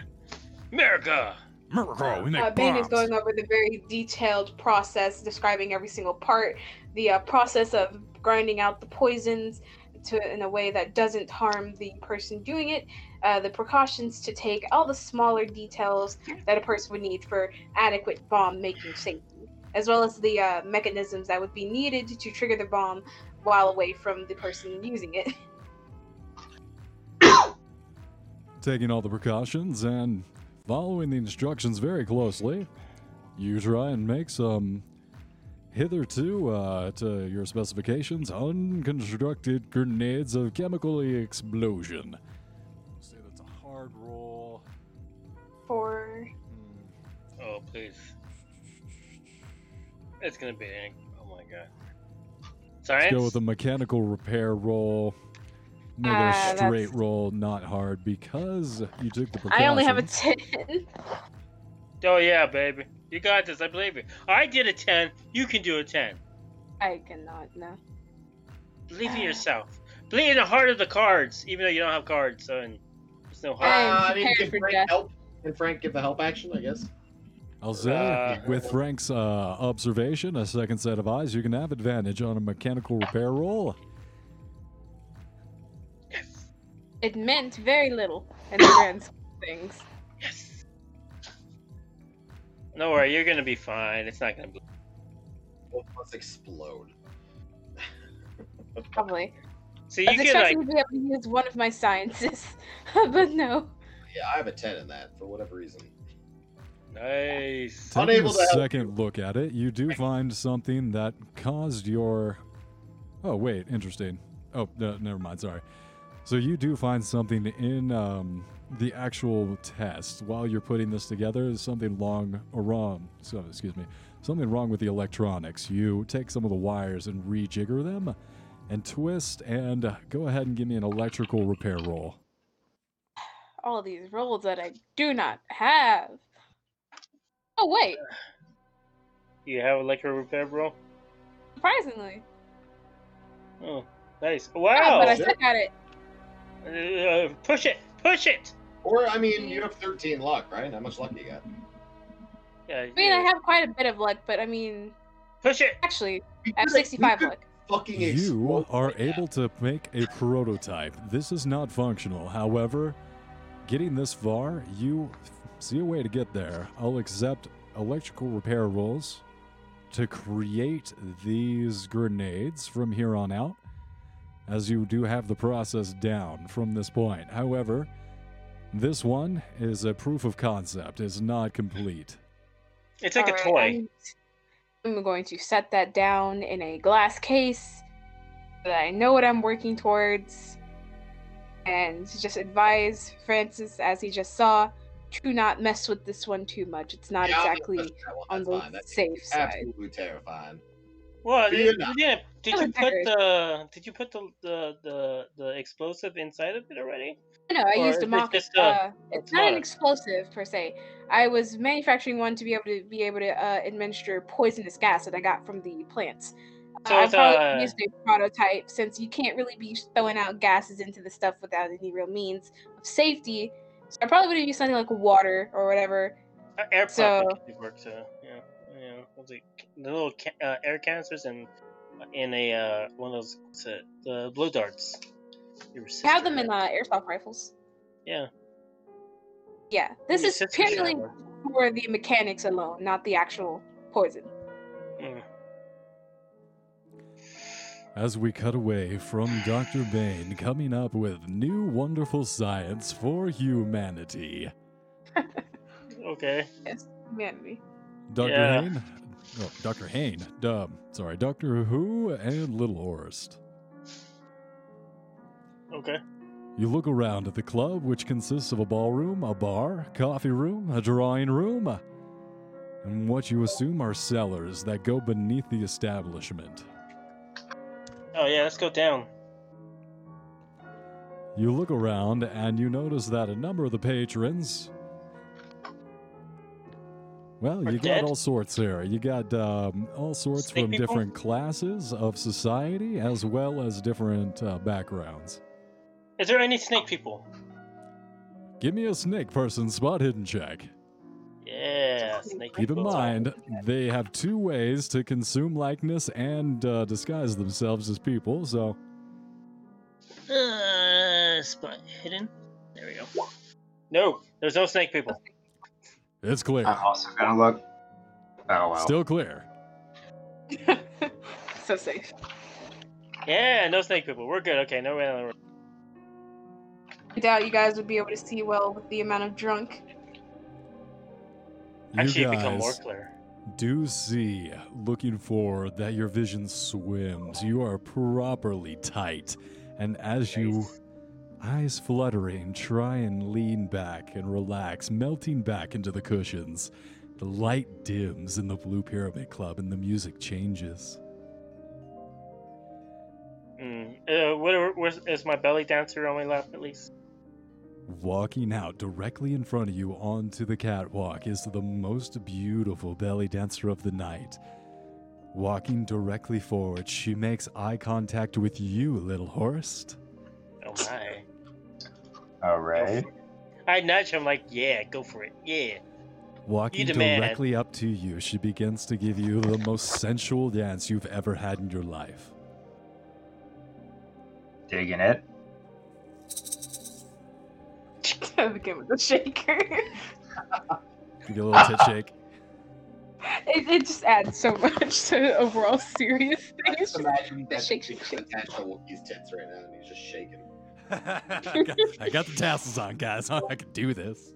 America. Miracle, we make Uh, Bane is going over the very detailed process, describing every single part, the uh, process of grinding out the poisons to in a way that doesn't harm the person doing it, uh, the precautions to take, all the smaller details that a person would need for adequate bomb making safety, as well as the uh, mechanisms that would be needed to trigger the bomb while away from the person using it. *laughs* Taking all the precautions and following the instructions very closely, you try and make some hitherto, uh, to your specifications, unconstructed grenades of chemical explosion. Say that's a hard roll. For Oh please. It's gonna be. Oh my god. Let's go with a mechanical repair roll. Make it Ah, a that's- straight roll, not hard, because you took the precautions. I only have a ten. Oh yeah, baby. You got this. I believe you. I did a ten. You can do a ten. I cannot no. Believe in yourself. Believe in the heart of the cards, even though you don't have cards. So and there's no heart. Uh, I mean, prepared can Frank death. help? Can Frank give the help action? I guess. I'll say, Uh, with Frank's uh, observation, a second set of eyes, you can have advantage on a mechanical repair roll. It meant very little in the grand scheme of things. Yes. No worry, you're gonna be fine. It's not gonna be. Well, let's explode. *laughs* Probably. So I you was can like. expecting to be able to use one of my sciences, *laughs* but no. Yeah, I have a ten in that for whatever reason. Nice. Taking Unable a to help second look at it, you do find something that caused your. Oh wait, interesting. Oh, no, never mind. Sorry. So you do find something in um, the actual test while you're putting this together. There's something long or wrong. So, excuse me. Something wrong with the electronics. You take some of the wires and rejigger them, and twist, and uh, go ahead and give me an electrical repair roll. All these rolls that I do not have. Oh wait, You have electrical repair, bro? surprisingly. Oh, nice. Yeah, Wow. but I still got it. Uh, push it. Push it. Or I mean, you have 13 luck, right? How much luck do you got? Yeah. I mean, I have quite a bit of luck, but I mean, Push it. actually, I have 65 luck. Fucking You are right able to make a prototype. This is not functional. However, getting this far, you see a way to get there. I'll accept electrical repair rolls to create these grenades from here on out, as you do have the process down from this point. However, this one is a proof of concept, it's not complete. It's like a Alright, toy. I'm, I'm going to set that down in a glass case so that I know what I'm working towards. And just advise Francis, as he just saw, to not mess with this one too much. It's not Yeah, exactly push that one, on the fine. That's safe side. absolutely terrifying. Well, Figure did, it Did you put the Did you put the the the, the explosive inside of it already? No, I Or used a is it mock. just a- uh, it's not an explosive per se. I was manufacturing one to be able to be able to uh, administer poisonous gas that I got from the plants. So Uh, I probably a- used a prototype since you can't really be throwing out gases into the stuff without any real means of safety. So I probably would have used something like water or whatever. Uh, air So- pump actually works. Uh, yeah, yeah. It? The little ca- uh, air canisters and in a uh, one of those what's it, the blue darts. Your sister have them in had. uh, airsoft rifles. Yeah. Yeah, this is sister should have purely one. for the mechanics alone, not the actual poison. Mm. As we cut away from Dr. Bane coming up with new wonderful science for humanity. *laughs* Okay. Yes, humanity. Dr. Yeah. Hain? Oh, Dr. Hain. Duh, sorry, Doctor Who and Little Horst. Okay. You look around at the club, which consists of a ballroom, a bar, coffee room, a drawing room, and what you assume are cellars that go beneath the establishment. Oh yeah, let's go down. You look around and you notice that a number of the patrons. Well, you dead? got all sorts here. You got um, all sorts Snake from people? different classes of society as well as different uh, backgrounds. Is there any snake people? Give me a snake person spot hidden check. Yeah, snake Keep in mind, they have two ways to consume likeness and uh, disguise themselves as people, so Uh, spot hidden. There we go. No, there's no snake people. It's clear. Oh, I'm also gonna oh, look. Oh well. Still clear. *laughs* so safe. Yeah, no snake people. We're good. Okay, no way on the road. I doubt you guys would be able to see well with the amount of drunk. You Actually, it become more clear. do see, looking forward, that your vision swims. You are properly tight. And as you, Nice. Eyes fluttering, try and lean back and relax, melting back into the cushions, the light dims in the Blue Pyramid Club and the music changes. Mm. Uh, where, is my belly dancer on my lap at least? Walking out directly in front of you onto the catwalk is the most beautiful belly dancer of the night. Walking directly forward, she makes eye contact with you, little Horst. My. All right. I nudge him like, yeah, go for it. Yeah. Walking the man. directly up to you, she begins to give you the most sensual dance you've ever had in your life. Digging it. *laughs* Begin with the shaker. You get a little tit shake. *laughs* It, it just adds so much to the overall serious I thing. *laughs* It's just just- imagine that shake, being shake, shake. attached to Wookiee's tits right now, and he's just shaking. I, got, I got the tassels on, guys. *laughs* I can do this.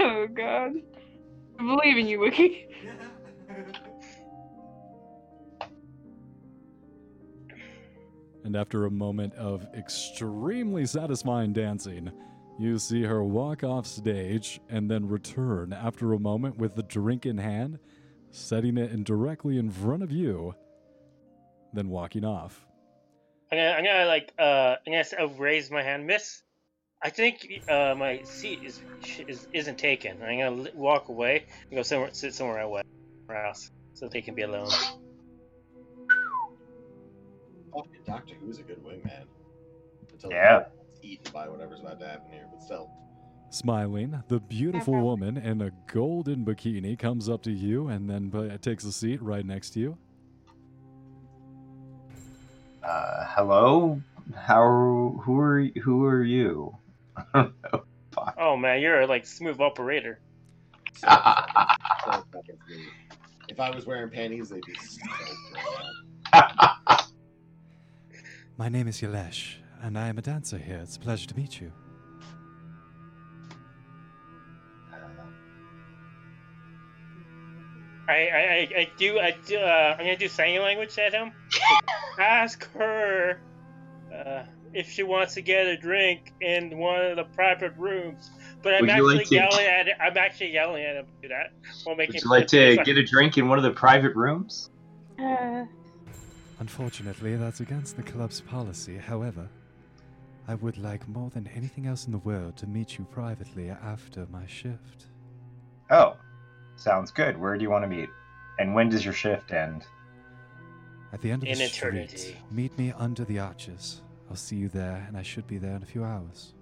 oh god. I believe in you, Wiki. And after a moment of extremely satisfying dancing, you see her walk off stage and then return after a moment with the drink in hand, setting it in directly in front of you, then walking off. I'm gonna, I'm gonna like, uh, I'm gonna s- uh, raise my hand, Miss. I think uh, my seat is, is isn't taken. I'm gonna li- walk away and go somewhere, sit somewhere away, somewhere else, so they can be alone. Fucking Doctor Who's a good wingman. Until Yeah. he's eaten by whatever's about to happen here, but still. Smiling, the beautiful woman in a golden bikini comes up to you and then takes a seat right next to you. Uh, hello. How? Who are? Who are you? *laughs* Oh man, you're a like smooth operator. So, so *laughs* fucking smooth. If I was wearing panties, they'd be so. *laughs* My name is Yalesh, and I am a dancer here. It's a pleasure to meet you. I, I, I, I do, I do. Uh, I'm gonna do sign language at him. *laughs* Ask her uh, if she wants to get a drink in one of the private rooms. But I'm Would actually like to- yelling at it. I'm actually yelling at him to do that while making. Would you like to it's get a drink in one of the private rooms? Uh, Unfortunately, that's against the club's policy. However, I would like more than anything else in the world to meet you privately after my shift. Oh, sounds good. Where do you want to meet? And when does your shift end? At the end of In the eternity. street, meet me under the arches. I'll see you there, and I should be there in a few hours.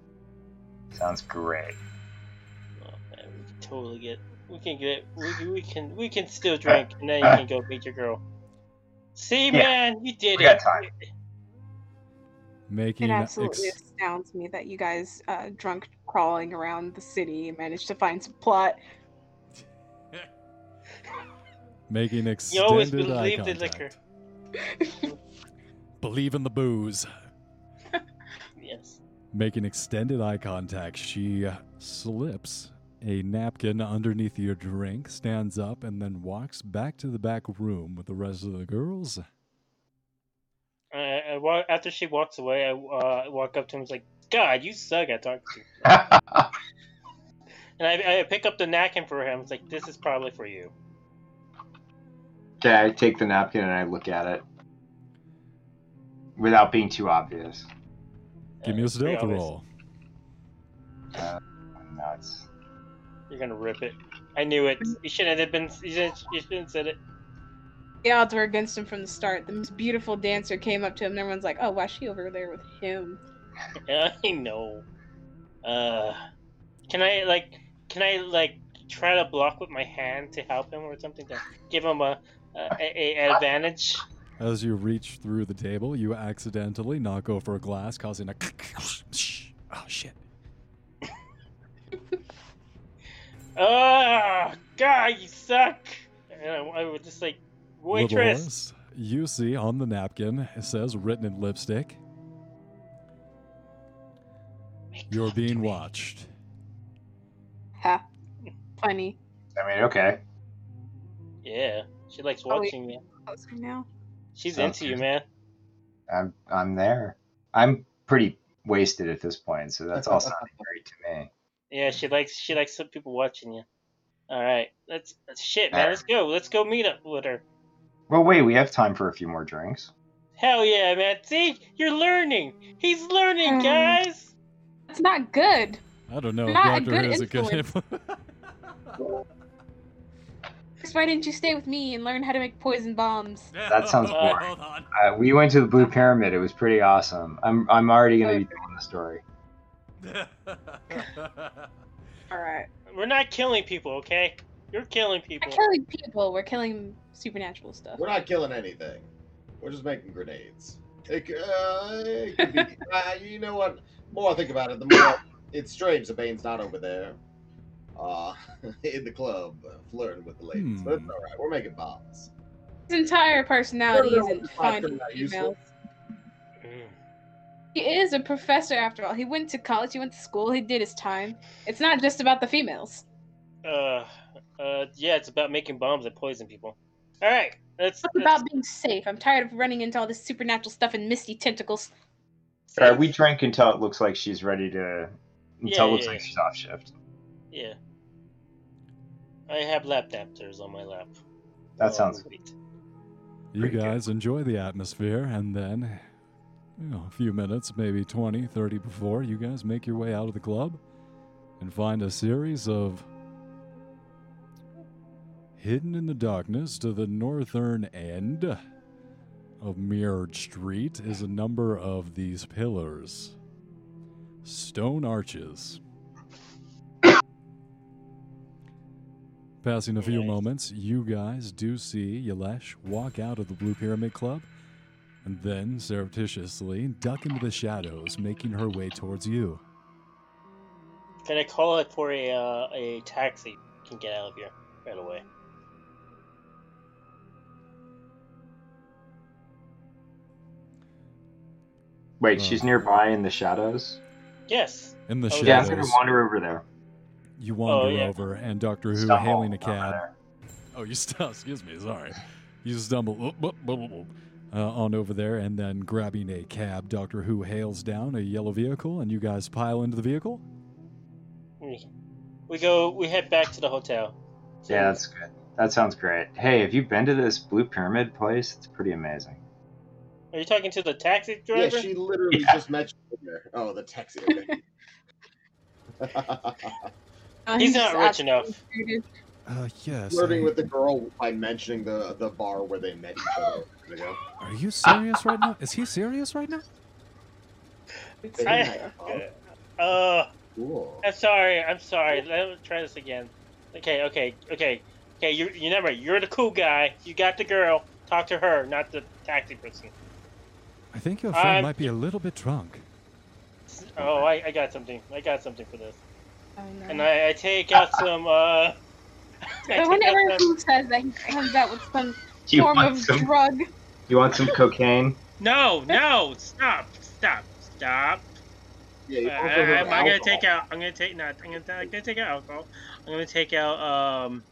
Sounds great. Oh, man, we can totally get. We can get. We, can- we can. We can still drink, and then you can go meet your girl. See, man, you did We it. got time. Making it absolutely ex- astounds me that you guys, uh, drunk crawling around the city, managed to find some plot. Making You always extended eye believe the liquor. contact. *laughs* Believe in the booze. *laughs* Yes. Making extended eye contact, she uh, slips a napkin underneath your drink, stands up, and then walks back to the back room with the rest of the girls. Uh, I after she walks away, I uh, walk up to him and was like, God, you suck at talking to. *laughs* And I, I pick up the napkin for him. It's like, this is probably for you. Okay, I take the napkin and I look at it without being too obvious. Give me a it's pretty stealth roll. Uh, nuts. You're gonna rip it. I knew it. You shouldn't have been. You shouldn't, you shouldn't have said it. The odds were against him from the start. The most beautiful dancer came up to him, and everyone's like, "Oh, why is she over there with him?" *laughs* I know. Uh, can I like? Can I like try to block with my hand to help him or something to give him a a, a, a advantage? As you reach through the table, you accidentally knock over a glass, causing a. *laughs* Oh, shit. Oh *laughs* God, you suck! And I, I would just like, waitress. Dolores, you see on the napkin, it says written in lipstick, You're being watched. Ha. Funny. I mean, okay. Yeah, she likes Oh, watching me. Closer now. She's Sounds into you, man. I'm I'm there. I'm pretty wasted at this point, so that's all *laughs* sounding great to me. Yeah, she likes she likes some people watching you. All right, let's shit, man. Alright. Let's go. Let's go meet up with her. Well, wait, we have time for a few more drinks. Hell yeah, man. See, you're learning. He's learning, Mm. guys. That's not good. I don't know if Not a Doctor good Who is a good influence. *laughs* Chris, Why didn't you stay with me and learn how to make poison bombs? That sounds *laughs* boring. Hold. Uh, we went to the Blue Pyramid. It was pretty awesome. I'm I'm already gonna be telling the story. *laughs* All right. We're not killing people, okay? You're killing people. We're killing people. We're killing supernatural stuff. We're not killing anything. We're just making grenades. It, uh, it could be, *laughs* uh, you know what? The more I think about it, the more *coughs* it's strange that Bane's not over there, uh, *laughs* in the club, uh, flirting with the ladies. But it's Hmm. all right. We're making bombs. His entire personality isn't it's not finding females. Mm. He is a professor after all. He went to college. He went to school. He did his time. It's not just about the females. Uh, uh, yeah, it's about making bombs that poison people. All right, let's. It's let's about being safe. I'm tired of running into all this supernatural stuff and misty tentacles. All right, we drink until it looks like she's ready to. Until Yeah, it looks yeah, like yeah. she's off shift. Yeah. I have lap adapters on my lap. That Oh, sounds sweet. You guys enjoy the atmosphere, and then, you know, a few minutes, maybe 20, 30 before, you guys make your way out of the club and find a series of. Hidden in the darkness to the northern end of Mirrored Street is a number of these pillars. Stone arches. Passing a few Nice. moments, you guys do see Yalesh walk out of the Blue Pyramid Club and then surreptitiously duck into the shadows, making her way towards you. Can I call it for a uh, a taxi? Can get out of here right away. Wait, Oh. she's nearby in the shadows. Yes. In the Oh, shadows, Yeah, I'm gonna wander over there. You wander Oh, yeah. over, and Doctor Who, Stumble hailing a cab. Oh, you st- *laughs* excuse me. Sorry, you stumble uh, on over there, and then grabbing a cab. Doctor Who hails down a yellow vehicle, and you guys pile into the vehicle. We we go. We head back to the hotel. Yeah, that's good. That sounds great. Hey, have you been to this Blue Pyramid place? It's pretty amazing. Are you talking to the taxi driver? Yeah, she literally *laughs* Yeah. just mentioned it there. Oh, the taxi. *laughs* Okay. Uh, He's just not rich enough. who. Uh, yes. Flirting I- with the girl by mentioning the the bar where they met each other. a minute ago. Are you serious right now? Is he serious right now? It's I, uh, cool. I'm sorry. I'm sorry. Let me try this again. Okay. Okay. Okay. Okay. You you never. You're the cool guy. You got the girl. Talk to her, not the taxi person. I think your friend I'm- might be a little bit drunk. Oh, I, I got something. I got something for this. Oh, no. And I, I take out some. uh *laughs* I But whenever out some- who says that he comes out with some form of some? drug, You want some cocaine? No, no, stop, stop, stop. Yeah, Uh, also I, heard am gonna take out. I'm gonna take not. I'm gonna, I'm gonna take out alcohol. I'm gonna take out um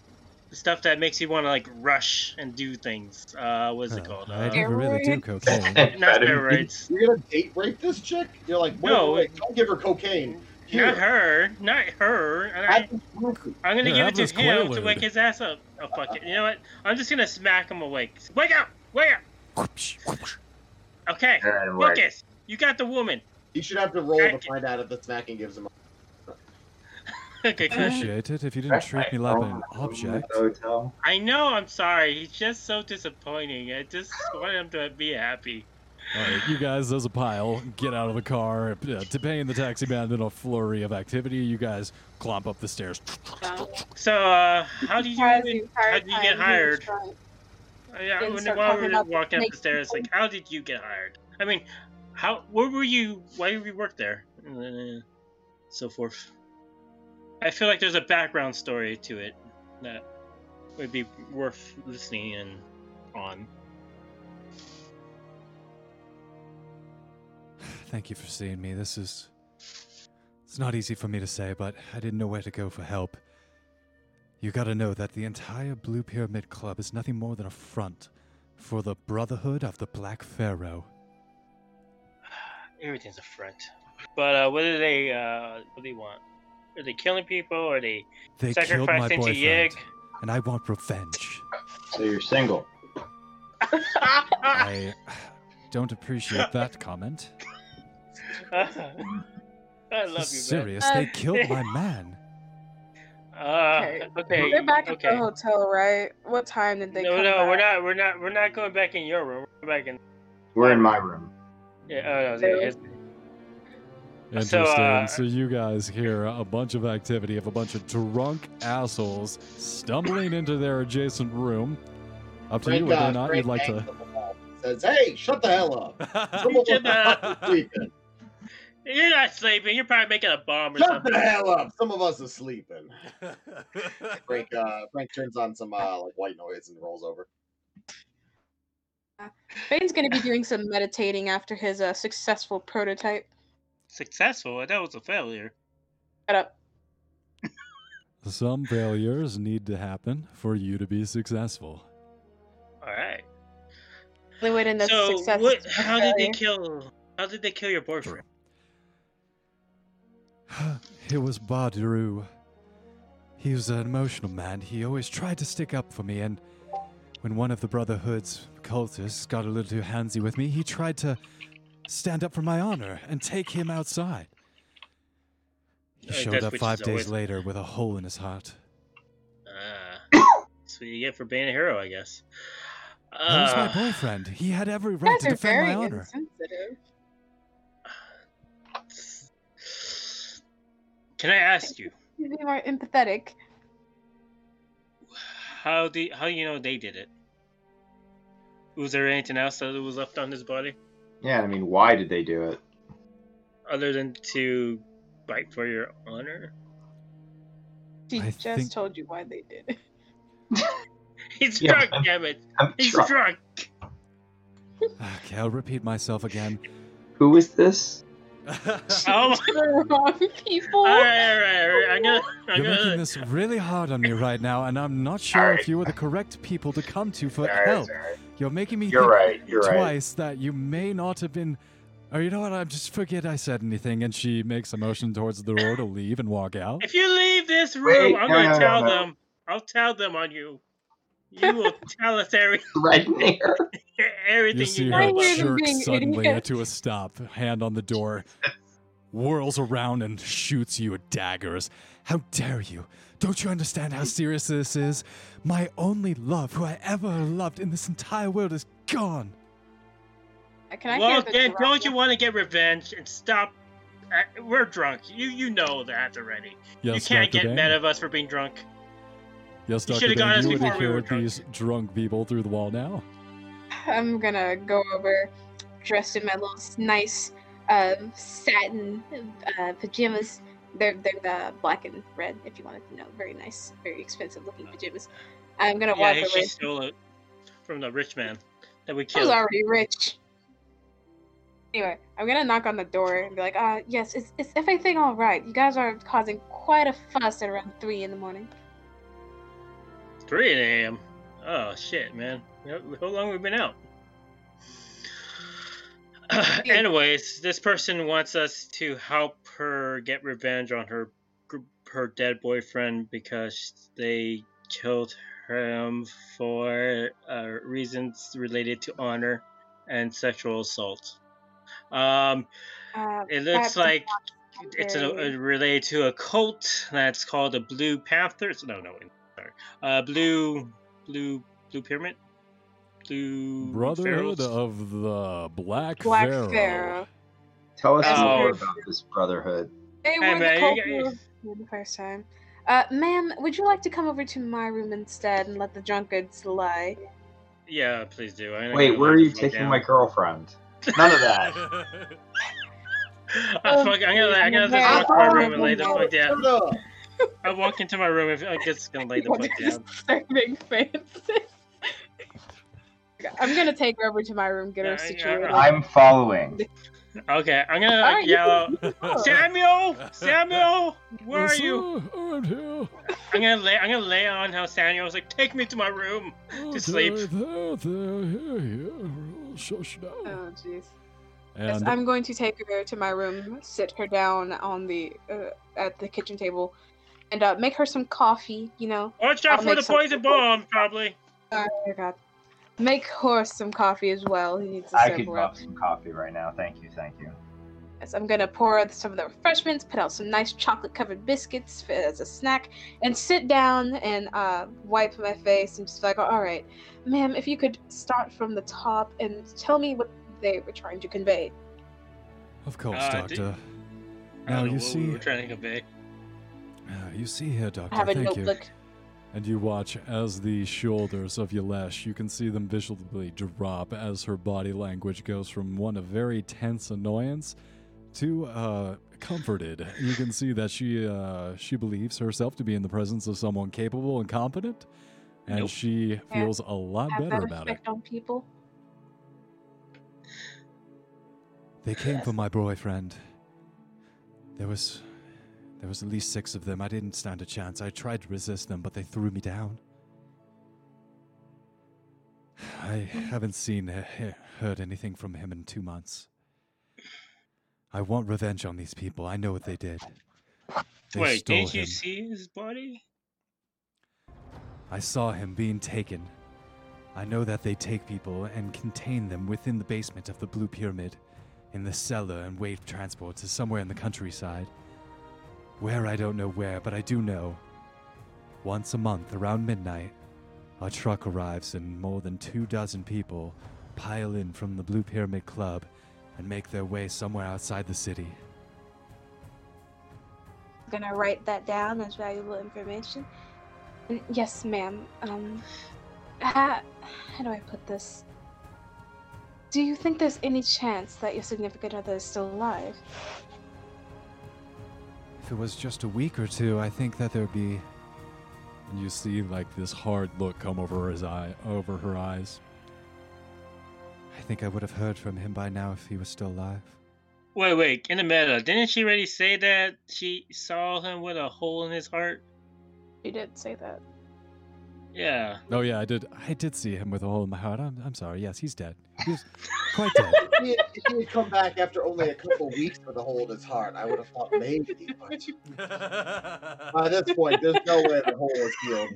the stuff that makes you want to like rush and do things. Uh, what is it Uh, called? I Uh, never really do cocaine. *laughs* not Better- steroids. You're gonna date rape this chick? You're like, wait, No. wait, wait, don't give her cocaine. Here. Not her. Not her. I, Have this broken. I'm gonna Here, give it to this him to wake his ass up. Oh fuck it. You know what? I'm just gonna smack him awake. Wake up! Wake up! Okay. And like, Focus. You got the woman. He should have to roll to Jack- find out if the smacking gives him. *laughs* Okay. Good. Appreciate it if you didn't treat me like an object. I know. I'm sorry. He's just so disappointing. I just want him to be happy. All right, you guys, as a pile, get out of the car. Uh, to paying the taxi man in a flurry of activity, you guys clomp up the stairs. So, uh, how did you Surprised the even, how did you get hired? Uh, yeah, when, start while we were walking up the stairs, like, how did you get hired? I mean, how, where were you, why did you work there? And uh, so forth. I feel like there's a background story to it that would be worth listening in on. Thank you for seeing me. This is. It's not easy for me to say, but I didn't know where to go for help. You gotta know that the entire Blue Pyramid Club is nothing more than a front for the Brotherhood of the Black Pharaoh. *sighs* Everything's a front. But uh, what do they, uh, what do they want? Are they killing people? Are they They killed my sacrificing to boyfriend, Yig? and I want revenge. So you're single. *laughs* I don't appreciate that comment. *laughs* *laughs* I love you, Serious, Uh, they killed my man. man. *laughs* Uh, Okay. okay. They're back at the hotel, right? What time did they no, come no, back? we're not. We're not. We're not going back in your room. We're back in. We're in my room. Yeah. Oh, no, Really? his- Interesting. So, So, uh, you guys hear a bunch of activity of a bunch of drunk assholes stumbling into their adjacent room. Up to you whether or not you'd like hangs to. up the wall. Says, "Hey, shut the hell up! *laughs* Some You're not sleeping. You're probably making a bomb or Shut something. the hell up! Some of us are sleeping." *laughs* Frank, uh, Frank turns on some uh, like white noise and rolls over. Bane's gonna be doing some meditating after his uh, successful prototype. Successful. That was a failure. Shut up. Some failures need to happen for you to be successful. All right. The way to know So, success. is what? How did they kill? How did they kill your boyfriend? It was Badru. He was an emotional man. He always tried to stick up for me, and when one of the Brotherhood's cultists got a little too handsy with me, he tried to stand up for my honor and take him outside. He Uh, showed up five days always- later with a hole in his heart. Ah, *coughs* that's what you get for being a hero, I guess. That was my Uh, boyfriend. He had every right to defend my honor. insensitive. Can I ask you You be more empathetic. how do how do you know they did it? Was there anything else that was left on his body Yeah, I mean, why did they do it? other than to fight for your honor? She I just think- told you why they did it. *laughs* He's Yeah, drunk, I'm- damn it! I'm He's try- drunk. Okay, I'll repeat myself again. Who is this? Oh, *laughs* The wrong people. all right, all right, all right. I'm gonna, I'm You're making gonna. this really hard on me right now, and I'm not sure Alright. if you are the correct people to come to for Alright, help. alright. You're making me You're think right. You're right. twice that you may not have been. Or you know what? I just forget I said anything, and she makes a motion towards the door to leave and walk out. If you leave this room, Wait, I'm no, gonna no, no, tell no. them. I'll tell them on you. You will tell us everything. *laughs* Threatening *laughs* her. everything You you, see know. I her hear jerk suddenly idiots. to a stop, hand on the door, whirls around and shoots you with daggers. How dare you? Don't you understand how serious this is? My only love, who I ever loved in this entire world, is gone. Can I well, hear the then drama? don't you want to get revenge and stop? Uh, we're drunk. You you know that already. Yes, you can't Dr. get Dane? mad at us for being drunk. Yes, You Dr. should've got us you would before we hear were drunk. these drunk people through the wall now. I'm gonna go over, dressed in my little nice uh, satin uh, pajamas. They're they're the black and red. If you wanted to know, very nice, very expensive looking pajamas. I'm gonna Yeah, walk he, over. she stole it from the rich man that we I was already rich. Anyway, I'm gonna knock on the door and be like, uh, yes, is, is everything all right? You guys are causing quite a fuss at around three in the morning. 3 a.m. Oh shit, man. How long have we been out? *clears throat* Anyways, this person wants us to help her get revenge on her her dead boyfriend because they killed him for uh, reasons related to honor and sexual assault. Um, Uh, it looks like it's a, a related to a cult that's called the Blue Panthers. No, no, sorry. Uh, Blue, Blue, Blue Pyramid. Blue Brotherhood Pharaohs? of the Black, Black Pharaoh. Pharaoh. Tell us Oh. more about this brotherhood. They Hey, were the man, you culprit for the first time. Uh, ma'am, would you like to come over to my room instead and let the drunkards lie? Yeah, please do. I'm Wait, where are you taking down. my girlfriend? None of that. *laughs* *laughs* Ah, fuck, I'm gonna, I'm gonna just walk to my room and lay the fuck down. Shut up. I walk into my room and I'm just gonna lay the fuck down. Serving Francis. I'm gonna take her over to my room, get her Yeah, yeah, situated. I'm following. Okay, I'm gonna Alright, you yell can- out, Oh. Samuel, Samuel, where are you? sir, I'm here. I'm gonna lay, I'm gonna lay on how Samuel's like, take me to my room. to sleep. There, there, here, here. Oh, Shush now. Oh, jeez. Yes, And I'm going to take her to my room, sit her down on the uh, at the kitchen table, and uh, make her some coffee. You know, Watch out I'll for the poison bomb, probably. oh my god, make Horst some coffee as well. He needs to I could sober up. love some coffee right now. Thank you, thank you. Yes, I'm gonna pour out some of the refreshments, put out some nice chocolate-covered biscuits for, as a snack, and sit down and uh, wipe my face and just like, all right, ma'am, if you could start from the top and tell me what they were trying to convey. of course, Uh, did- Doctor. I Now don't know you what see, we were trying to convey. Uh, you see here, Doctor. I have a thank you. And you watch as the shoulders of Yalesh, you can see them visibly drop as her body language goes from one of very tense annoyance to uh, comforted. You can see that she uh, she believes herself to be in the presence of someone capable and competent, and Nope. she feels a lot Have better about it. on people. They came for my boyfriend. There was There was at least six of them. I didn't stand a chance. I tried to resist them, but they threw me down. I haven't seen, uh, heard anything from him in two months. I want revenge on these people. I know what they did. They Wait, didn't you see his body? I saw him being taken. I know that they take people and contain them within the basement of the Blue Pyramid, in the cellar and wave transport to somewhere in the countryside. Where I don't know where, but I do know. Once a month, around midnight, a truck arrives and more than two dozen people pile in from the Blue Pyramid Club and make their way somewhere outside the city. I'm gonna write that down as valuable information. Yes, ma'am. Um, how, how do I put this? Do you think there's any chance that your significant other is still alive? If it was just a week or two, I think that there'd be. And you see like this hard look come over his eye, over her eyes. I think I would have heard from him by now if he was still alive. Wait, wait, in the meta, didn't she already say that she saw him with a hole in his heart? She did say that. Yeah. Oh yeah, I did. I did see him with a hole in my heart. I'm, I'm sorry. Yes, he's dead. He's quite dead. *laughs* If he, had, if he had come back after only a couple weeks with a hole in his heart, I would have thought maybe. But *laughs* by this point, there's no way the hole is healed.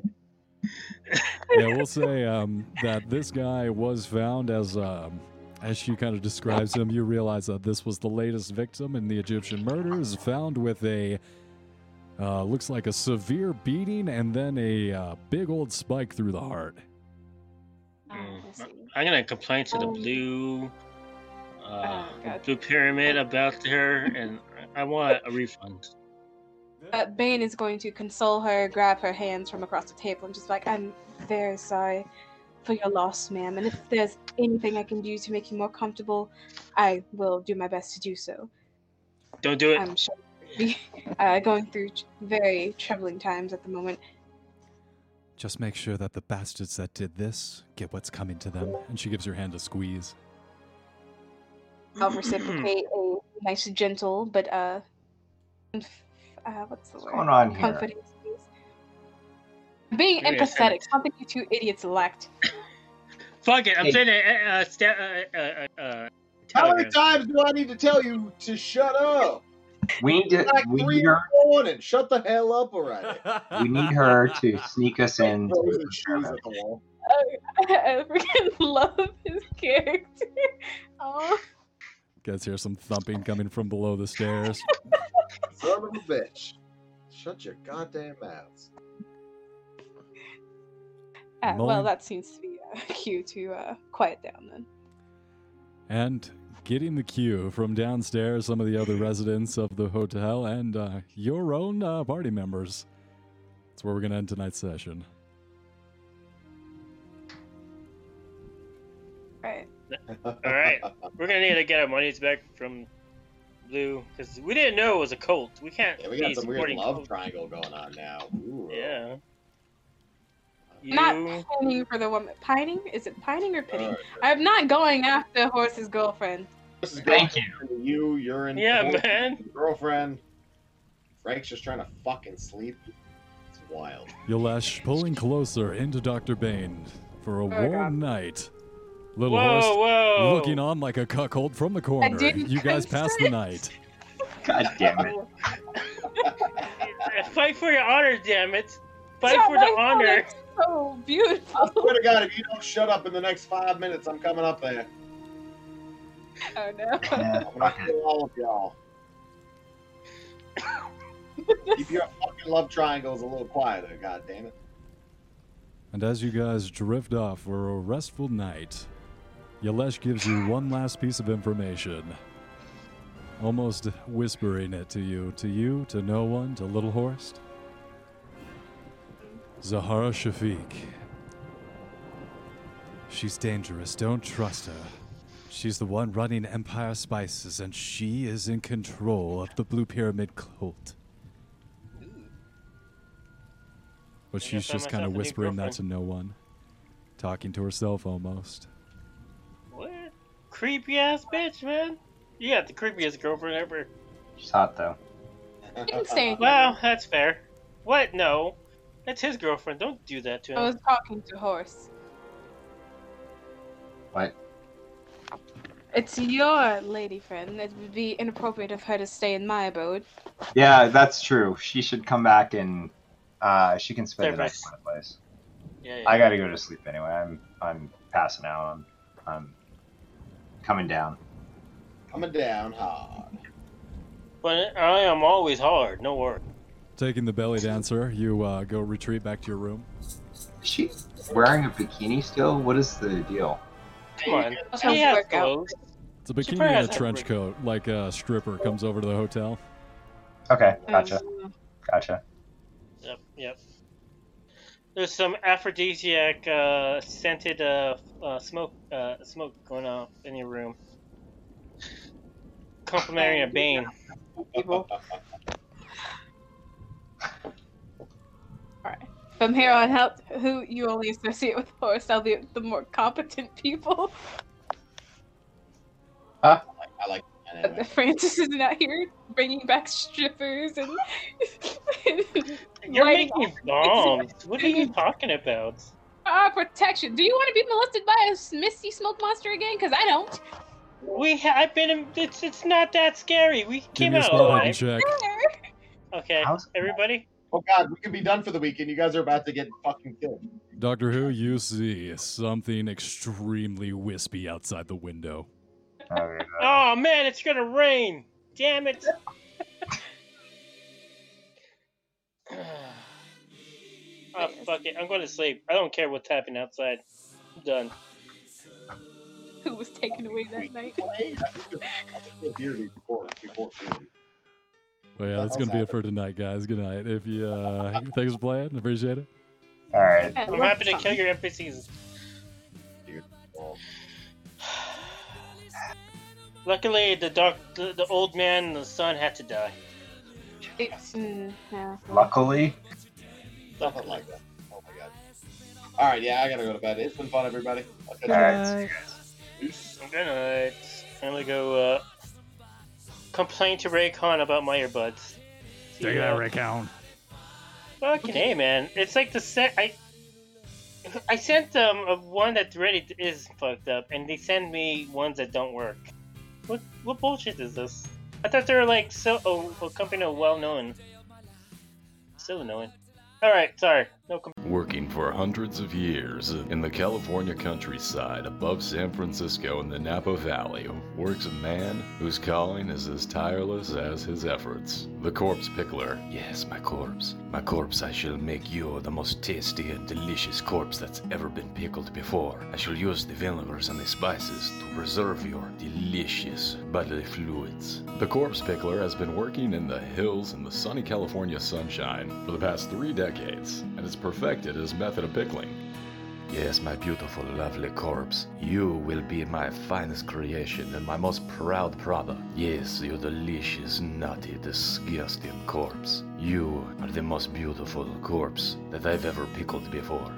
yeah, we'll say um, that this guy was found as, um, as she kind of describes him. You realize that this was the latest victim in the Egyptian murders, found with a uh, looks like a severe beating and then a uh, big old spike through the heart. Ah, Mm. I see. I'm gonna complain to the Um, blue uh, oh, God. blue pyramid about her and I want a refund. Uh, Bane is going to console her, grab her hands from across the table, and just like, I'm very sorry for your loss, ma'am. And if there's anything I can do to make you more comfortable, I will do my best to do so. Don't do it. I'm sure you'll be *laughs* uh, going through very troubling times at the moment. Just make sure that the bastards that did this get what's coming to them. And she gives her hand a squeeze. I'll reciprocate a nice, gentle, but uh, uh what's the What's word? going on here? Comforting squeeze. Being Give empathetic, second. something you two idiots lacked. Fuck it, I'm Hey. sending a, a, sta- uh, uh, uh, How many times do I need to tell you to shut up? We need to. Like We three need in her. morning. Shut the hell up already. We need her to *laughs* sneak us in. Throws his shoes at the wall. I freaking *laughs* love his character. *laughs* Oh, Guys hear some thumping coming from below the stairs. Son of a bitch. Shut your goddamn mouths. uh, well, that seems to be a cue to uh, quiet down then. And getting the cue from downstairs, some of the other residents of the hotel, and uh, your own uh, party members. That's where we're going to end tonight's session. Right. *laughs* All right, we're gonna need to get our monies back from Blue because we didn't know it was a cult. We can't Yeah, we got some weird love cults. triangle going on now. Ooh. Yeah. You, Not pining for the woman. Pining? Is it pining or pitting? Alright. I'm not going after Horst's girlfriend. This is Thank you. You, you're in. yeah, man. Girlfriend. Frank's just trying to fucking sleep. It's wild. Yolesh pulling closer into Dr. Bane for a Oh, warm God. night. Little Whoa, Horst whoa! looking on like a cuckold from the corner. You guys pass the night. God damn it! *laughs* Fight for your honor, damn it! Fight Yeah, for the honor. father's So beautiful. I swear to God, if you don't shut up in the next five minutes, I'm coming up there. *laughs* Oh no. Yeah, I'm gonna fuck it. kill all of y'all. *laughs* Keep your fucking love triangles a little quieter, god damn it. And as you guys drift off for a restful night, Yalesh gives you one last piece of information. Almost whispering it to you, to you, to no one, to Little Horst. Zahara Shafiq. She's dangerous. Don't trust her. She's the one running Empire Spices, and she is in control of the Blue Pyramid cult. But I she's just kind of whispering that to no one, talking to herself almost. What? Creepy ass bitch, man. You got the creepiest girlfriend ever. She's hot though. *laughs* You. Well, that's fair. What? No. That's his girlfriend. Don't do that to him. I was talking to Horst. What? It's your lady friend. It would be inappropriate of her to stay in my abode. Yeah, that's true. She should come back and uh, she can spend the night in my place. Yeah, yeah. I gotta go to sleep anyway. I'm I'm passing out. I'm I'm coming down. Coming down hard. But I am always hard. No worry. Taking the belly dancer, you uh, go retreat back to your room. Is she wearing a bikini still? What is the deal? Come on. Sounds He has clothes. It's a bikini and a trench ring. coat, like a stripper comes over to the hotel. Okay, gotcha, Uh, gotcha. Yep, yep. There's some aphrodisiac uh, scented uh, uh, smoke uh, smoke going on in your room. Complimenting a bane. people. Alright. From here on out, who you only associate with Horst, I'll be the more competent people. I like that Uh, anyway. Francis is not here bringing back strippers and. You're lighting making bombs. What are you talking about? Ah, protection. Do you want to be molested by a misty smoke monster again? Because I don't. We ha- I've been. In- it's it's not that scary. We came out alive. check. Okay, everybody. Oh god, we can be done for the weekend. You guys are about to get fucking killed. Doctor Who, you see something extremely wispy outside the window. Okay, *laughs* Oh man, it's gonna rain. Damn it. oh *sighs* fuck it. I'm going to sleep. I don't care what's happening outside. I'm done. Who was taken away that night? *laughs* I think it's beer before before. Well, yeah, that's gonna be it for tonight, guys. Good night. If you uh, *laughs* thanks for playing, appreciate it. All right. I'm happy to kill your NPCs. Well, Luckily, the doc, the, the old man and the son had to die. It's, mm, yeah. Luckily, Something like that. Oh my god. All right, yeah, I gotta go to bed. It's been fun, everybody. I'll catch all you right. later. see you guys. Peace. Good night. I'm gonna go uh, complain to Raycon about my earbuds. See Take ya. that, Raycon. Fucking hey, man! It's like the set. I I sent them a one that really is fucked up, and they send me ones that don't work. What what bullshit is this? I thought they were like so a, a company well known. Still annoying. All right, sorry. No. Com- Working for hundreds of years in the California countryside above San Francisco in the Napa Valley works a man whose calling is as tireless as his efforts. The Corpse Pickler. Yes, my corpse. My corpse, I shall make you the most tasty and delicious corpse that's ever been pickled before. I shall use the vinegars and the spices to preserve your delicious bodily fluids. The Corpse Pickler has been working in the hills in the sunny California sunshine for the past three decades and has perfected his method of pickling. Yes, my beautiful, lovely corpse. You will be my finest creation and my most proud product. Yes, you delicious, nutty, disgusting corpse. You are the most beautiful corpse that I've ever pickled before.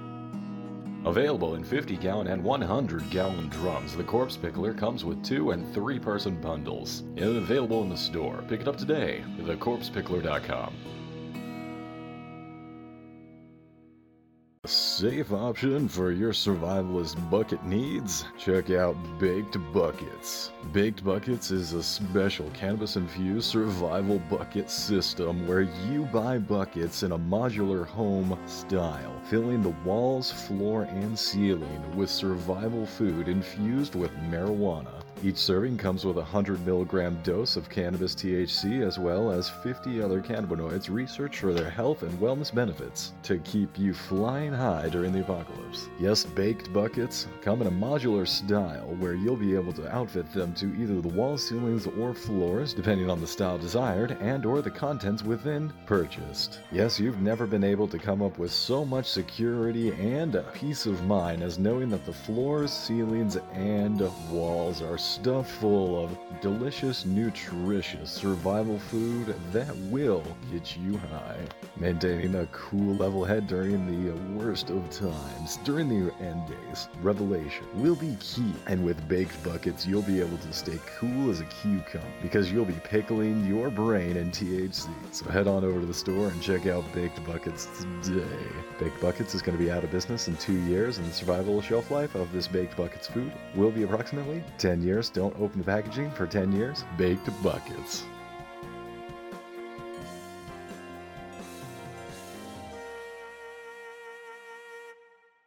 Available in 50 gallon and 100 gallon drums, the Corpse Pickler comes with two and three person bundles. Available in the store. Pick it up today at thecorpsepickler.com. safe option for your survivalist bucket needs? Check out Baked Buckets. Baked Buckets is a special cannabis infused survival bucket system where you buy buckets in a modular home style, filling the walls, floor, and ceiling with survival food infused with marijuana. Each serving comes with a 100 milligram dose of cannabis THC as well as 50 other cannabinoids researched for their health and wellness benefits to keep you flying high during the apocalypse. Yes, baked buckets come in a modular style where you'll be able to outfit them to either the walls, ceilings, or floors depending on the style desired and or the contents within purchased. Yes, you've never been able to come up with so much security and peace of mind as knowing that the floors, ceilings, and walls are stuffed full of delicious, nutritious survival food that will get you high. Maintaining a cool level head during the worst of times, during the end days. Revelation will be key, and with baked buckets, you'll be able to stay cool as a cucumber because you'll be pickling your brain in THC. So head on over to the store and check out Baked Buckets today. Baked Buckets is going to be out of business in two years, and the survival shelf life of this Baked Buckets food will be approximately 10 years. Don't open the packaging for 10 years. Baked Buckets.